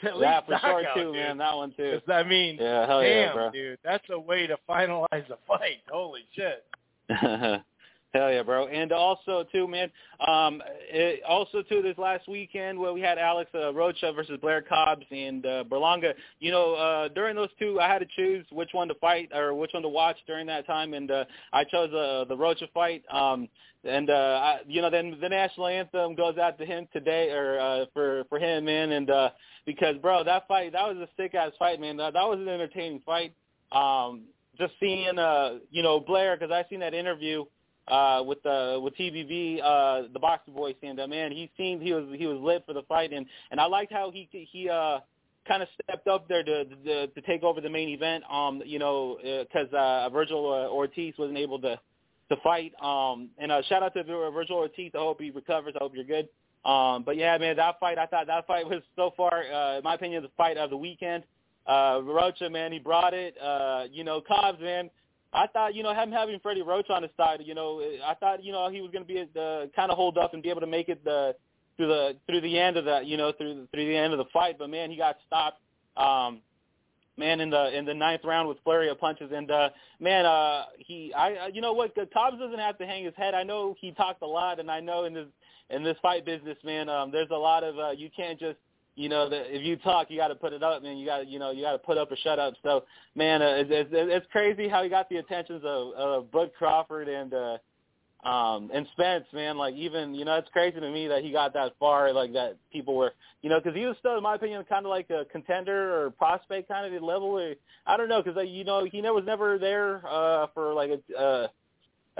At yeah, for sure too, dude. man. That one too. I mean, Yeah, hell damn, yeah, bro. dude, that's a way to finalize a fight. Holy shit! Hell yeah, bro. And also too, man. Um, it, also too, this last weekend where we had Alex uh, Rocha versus Blair Cobbs and uh, Berlanga. You know, uh, during those two, I had to choose which one to fight or which one to watch during that time, and uh, I chose uh, the Rocha fight. Um, and uh, I, you know, then the national anthem goes out to him today, or uh, for for him, man. And uh, because, bro, that fight, that was a sick ass fight, man. That, that was an entertaining fight. Um, just seeing, uh, you know, Blair, because I seen that interview uh, with uh, with TBV, uh, the boxer boy and uh, man, he seemed he was he was lit for the fight, and and I liked how he he uh, kind of stepped up there to, to to take over the main event. Um, you know, because uh, uh, Vergil uh, Ortiz wasn't able to to fight. Um, and uh, shout out to Vergil Ortiz. I hope he recovers. I hope you're good. Um, but yeah, man, that fight, I thought that fight was so far, uh, in my opinion, the fight of the weekend. Uh, Rocha, man, he brought it. Uh, you know, Cobbs, man, I thought, you know, him having Freddie Roach on his side, you know, I thought, you know, he was going to be the kind of hold up and be able to make it the through the through the end of the, you know, through through the end of the fight. But man, he got stopped. Um, man, in the in the ninth round with flurry of punches, and uh, man, uh, he, I- you know what, Cobbs doesn't have to hang his head. I know he talked a lot, and I know in this in this fight business, man, um, there's a lot of uh, you can't just you know, the, if you talk, you got to put it up, man. You got, you know, you got to put up or shut up. So, man, uh, it's, it's, it's crazy how he got the attentions of, of Bud Crawford and uh, um, and Spence, man. Like even, you know, it's crazy to me that he got that far. Like that people were, you know, because he was still, in my opinion, kind of like a contender or prospect kind of level. I don't know, because like, you know, he was never there uh, for like a. Uh,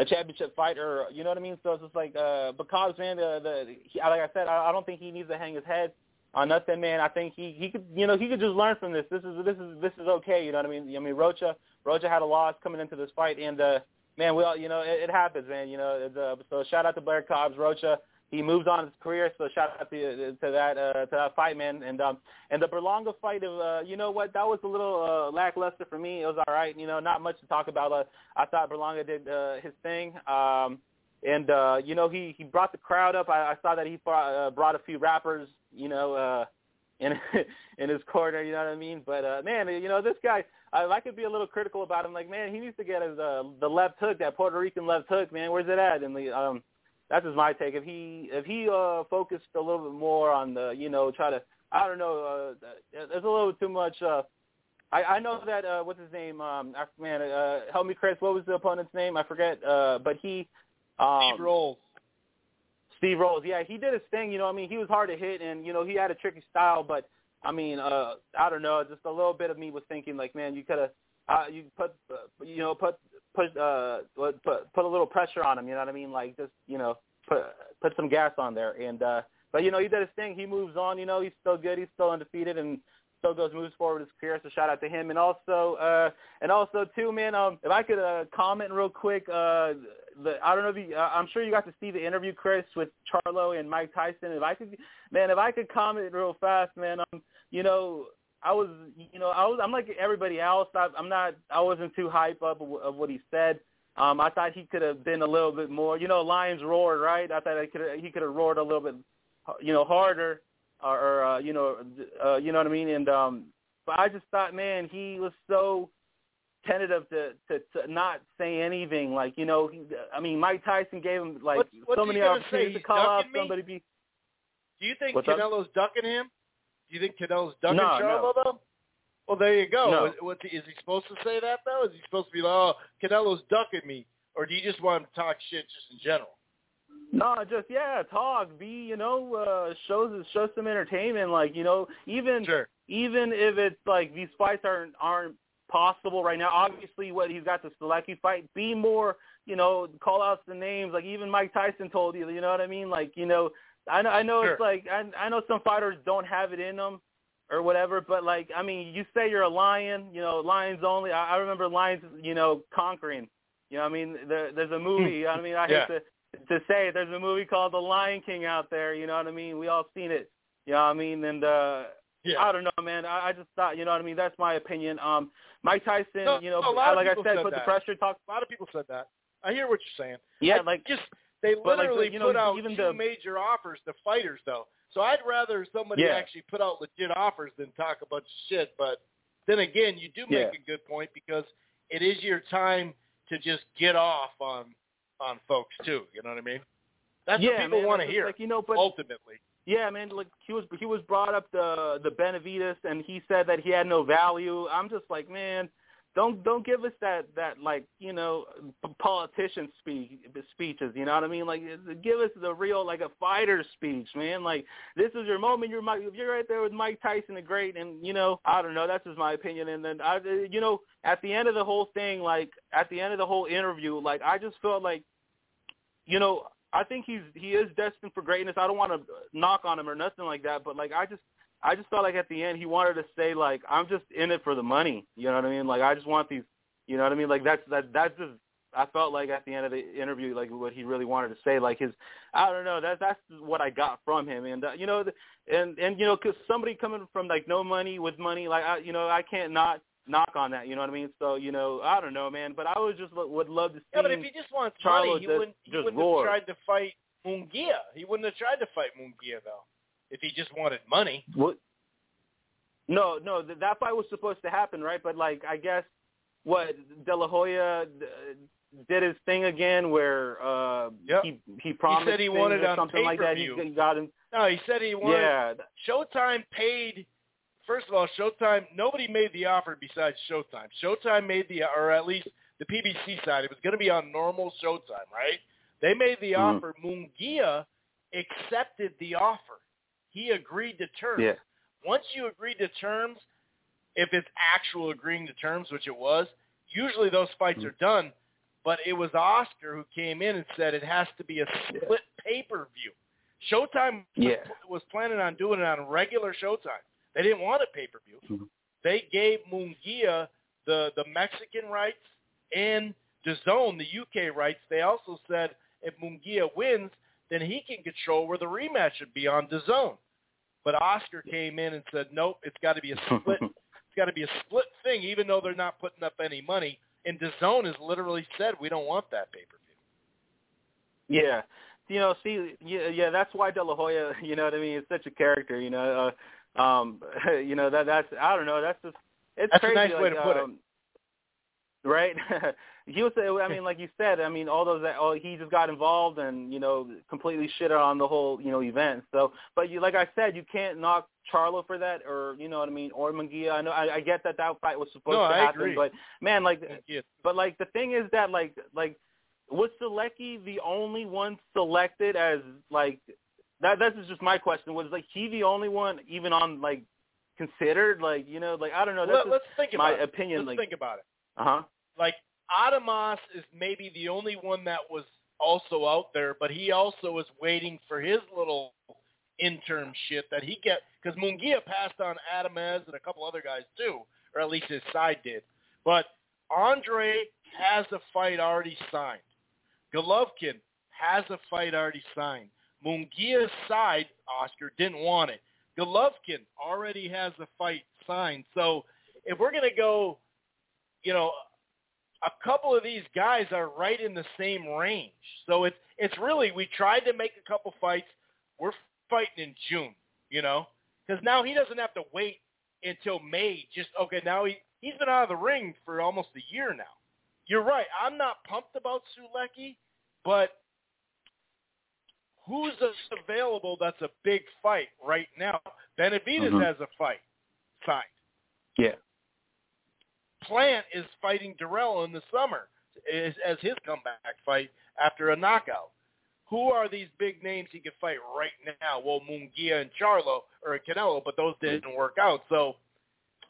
a championship fight, or you know what I mean. So it's just like, uh, because man, the, the he, like I said, I, I don't think he needs to hang his head on nothing, man. I think he he could you know he could just learn from this. This is this is this is okay. You know what I mean? I mean Rocha Rocha had a loss coming into this fight, and uh, man, we all you know it, it happens, man. You know, it's, uh, so shout out to Blair Cobbs, Rocha. He moves on his career, so shout out to to that uh, to that fight, man. And um and the Berlanga fight of uh, you know what that was a little uh, lackluster for me. It was all right, you know, not much to talk about. Uh, I thought Berlanga did uh, his thing. Um, and uh, you know he he brought the crowd up. I, I saw that he brought, uh, brought a few rappers, you know, uh, in in his corner. You know what I mean? But uh, man, you know this guy. I, I could be a little critical about him. Like man, he needs to get his uh, the left hook, that Puerto Rican left hook. Man, where's it at? And the um, that's just my take. If he if he uh, focused a little bit more on the you know try to I don't know. Uh, there's a little too much. Uh, I, I know that uh, what's his name? Um, I, man, uh, help me, Chris. What was the opponent's name? I forget. Uh, but he. Um, Steve Rolls. Steve Rolls, yeah, he did his thing. You know, I mean, he was hard to hit, and you know, he had a tricky style. But I mean, uh, I don't know, just a little bit of me was thinking, like, man, you could have, uh, you put, uh, you know, put put uh, put put a little pressure on him. You know what I mean? Like, just you know, put put some gas on there. And uh, but you know, he did his thing. He moves on. You know, he's still good. He's still undefeated, and still goes moves forward his career. So shout out to him. And also, uh, and also too, man. Um, if I could uh, comment real quick, uh, the I don't know if you, uh, I'm sure you got to see the interview, Chris, with Charlo and Mike Tyson. If I could, man, if I could comment real fast, man. Um, you know, I was, you know, I was, I'm like everybody else. I, I'm not, I wasn't too hype up of, of what he said. Um, I thought he could have been a little bit more. You know, lions roared, right? I thought I could, he could have roared a little bit, you know, harder, or, or uh, you know, uh, you know what I mean. And um, but I just thought, man, he was so tentative to, to to not say anything. Like, you know, he, I mean, Mike Tyson gave him like What's- what's so many opportunities to call out somebody. Be Do you think What's up? Ducking him? Do you think Canelo's ducking No, Charlo though? Well, there you go. No. What, what, is he supposed to say that though? Is he supposed to be like, oh, Canelo's ducking me, or do you just want him to talk shit just in general? No, just yeah, talk, be you know, uh shows show some entertainment. Like you know, even Sure. even if it's like these fights aren't aren't possible right now. Obviously, what he's got to select you fight, be more you know, call out the names. Like even Mike Tyson told you, you know what I mean? Like you know, I know I know it's like I I know some fighters don't have it in them or whatever, but like I mean, you say you're a lion, you know, lions only. I, I remember lions, you know, conquering. You know, what I mean, there, there's a movie. I mean, I Yeah. hate to to say. There's a movie called The Lion King out there. You know what I mean? We all seen it. You know what I mean? And uh Yeah. I don't know, man. I, I just thought, you know what I mean. That's my opinion. Um, Mike Tyson, No, you know, of like I said, said put the pressure talk. A lot of people said that. I hear what you're saying. Yeah, I like just they but like literally you know, put out even two the- major offers to fighters, though. So I'd rather somebody Yeah. actually put out legit offers than talk a bunch of shit. But then again, you do make Yeah. a good point because it is your time to just get off on on folks too. You know what I mean? That's yeah, what people want to hear. Like you know, but ultimately, Yeah, man. Like he was he was brought up the the Benavidez, and he said that he had no value. I'm just like, man, don't don't give us that that like you know politician speech speeches. You know what I mean? Like give us the real like a fighter speech, man. Like this is your moment. You're Mike, you're right there with Mike Tyson, the great, and you know I don't know. That's just my opinion. And then I you know at the end of the whole thing, like at the end of the whole interview, like I just felt like you know, I think he's he is destined for greatness. I don't want to knock on him or nothing like that, but like I just I just felt like at the end he wanted to say like I'm just in it for the money. You know what I mean? Like I just want these. You know what I mean? Like that's that that's just. I felt like at the end of the interview, like what he really wanted to say, like his, I don't know, that that's what I got from him, and uh, you know, the, and and you know, because somebody coming from like no money with money, like I, you know, I can't not knock on that, you know what I mean? So you know, I don't know, man, but I would just would love to see. yeah. But if he just wants Charlo money, he wouldn't he wouldn't roar. have tried to fight Munguia. He wouldn't have tried to fight Munguia though, if he just wanted money. What? No, no, th- that fight was supposed to happen, right? But like, I guess what De La Hoya uh, did his thing again, where uh Yep. he he promised said he wanted or something like that. He, got him. No, he said he wanted. Yeah, Showtime paid. First of all, Showtime. Nobody made the offer besides Showtime. Showtime made the, or at least the PBC side. It was going to be on normal Showtime, right? They made the Mhm. offer. Munguia accepted the offer. He agreed to terms. yeah, Once you agree to terms, if it's actual agreeing to terms, which it was, usually those fights Mhm. are done. But it was Oscar who came in and said it has to be a split pay-per-view. Showtime yeah, was planning on doing it on regular Showtime. They didn't want a pay-per-view. Mhm. They gave Munguia the the Mexican rights and DAZN the UK rights. They also said if Munguia wins, then he can control where the rematch should be on DAZN. But Oscar came in and said, nope, it's got to be a split. it's got to be a split thing, even though they're not putting up any money. And DAZN has literally said we don't want that pay-per-view. yeah. You know, see, yeah, yeah, that's why De La Hoya, you know what I mean, is such a character. You know, uh, um, you know that that's I don't know, that's just it's That's a crazy. nice way like, to put it. um, Right. He was. I mean, like you said. I mean, all those. Oh, he just got involved and you know completely shit on the whole you know event. So, but you, like I said, you can't knock Charlo for that, or you know what I mean, or Munguia. I know. I, I get that that fight was supposed No, to happen, agree. but man, like, but like the thing is that like like was Sulecki the only one selected as like that? That's just my question. Was like he the only one even on like considered like you know like I don't know. That's Let, us think my about it. opinion. Let's like think about it. uh huh. like Adames is maybe the only one that was also out there, but he also was waiting for his little interim shit that he get because Munguia passed on Adames and a couple other guys too, or at least his side did. But Andre has a fight already signed. Golovkin has a fight already signed. Munguia's side, Oscar, didn't want it. Golovkin already has a fight signed. So if we're going to go, you know, a couple of these guys are right in the same range. So it's it's really we tried to make a couple fights. We're fighting in June, you know, because now he doesn't have to wait until May. Just okay, now he he's been out of the ring for almost a year now. You're right. I'm not pumped about Sulecki, but who's available that's a big fight right now? Benavidez Mhm. has a fight signed. Yeah. Plant is fighting Dirrell in the summer as, as his comeback fight after a knockout. Who are these big names he could fight right now? Well, Munguia and Charlo or Canelo, but those didn't work out. So,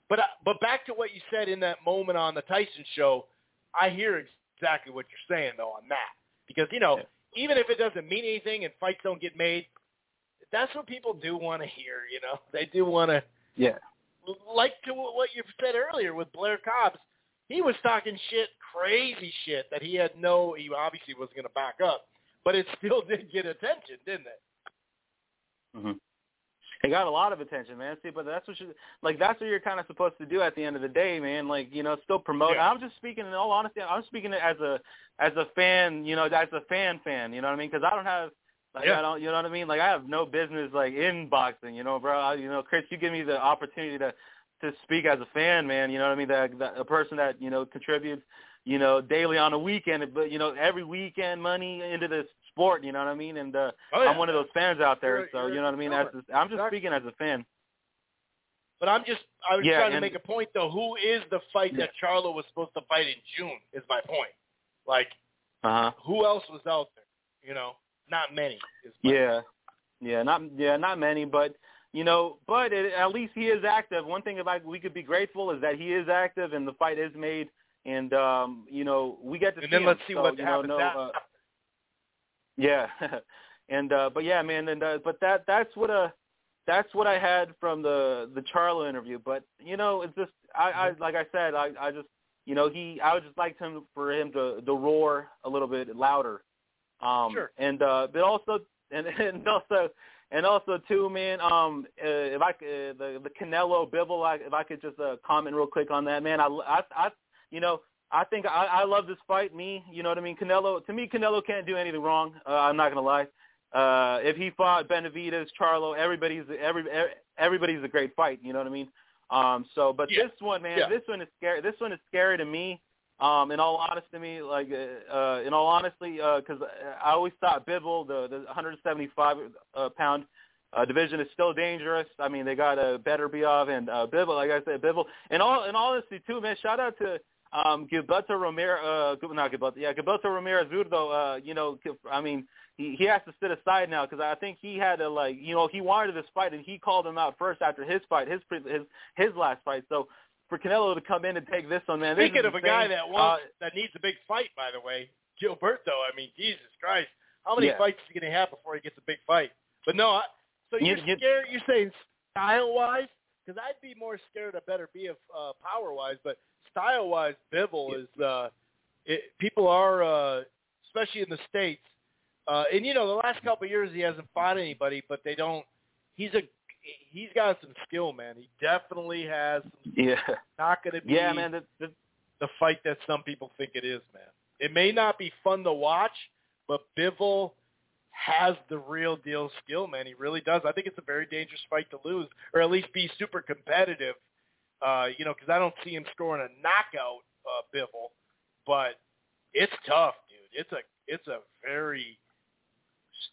but I- but back to what you said in that moment on the Tyson show, I hear exactly what you're saying though on that because you know Yeah. even if it doesn't mean anything and fights don't get made, that's what people do want to hear. You know, they do want to Yeah. Like to what you said earlier with Blair Cobbs, he was talking shit, crazy shit that he had no, he obviously wasn't going to back up, but it still did get attention, didn't it? hmm It got a lot of attention, man. See, but that's what you like. That's what you're kind of supposed to do at the end of the day, man. Like, you know, still promote. Yeah. I'm just speaking in all honesty. I'm speaking as a as a fan, you know, as a fan fan. You know what I mean? Because I don't have. Like Yeah. I don't, you know what I mean? Like I have no business like in boxing, you know, bro. I, you know, Chris, you give me the opportunity to to speak as a fan, man. You know what I mean? That, that a person that you know contributes, you know, daily on a weekend, but you know, every weekend money into this sport. You know what I mean? And uh, Oh, yeah. I'm one of those fans out there, You're- so you're you know what I mean. As a, I'm just Exactly. speaking as a fan. But I'm just I was Yeah, trying to and- make a point though. Who is the fight that Charlo was supposed to fight in June? Is my point. Like Uh huh. who else was out there? You know, not many. Yeah, yeah, not yeah, not many, but you know, but it, at least he is active. One thing about we could be grateful is that he is active and the fight is made, and um, you know, we get to And see then him. let's see So, what you know, happens no, uh, yeah, and uh, but yeah, man, and uh, but that that's what uh that's what I had from the the Charlo interview. But you know, it's just I, I like I said, I I just you know he I would just like him for him to to roar a little bit louder. Um, Sure. And uh, but also and and also and also too, man. Um, uh, if I uh, the the Canelo Bivol, I, if I could just uh, comment real quick on that, man. I I, I you know. I think I, I love this fight. Me, you know what I mean. Canelo, to me, Canelo can't do anything wrong. Uh, I'm not gonna lie. Uh, if he fought Benavidez, Charlo, everybody's every everybody's a great fight. You know what I mean? Um, so, but Yeah. this one, man, Yeah. this one is scary. This one is scary to me. Um, in all honesty, me, like, uh, uh, in all honesty, because I always thought Bivol, the the 175 uh, pound uh, division, is still dangerous. I mean, they got a better Biov and uh, Bivol, like I said, Bivol. And all in all honesty, too, man. Shout out to um, Gilberto Ramirez, uh, not Gilberto, yeah, Gilberto Ramirez Zurdo. Uh, you know, I mean, he he has to sit aside now because I think he had to like, you know, he wanted this fight and he called him out first after his fight, his his his last fight. So for Canelo to come in and take this one, man. this Speaking of a guy that wants Uh, that needs a big fight, by the way, Gilberto. I mean, Jesus Christ, how many Yeah. fights is he going to have before he gets a big fight? But no, I, so You- you're you- scared. You're saying style wise, because I'd be more scared of better be of uh, power wise, but style wise, Bivol is. Uh, it, people are, uh, especially in the states, uh, and you know, the last couple of years he hasn't fought anybody, but they don't. He's a he's got some skill, man. He definitely has. Some, yeah, not going to be yeah, man. The, the, the fight that some people think it is, man. It may not be fun to watch, but Bivol has the real deal skill, man. He really does. I think it's a very dangerous fight to lose, or at least be super competitive. Uh, you know, because I don't see him scoring a knockout, uh, Bivol, but it's tough, dude. It's a it's a very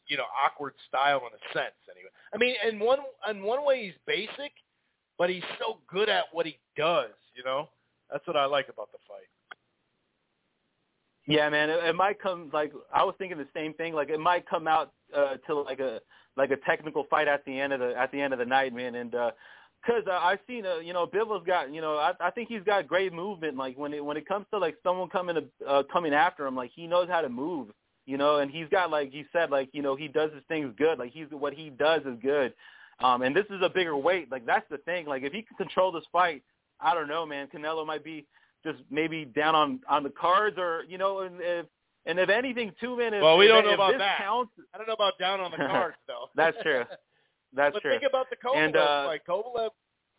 you know awkward style in a sense. Anyway, I mean, in one in one way he's basic, but he's so good at what he does. You know, that's what I like about the fight. Yeah, man, it, it might come like I was thinking the same thing. Like it might come out uh, to like a like a technical fight at the end of the at the end of the night, man. And uh 'cause uh, I've seen uh, you know Bivol's got you know I I think he's got great movement. Like when it when it comes to like someone coming to uh, coming after him, like he knows how to move. You know, and he's got like you said, like you know he does his things good. Like he's what he does is good. Um, and this is a bigger weight. Like that's the thing. Like if he can control this fight, I don't know, man. Canelo might be just maybe down on on the cards, or you know, and if and if anything, too, man. If, Well, we don't know if about this that. Counts, I don't know about down on the cards though. That's true. that's but true. think about the Kovalev And, uh, fight. Kovalev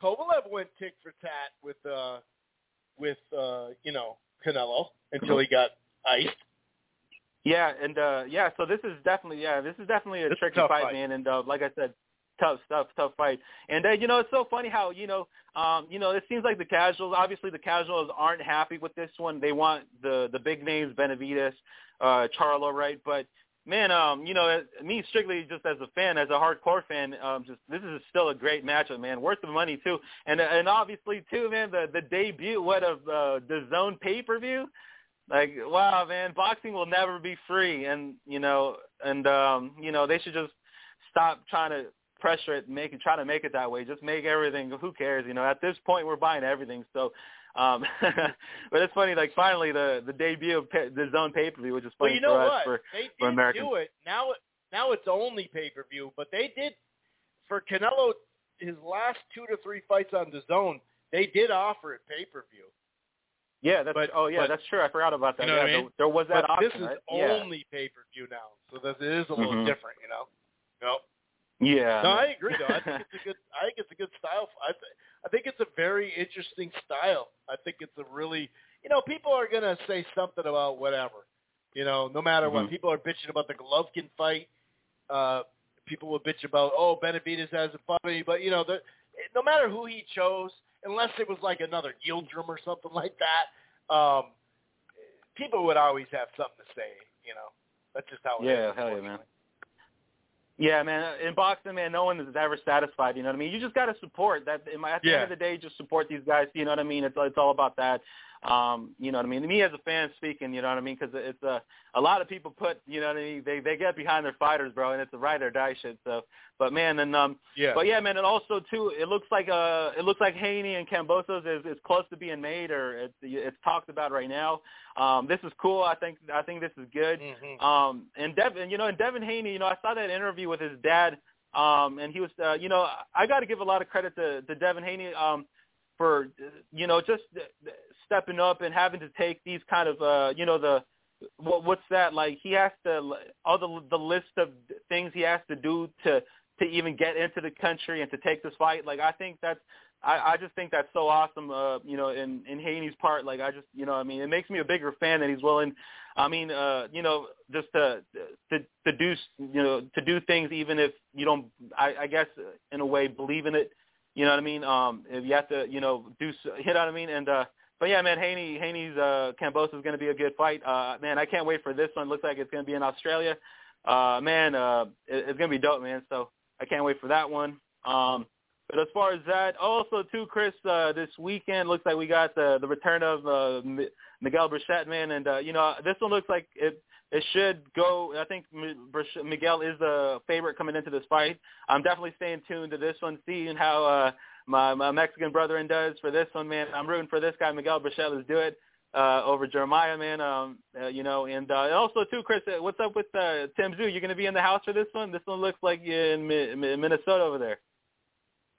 Kovalev went tick for tat with uh with uh you know Canelo until he got iced. Yeah, and uh yeah, so this is definitely yeah, this is definitely a It's tricky tough fight, fight. man. And uh, like I said, tough stuff, tough fight. And uh, you know, it's so funny how you know, um, you know, it seems like the casuals, obviously the casuals aren't happy with this one. They want the the big names, Benavidez, uh, Charlo, right? But man, um, you know, uh, me strictly just as a fan, as a hardcore fan, um, just this is still a great matchup, man. Worth the money too, and and obviously too, man, the the debut what of uh, the DAZN pay per view. Like wow, man, boxing will never be free, and you know, and um, you know, they should just stop trying to pressure it, make it, try to make it that way. Just make everything. Who cares? You know, at this point, we're buying everything. So, um, but it's funny. Like finally, the the debut of pa- the DAZN pay per view, which is Well, funny you know for us what? for they for Americans. do it. Now it now it's only pay per view, but they did for Canelo his last two to three fights on the DAZN. They did offer it pay per view. Yeah. That's but- oh yeah, but- that's true. I forgot about that. You know what yeah, I mean? there, there was that but option. this is right? Yeah. only pay per view now, so that it is a little Mhm. different. You know. Yep. Yeah. No, I agree. Though I think it's a good. I think it's a good style. I th- I think it's a very interesting style. I think it's a really. You know, people are gonna say something about whatever. You know, no matter what. Mhm. People are bitching about the Golovkin fight. Uh, people will bitch about, oh, Benavidez hasn't fought but you know, the, no matter who he chose, unless it was like another Yildirim or something like that, um, people would always have something to say. You know, that's just how it Yeah, is, hell yeah, man. Yeah, man. In boxing, man, no one is ever satisfied. You know what I mean? You just got to support that. At the Yeah. end of the day, just support these guys. You know what I mean? It's it's all about that. Um, you know what I mean? Me as a fan speaking, you know what I mean? Because it's a a lot of people put, you know what I mean? They they get behind their fighters, bro, and it's a ride or die shit. So, but man, and um, Yeah. but yeah, man, and also too, it looks like uh, it looks like Haney and Kambosos is is close to being made, or it's it's talked about right now. Um, this is cool. I think I think this is good. Mhm. Um, and Devin, you know, and Devin Haney, you know, I saw that interview with his dad, um, and he was, uh, you know, I got to give a lot of credit to, to Devin Haney um, for, you know, just stepping up and having to take these kind of, uh, you know, the what, what's that like? He has to all the the list of things he has to do to to even get into the country and to take this fight. Like I think that's I, I just think that's so awesome, uh, you know, in, in Haney's part. Like I just, you know, I mean, it makes me a bigger fan that he's willing. I mean, uh, you know, just to to to do, you know, to do things even if you don't. I, I guess in a way believe in it. You know what I mean? Um, if you have to, you know, do, you know what I mean? And uh, but yeah, man, Haney Haney's uh, Cambosa is going to be a good fight. Uh, man, I can't wait for this one. Looks like it's going to be in Australia. Uh, man, uh, it, it's going to be dope, man. So I can't wait for that one. Um, but as far as that, also too, Chris, uh, this weekend looks like we got the the return of uh, Miguel Berchelt, man, and uh, you know this one looks like it it should go. I think Miguel is the favorite coming into this fight. I'm definitely staying tuned to this one, seeing how uh, my my Mexican brethren does for this one, man. I'm rooting for this guy, Miguel Berchelt. Let's do it uh, over Jeremiah, man. Um, uh, you know, and uh, also too, Chris, uh, what's up with uh, Tim Tszyu? You're going to be in the house for this one? This one looks like you're in Mi- Mi- Minnesota over there.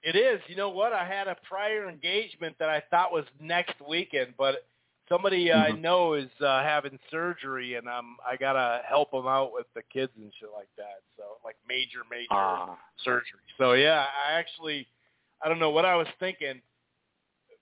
It is. You know what? I had a prior engagement that I thought was next weekend, but somebody I Mhm. know is uh, having surgery, and I'm I gotta help them out with the kids and shit like that. So like major, major Ah. surgery. So yeah, I actually I don't know what I was thinking,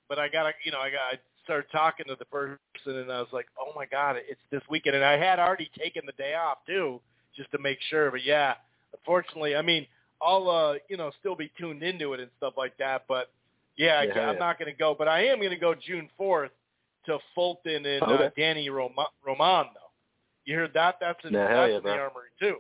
but I gotta you know I got I started talking to the person, and I was like, oh my god, it's this weekend, and I had already taken the day off too, just to make sure. But yeah, unfortunately, I mean. I'll uh you know still be tuned into it and stuff like that. But yeah, I, yeah. I'm not going to go. But I am going to go June 4th to Fulton and uh, Danny Roma- Roman though. You heard that? That's in, Yeah, that's yeah, in the armory too.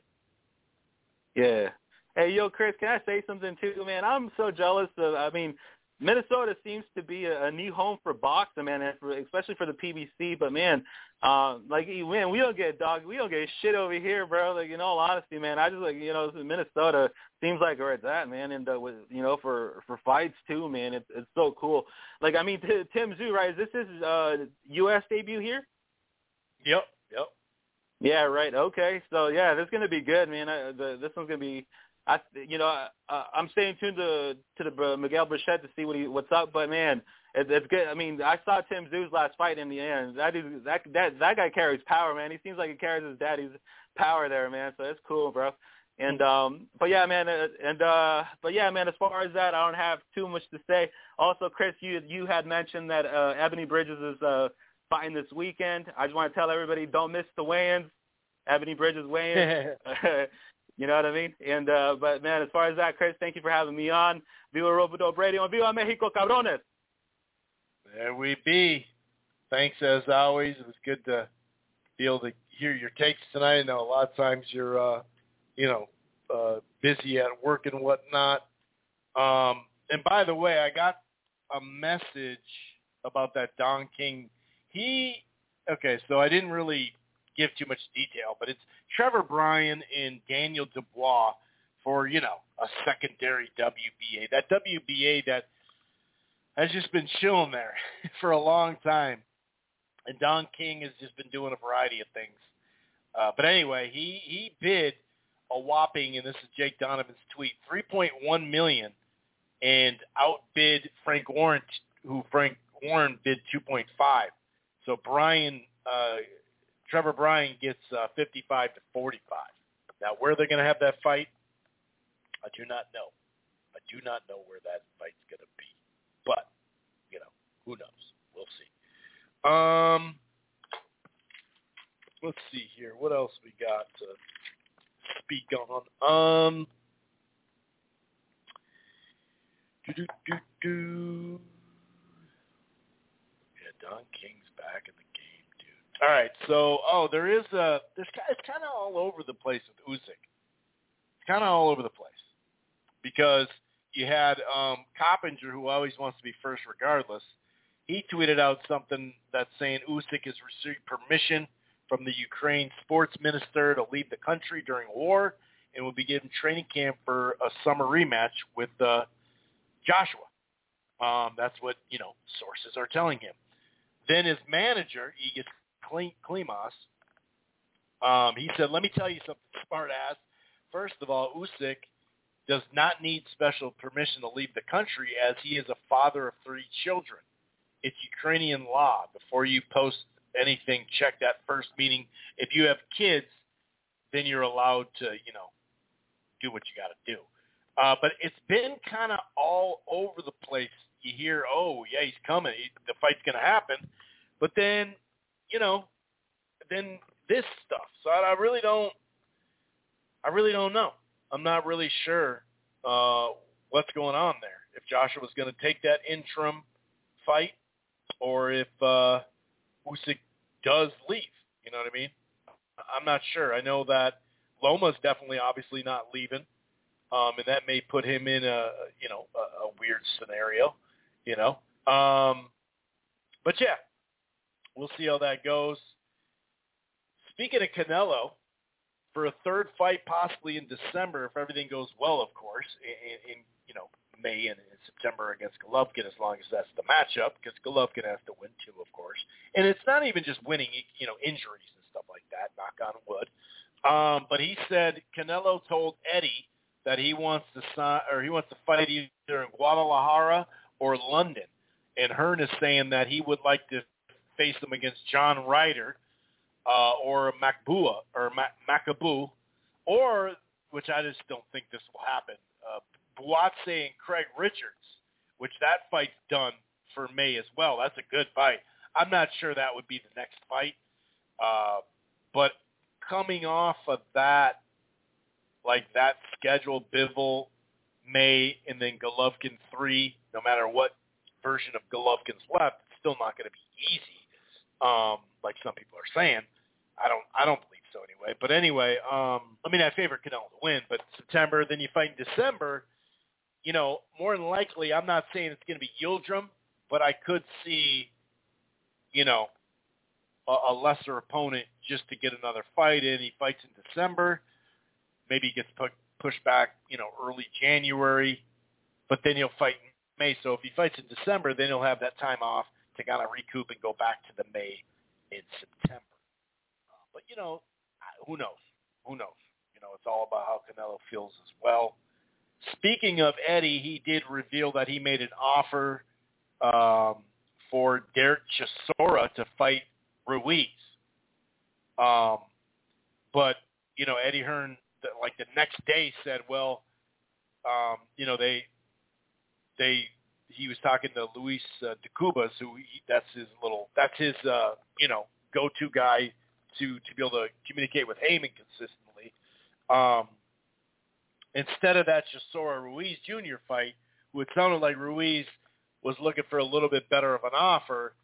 Yeah. Hey, yo, Chris, can I say something too, man? I'm so jealous of. I mean, Minnesota seems to be a, a new home for boxing, man, and for, especially for the PBC. But man, uh, like man, we don't get dog, we don't get shit over here, bro. Like in all honesty, man, I just like you know Minnesota seems like where it's at, man, and uh, with, you know for for fights too, man. It's it's so cool. Like I mean, t- Tim Tszyu, right? Is this his uh, U.S. debut here? Yep, yep. Yeah, right. Okay, so yeah, this is gonna be good, man. I, the, this one's gonna be, I, you know, I, I'm staying tuned to to the uh, Miguel Berchelt to see what he what's up. But man, it, it's good. I mean, I saw Tim Tszyu's last fight in the end. That is that that that guy carries power, man. He seems like he carries his daddy's power there, man. So it's cool, bro. And um, but yeah, man, uh, and uh, but yeah, man. As far as that, I don't have too much to say. Also, Chris, you you had mentioned that uh, Ebony Bridges is uh fighting this weekend. I just want to tell everybody, don't miss the weigh-ins. Ebony Bridges weigh-ins. you know what I mean? And uh, but man, as far as that, Chris, thank you for having me on. Viva Rope-A-Dope Radio and Viva Mexico, cabrones. There we be. Thanks as always. It was good to be able to hear your takes tonight. I know a lot of times you're, uh, you know, uh, busy at work and whatnot. Um, and by the way, I got a message about that Don King. He, okay, so I didn't really give too much detail, but it's Trevor Bryan and Daniel Dubois for, you know, a secondary WBA. That WBA that has just been chilling there for a long time. And Don King has just been doing a variety of things. Uh, but anyway, he, he bid a whopping, and this is Jake Donovan's tweet, 3.1 million and outbid Frank Warren, who Frank Warren bid 2.5. So Bryan, uh, Trevor Bryan gets uh, 55 to 45. Now, where they're going to have that fight, I do not know. I do not know where that fight's going to be. But, you know, who knows? We'll see. Um, let's see here. What else we got to speak on? Um, do do do do. Yeah, Don King's back in the. All right, so oh, there is a guy. It's kind of all over the place with Usyk. It's kind of all over the place because you had um Coppinger, who always wants to be first regardless. He tweeted out something that's saying Usyk has received permission from the Ukraine sports minister to leave the country during war and will be given training camp for a summer rematch with uh, Joshua. Um, that's what you know sources are telling him. Then his manager, Egis Klimas, um, he said, "Let me tell you something, smart ass. First of all, Usyk does not need special permission to leave the country as he is a father of three children. It's Ukrainian law. Before you post anything, check that first. Meaning, if you have kids, then you're allowed to, you know, do what you got to do. Uh, but it's been kind of all over the place. You hear, oh yeah, he's coming. He, the fight's going to happen, but then, you know, then this stuff. So I, I really don't. I really don't know. I'm not really sure uh, what's going on there. If Joshua's going to take that interim fight, or if uh, Usyk does leave. You know what I mean? I'm not sure. I know that Loma's definitely, obviously, not leaving um, and that may put him in a you know a, a weird scenario, you know. Um, but yeah, we'll see how that goes. Speaking of Canelo, for a third fight possibly in December, if everything goes well, of course, in, in you know May and in September against Golovkin, as long as that's the matchup, because Golovkin has to win too, of course. And it's not even just winning, you know, injuries and stuff like that. Knock on wood. Um, but he said Canelo told Eddie that he wants to sign or he wants to fight either in Guadalajara or London. And Hearn is saying that he would like to face them against John Ryder uh, or Macbua or Makabu, or which I just don't think this will happen. Uh, Buatsi and Craig Richards, which that fight's done for May as well. That's a good fight. I'm not sure that would be the next fight, uh, but coming off of that like that schedule, Bivol, May, and then Golovkin three. No matter what version of Golovkin's left, it's still not going to be easy, um, like some people are saying. I don't, I don't believe so anyway. But anyway, um, I mean, I favor Canelo to win, but September, then you fight in December. You know, more than likely, I'm not saying it's going to be Yildirim, but I could see, you know, a, a lesser opponent just to get another fight in. He fights in December maybe he gets put, pushed back, you know, early January, but then he'll fight in May. So if he fights in December, then he'll have that time off to kind of recoup and go back to the May in September. Uh, but you know, who knows? Who knows? You know, it's all about how Canelo feels as well. Speaking of Eddie, he did reveal that he made an offer um, for Derek Chisora to fight Ruiz. Um, but you know, Eddie Hearn like the next day said, well, um, you know, they they he was talking to Luis uh, de Cubas, who he, that's his little that's his uh, you know go-to guy to to be able to communicate with Haymon consistently. Um, instead of that Chisora Ruiz Jr. fight, who it sounded like Ruiz was looking for a little bit better of an offer,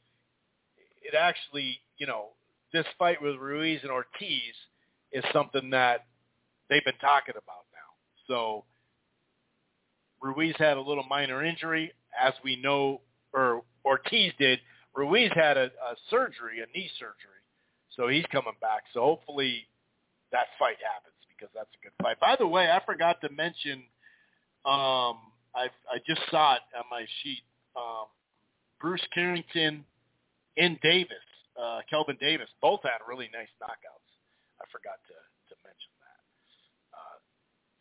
it actually, you know, this fight with Ruiz and Ortiz is something that they've been talking about now. So Ruiz had a little minor injury, as we know, or Ortiz did. Ruiz had a, a surgery, a knee surgery, so he's coming back. So hopefully that fight happens because that's a good fight. By the way, I forgot to mention. Um, I I just saw it on my sheet. Um, Bruce Carrington and Davis, uh, Kelvin Davis, both had really nice knockouts. I forgot to mention that. Uh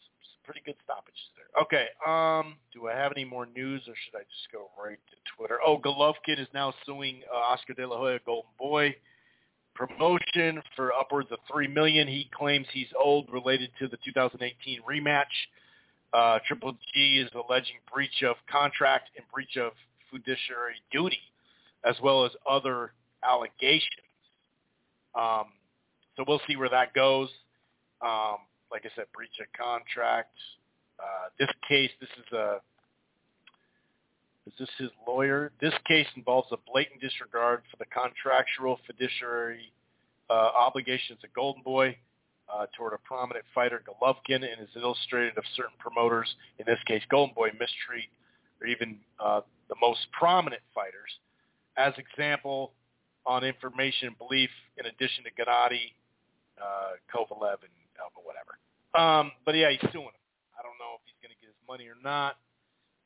some some pretty good stoppages there. Okay. Um, do I have any more news, or should I just go right to Twitter? Oh, Golovkin is now suing uh, Oscar De La Hoya Golden Boy promotion for upwards of three million. He claims he's owed related to the 2018 rematch Uh, Triple G is alleging breach of contract and breach of fiduciary duty, as well as other allegations. Um, so we'll see where that goes. Um, like I said, breach of contract. Uh, this case, this is a is this his lawyer? This case involves a blatant disregard for the contractual fiduciary uh, obligations of Golden Boy uh, toward a prominent fighter, Golovkin, and is illustrated of certain promoters, in this case Golden Boy, mistreat or even uh, the most prominent fighters. As example, on information and belief, in addition to Gennady, uh, Kovalev, and Elba, whatever. Um, but yeah, he's suing him. I don't know if he's going to get his money or not.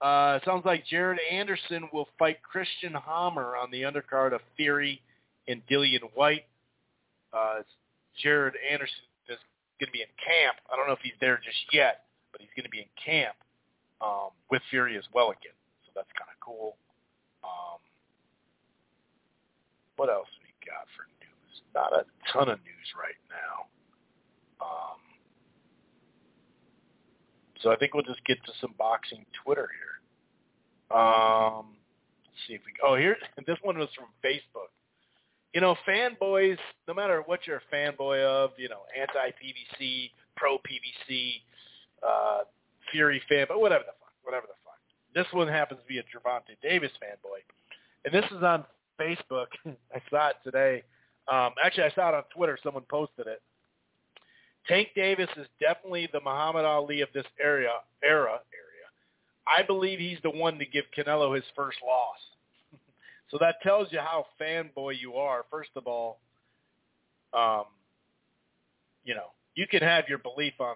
Uh, sounds like Jared Anderson will fight Christian Hammer on the undercard of Fury and Dillian Whyte. Uh, Jared Anderson is going to be in camp. I don't know if he's there just yet, but he's going to be in camp um, with Fury as well again. So that's kind of cool. Um, what else we got for news? Not a ton of news right now. Um, so I think we'll just get to some boxing Twitter here. Um, let's see if we. Oh, here this one was from Facebook. You know, fanboys. No matter what you're a fanboy of, you know, anti PBC, pro PBC, uh, Fury fan, but whatever the fuck, whatever the fuck. This one happens to be a Gervonta Davis fanboy, and this is on Facebook. I saw it today. Um, actually, I saw it on Twitter. Someone posted it. Tank Davis is definitely the Muhammad Ali of this area era area. I believe he's the one to give Canelo his first loss. so that tells you how fanboy you are. First of all, um, you know, you can have your belief on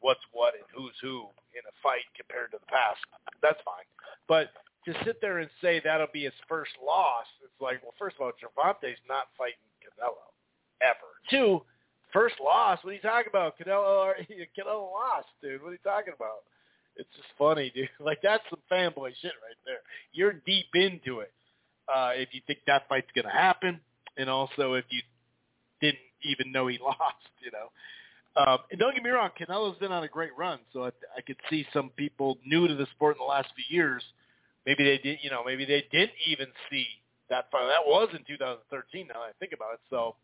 what's what and who's who in a fight compared to the past. That's fine. But to sit there and say that'll be his first loss, it's like, well, first of all, Gervonta's not fighting Canelo ever. Two, first loss. What are you talking about? Canelo, Canelo lost, dude. What are you talking about? It's just funny, dude. Like that's some fanboy shit right there. You're deep into it. Uh, if you think that fight's gonna happen, and also if you didn't even know he lost, you know. Um, and don't get me wrong, Canelo's been on a great run, so I, I could see some people new to the sport in the last few years. Maybe they did, you know, maybe they didn't even see that fight. That was in 2013. Now that I think about it, so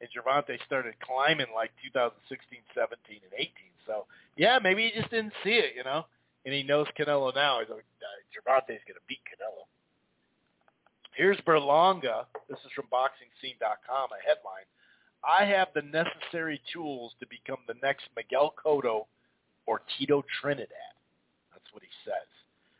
and Gervonta started climbing like 2016, 17, and 18. So yeah, maybe he just didn't see it, you know. And he knows Canelo now. He's like, Gervonta's going to beat Canelo. Here's Berlanga. This is from BoxingScene.com. A headline: I have the necessary tools to become the next Miguel Cotto or Tito Trinidad. That's what he says.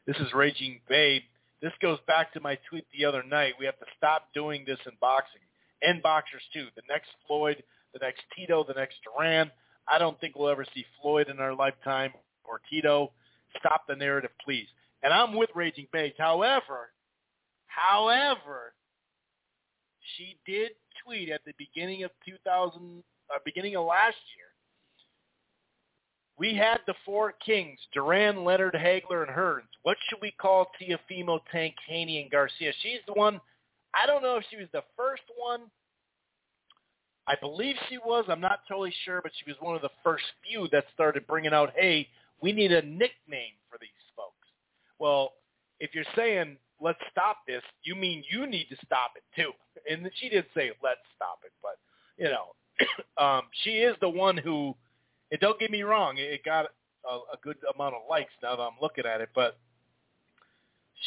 This is Raging Babe. This goes back to my tweet the other night. We have to stop doing this in boxing and boxers too. The next Floyd, the next Tito, the next Duran. I don't think we'll ever see Floyd in our lifetime or Tito. Stop the narrative, please. And I'm with Raging Babe. However, however, she did tweet at the beginning of 2000, uh, beginning of last year. We had the four kings, Duran, Leonard, Hagler, and Hearns. What should we call Teofimo, Tank, Haney, and Garcia? She's the one I don't know if she was the first one. I believe she was. I'm not totally sure, but she was one of the first few that started bringing out, hey, we need a nickname for these folks. Well, if you're saying let's stop this, you mean you need to stop it too. And she did say let's stop it, but you know, um, she is the one who. And don't get me wrong, it got a, a good amount of likes now that I'm looking at it, but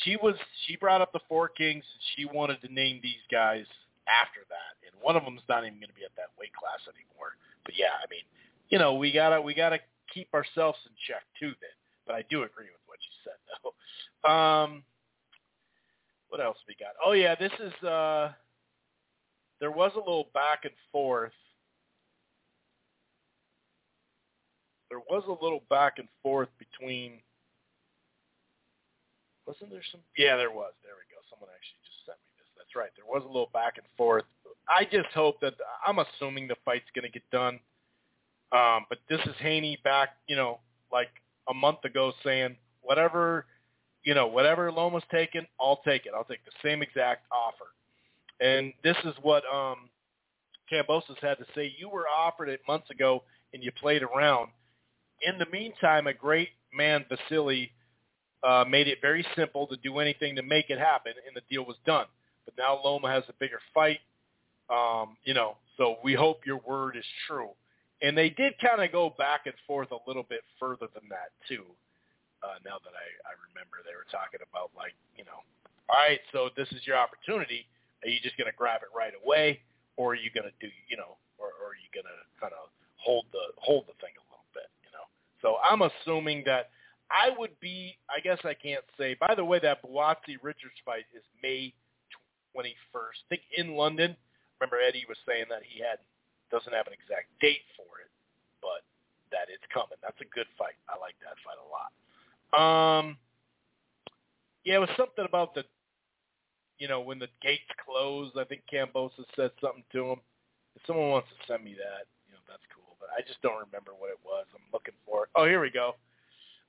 she was she brought up the four kings. And she wanted to name these guys after that, and one of them's not even going to be at that weight class anymore. But yeah, I mean, you know, we gotta we gotta keep ourselves in check too. Then, but I do agree with what you said though. Um, what else we got? Oh yeah, this is uh, there was a little back and forth. There was a little back and forth between wasn't there some? Yeah, there was. There we go. Someone actually just sent me this. That's right. There was a little back and forth. I just hope that I'm assuming the fight's going to get done. Um, but this is Haney back, you know, like a month ago saying whatever, you know, whatever Loma's taken, I'll take it. I'll take the same exact offer. And this is what um, Kambosos had to say. You were offered it months ago and you played around. In the meantime, a great man Vasily uh, made it very simple to do anything to make it happen, and the deal was done. But now Loma has a bigger fight, um, you know. So we hope your word is true. And they did kind of go back and forth a little bit further than that too. Uh, now that I, I remember, they were talking about like, you know, all right, so this is your opportunity. Are you just going to grab it right away, or are you going to do, you know, or, or are you going to kind of hold the hold the thing a little bit, you know? So I'm assuming that I would be. I guess I can't say. By the way, that Buatsi Richards fight is May 21st. I think in London. Remember Eddie was saying that he had doesn't have an exact date for it, but that it's coming. That's a good fight. I like that fight a lot. Um, yeah, it was something about the, you know, when the gates closed. I think Kambosos said something to him. If someone wants to send me that, you know, that's cool. But I just don't remember what it was. I'm looking for it. Oh, here we go.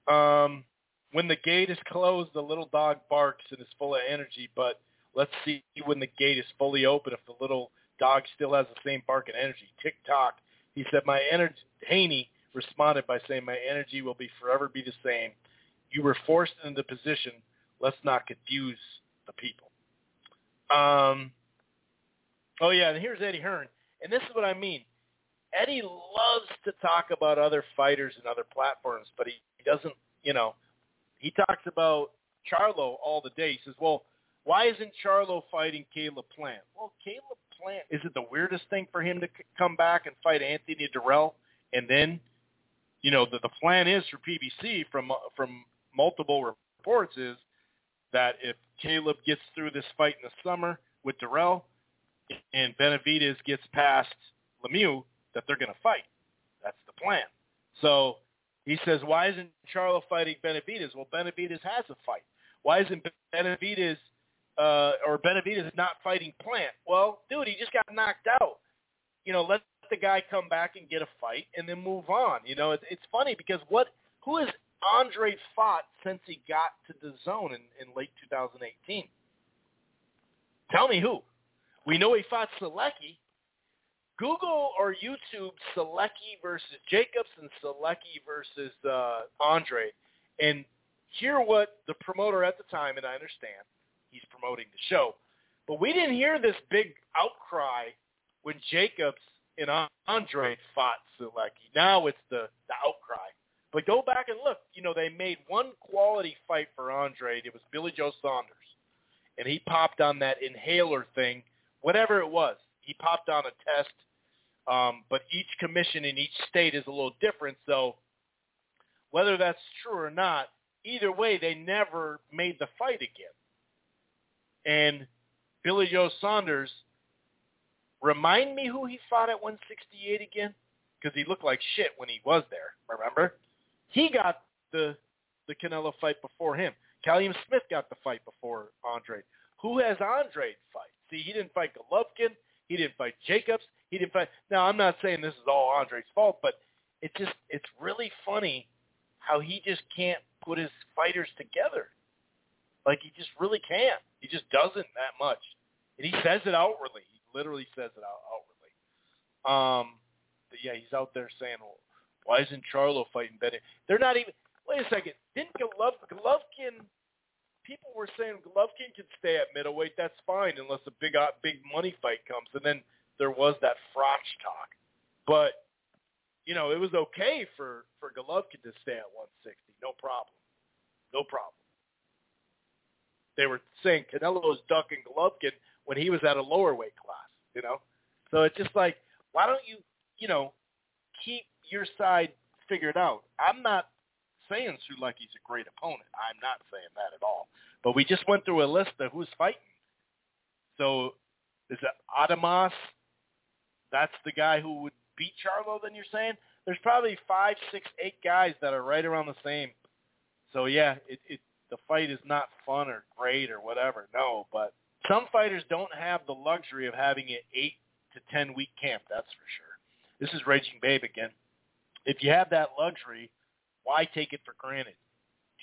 Um, when the gate is closed, the little dog barks and is full of energy. But let's see when the gate is fully open if the little dog still has the same barking energy. Tick tock. He said, my energy, Haney responded by saying, my energy will be forever be the same. You were forced into the position. Let's not confuse the people. Um, oh, yeah, and here's Eddie Hearn. And this is what I mean. Eddie loves to talk about other fighters and other platforms, but he, he doesn't, you know, he talks about Charlo all the day. He says, well, why isn't Charlo fighting Caleb Plant? Well, Caleb Plant, is it the weirdest thing for him to c- come back and fight Anthony Dirrell? And then, you know, the, the plan is for PBC from uh, from multiple reports is that if Caleb gets through this fight in the summer with Dirrell and Benavidez gets past Lemieux, that they're going to fight. That's the plan. So he says, why isn't Charlo fighting Benavidez? Well, Benavidez has a fight. Why isn't Benavidez uh, or Benavidez not fighting Plant? Well, dude, he just got knocked out. You know, let the guy come back and get a fight and then move on. You know, it's, it's funny because what who has Andre fought since he got to the zone in, in late 2018? Tell me who. We know he fought Sulecki. Google or YouTube Sulecki versus Jacobs and Sulecki versus uh, Andre, and hear what the promoter at the time, and I understand he's promoting the show, but we didn't hear this big outcry when Jacobs and Andre fought Sulecki. Now it's the, the outcry. But go back and look. You know, they made one quality fight for Andre. It was Billy Joe Saunders. And he popped on that inhaler thing, whatever it was. He popped on a test. Um, but each commission in each state is a little different. So whether that's true or not, either way, they never made the fight again. And Billy Joe Saunders, remind me who he fought at 168 again? Because he looked like shit when he was there, remember? He got the the Canelo fight before him. Callum Smith got the fight before Andre. Who has Andre fight? See, he didn't fight Golovkin. He didn't fight Jacobs. He didn't fight. Now, I'm not saying this is all Andre's fault, but it just it's really funny how he just can't put his fighters together. Like he just really can't. He just doesn't that much, and he says it outwardly. He literally says it out outwardly. Um, but yeah, he's out there saying, well, why isn't Charlo fighting Benny? They're not even. Wait a second. Didn't Golov, Golovkin? People were saying Golovkin can stay at middleweight. That's fine unless a big uh, big money fight comes. And then there was that Froch talk, but you know it was okay for for Golovkin to stay at 160. No problem. No problem. They were saying Canelo was ducking Golovkin when he was at a lower weight class. You know, so it's just like why don't you you know keep your side figured out. I'm not saying Sulecki's a great opponent. I'm not saying that at all. But we just went through a list of who's fighting. So is it Adames? That's the guy who would beat Charlo, then you're saying? There's probably five, six, eight guys that are right around the same. So yeah, it, it the fight is not fun or great or whatever. No, but some fighters don't have the luxury of having an eight to ten week camp, that's for sure. This is Raging Babe again if you have that luxury, why take it for granted?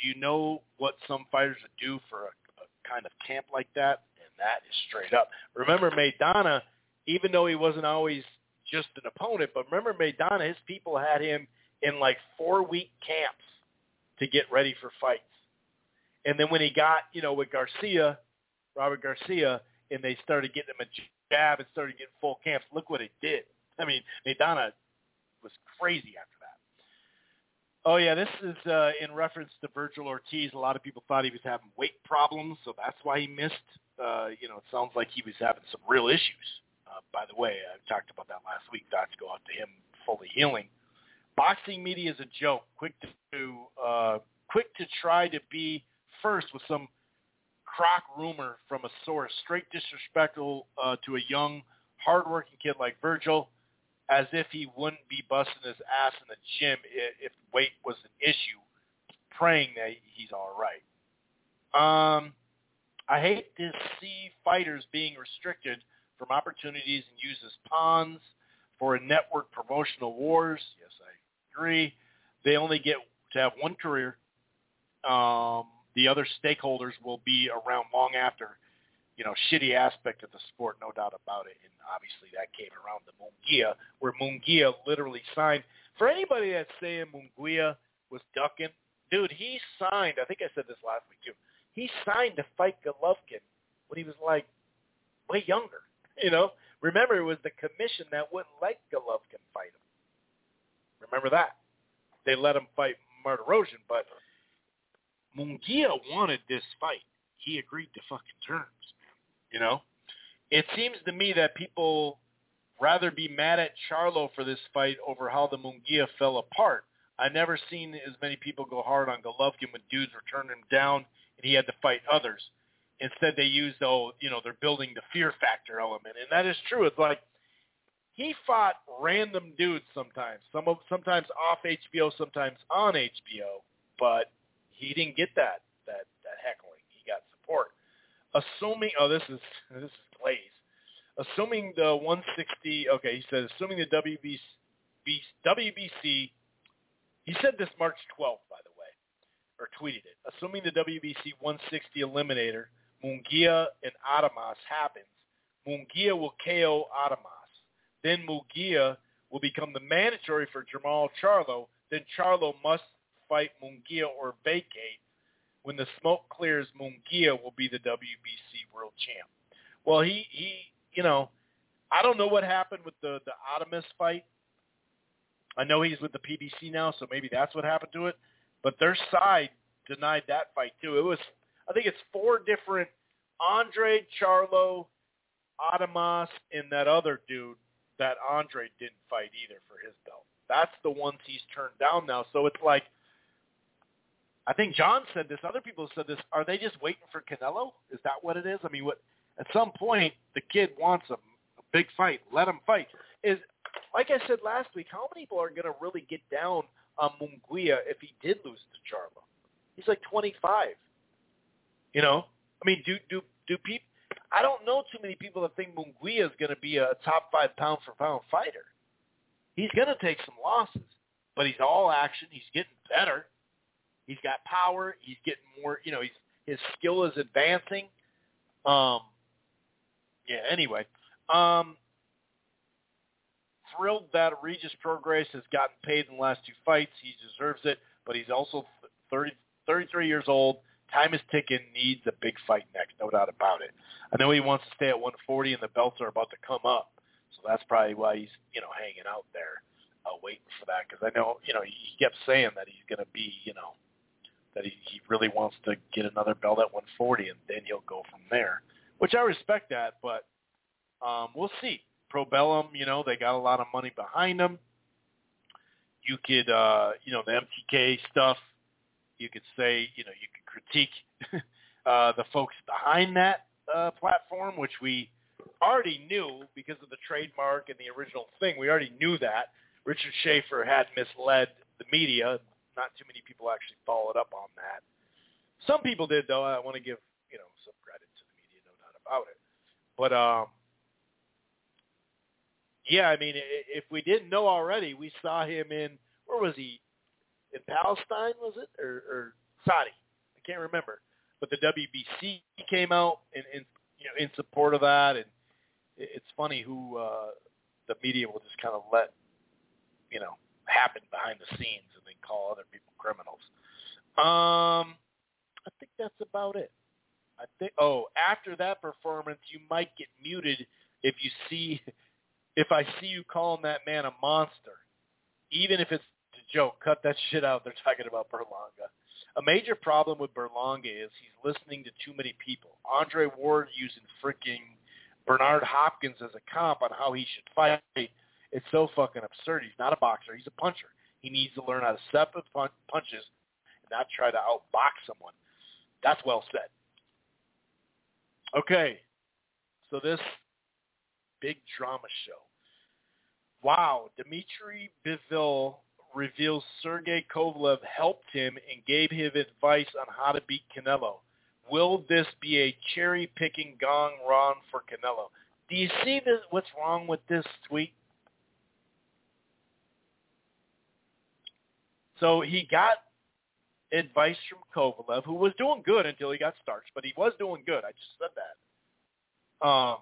Do you know what some fighters would do for a, a kind of camp like that? And that is straight up. Remember Maidana, even though he wasn't always just an opponent, but remember Maidana, his people had him in like four week camps to get ready for fights. And then when he got, you know, with Garcia, Robert Garcia, and they started getting him a jab and started getting full camps, look what it did. I mean, Maidana was crazy after that. Oh yeah, this is uh, in reference to Vergil Ortiz. A lot of people thought he was having weight problems, so that's why he missed. Uh, you know, it sounds like he was having some real issues. Uh, by the way, I talked about that last week. Thoughts go out to him fully healing. Boxing media is a joke. Quick to uh, quick to try to be first with some crock rumor from a source, straight disrespectful uh, to a young, hardworking kid like Vergil as if he wouldn't be busting his ass in the gym if, if weight was an issue, praying that he's all right. Um, I hate to see fighters being restricted from opportunities and uses pawns for a network promotional wars. Yes, I agree. They only get to have one career. Um, the other stakeholders will be around long after you know, shitty aspect of the sport, no doubt about it. And obviously that came around the Munguia, where Munguia literally signed. For anybody that's saying Munguia was ducking, dude, he signed. I think I said this last week too. He signed to fight Golovkin when he was like way younger. You know, remember it was the commission that wouldn't let Golovkin fight him. Remember that? They let him fight Martirosyan, but Munguia wanted this fight. He agreed to fucking terms. You know, it seems to me that people rather be mad at Charlo for this fight over how the Munguia fell apart. I've never seen as many people go hard on Golovkin when dudes were turning him down and he had to fight others. Instead, they used, oh, you know, they're building the fear factor element, and that is true. It's like he fought random dudes sometimes, some of sometimes off HBO, sometimes on HBO, but he didn't get that that that heckling. He got support assuming oh this is this is Glaze. Assuming the 160 okay, he said assuming the WBC WBC he said this March 12th by the way or tweeted it. Assuming the WBC 160 eliminator Munguia and Adames happens, Munguia will KO Adames. Then Munguia will become the mandatory for Jermall Charlo. Then Charlo must fight Munguia or vacate when the smoke clears, Munguia will be the WBC world champ. Well, he he, you know, I don't know what happened with the the Adames fight. I know he's with the PBC now, so maybe that's what happened to it. But their side denied that fight too. It was, I think it's four different Andre, Charlo, Adames, and that other dude that Andre didn't fight either for his belt. That's the ones he's turned down now. So it's like I think John said this. Other people said this. Are they just waiting for Canelo? Is that what it is? I mean, what? At some point, the kid wants a, a big fight. Let him fight. Is like I said last week. How many people are going to really get down on Munguia if he did lose to Charlo? He's like 25. You know, I mean, do do do people? I don't know too many people that think Munguia is going to be a top five pound for pound fighter. He's going to take some losses, but he's all action. He's getting better. He's got power. He's getting more. You know, he's his skill is advancing. Um, yeah. Anyway, um, thrilled that Regis Prograis has gotten paid in the last two fights. He deserves it, but he's also 30, 33 years old. Time is ticking. Needs a big fight next, no doubt about it. I know he wants to stay at 140, and the belts are about to come up, so that's probably why he's you know hanging out there, uh, waiting for that. Because I know you know he kept saying that he's going to be you know that he, he really wants to get another belt at 140, and then he'll go from there, which I respect that, but um, we'll see. Probellum, you know, they got a lot of money behind them. You could, uh, you know, the MTK stuff, you could say, you know, you could critique uh, the folks behind that uh, platform, which we already knew because of the trademark and the original thing. We already knew that. Richard Schaefer had misled the media not too many people actually followed up on that. Some people did, though. I want to give you know some credit to the media, no doubt about it. But um, yeah, I mean, if we didn't know already, we saw him in where was he? In Palestine, was it or, or Saudi? I can't remember. But the WBC came out in, in you know in support of that, and it's funny who uh, the media will just kind of let you know happen behind the scenes and then call other people criminals. Um, I think that's about it. I think. Oh, after that performance, you might get muted if you see, if I see you calling that man a monster, even if it's joke. Cut that shit out. They're talking about Berlanga. A major problem with Berlanga is he's listening to too many people. Andre Ward using freaking Bernard Hopkins as a comp on how he should fight. It's so fucking absurd. He's not a boxer. He's a puncher. He needs to learn how to up punches and not try to outbox someone. That's well said. Okay, so this big drama show. Wow, Dmitry Bivol reveals Sergey Kovalev helped him and gave him advice on how to beat Canelo. Will this be a cherry-picking gong run for Canelo? Do you see this, what's wrong with this tweet? So he got advice from Kovalev, who was doing good until he got starched, but he was doing good. I just said that. Um,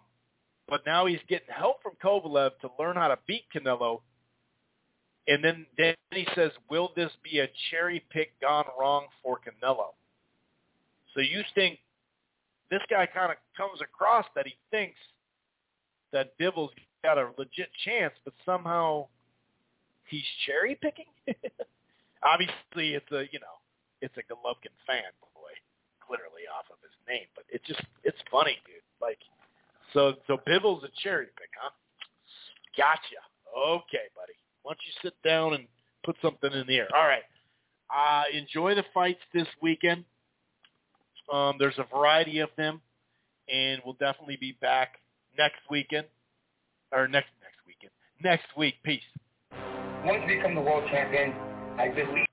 but now he's getting help from Kovalev to learn how to beat Canelo. And then, then he says, will this be a cherry pick gone wrong for Canelo? So you think this guy kind of comes across that he thinks that Bivol's got a legit chance, but somehow he's cherry picking? Obviously, it's a, you know, it's a Golovkin fan, boy, clearly off of his name. But it's just it's funny, dude. Like, so so Bivol's a cherry pick, huh? Gotcha. Okay, buddy. Why don't you sit down and put something in the air? All right. Uh, enjoy the fights this weekend. Um, there's a variety of them, and we'll definitely be back next weekend or next next weekend next week. Peace. Once you become the world champion, I believe.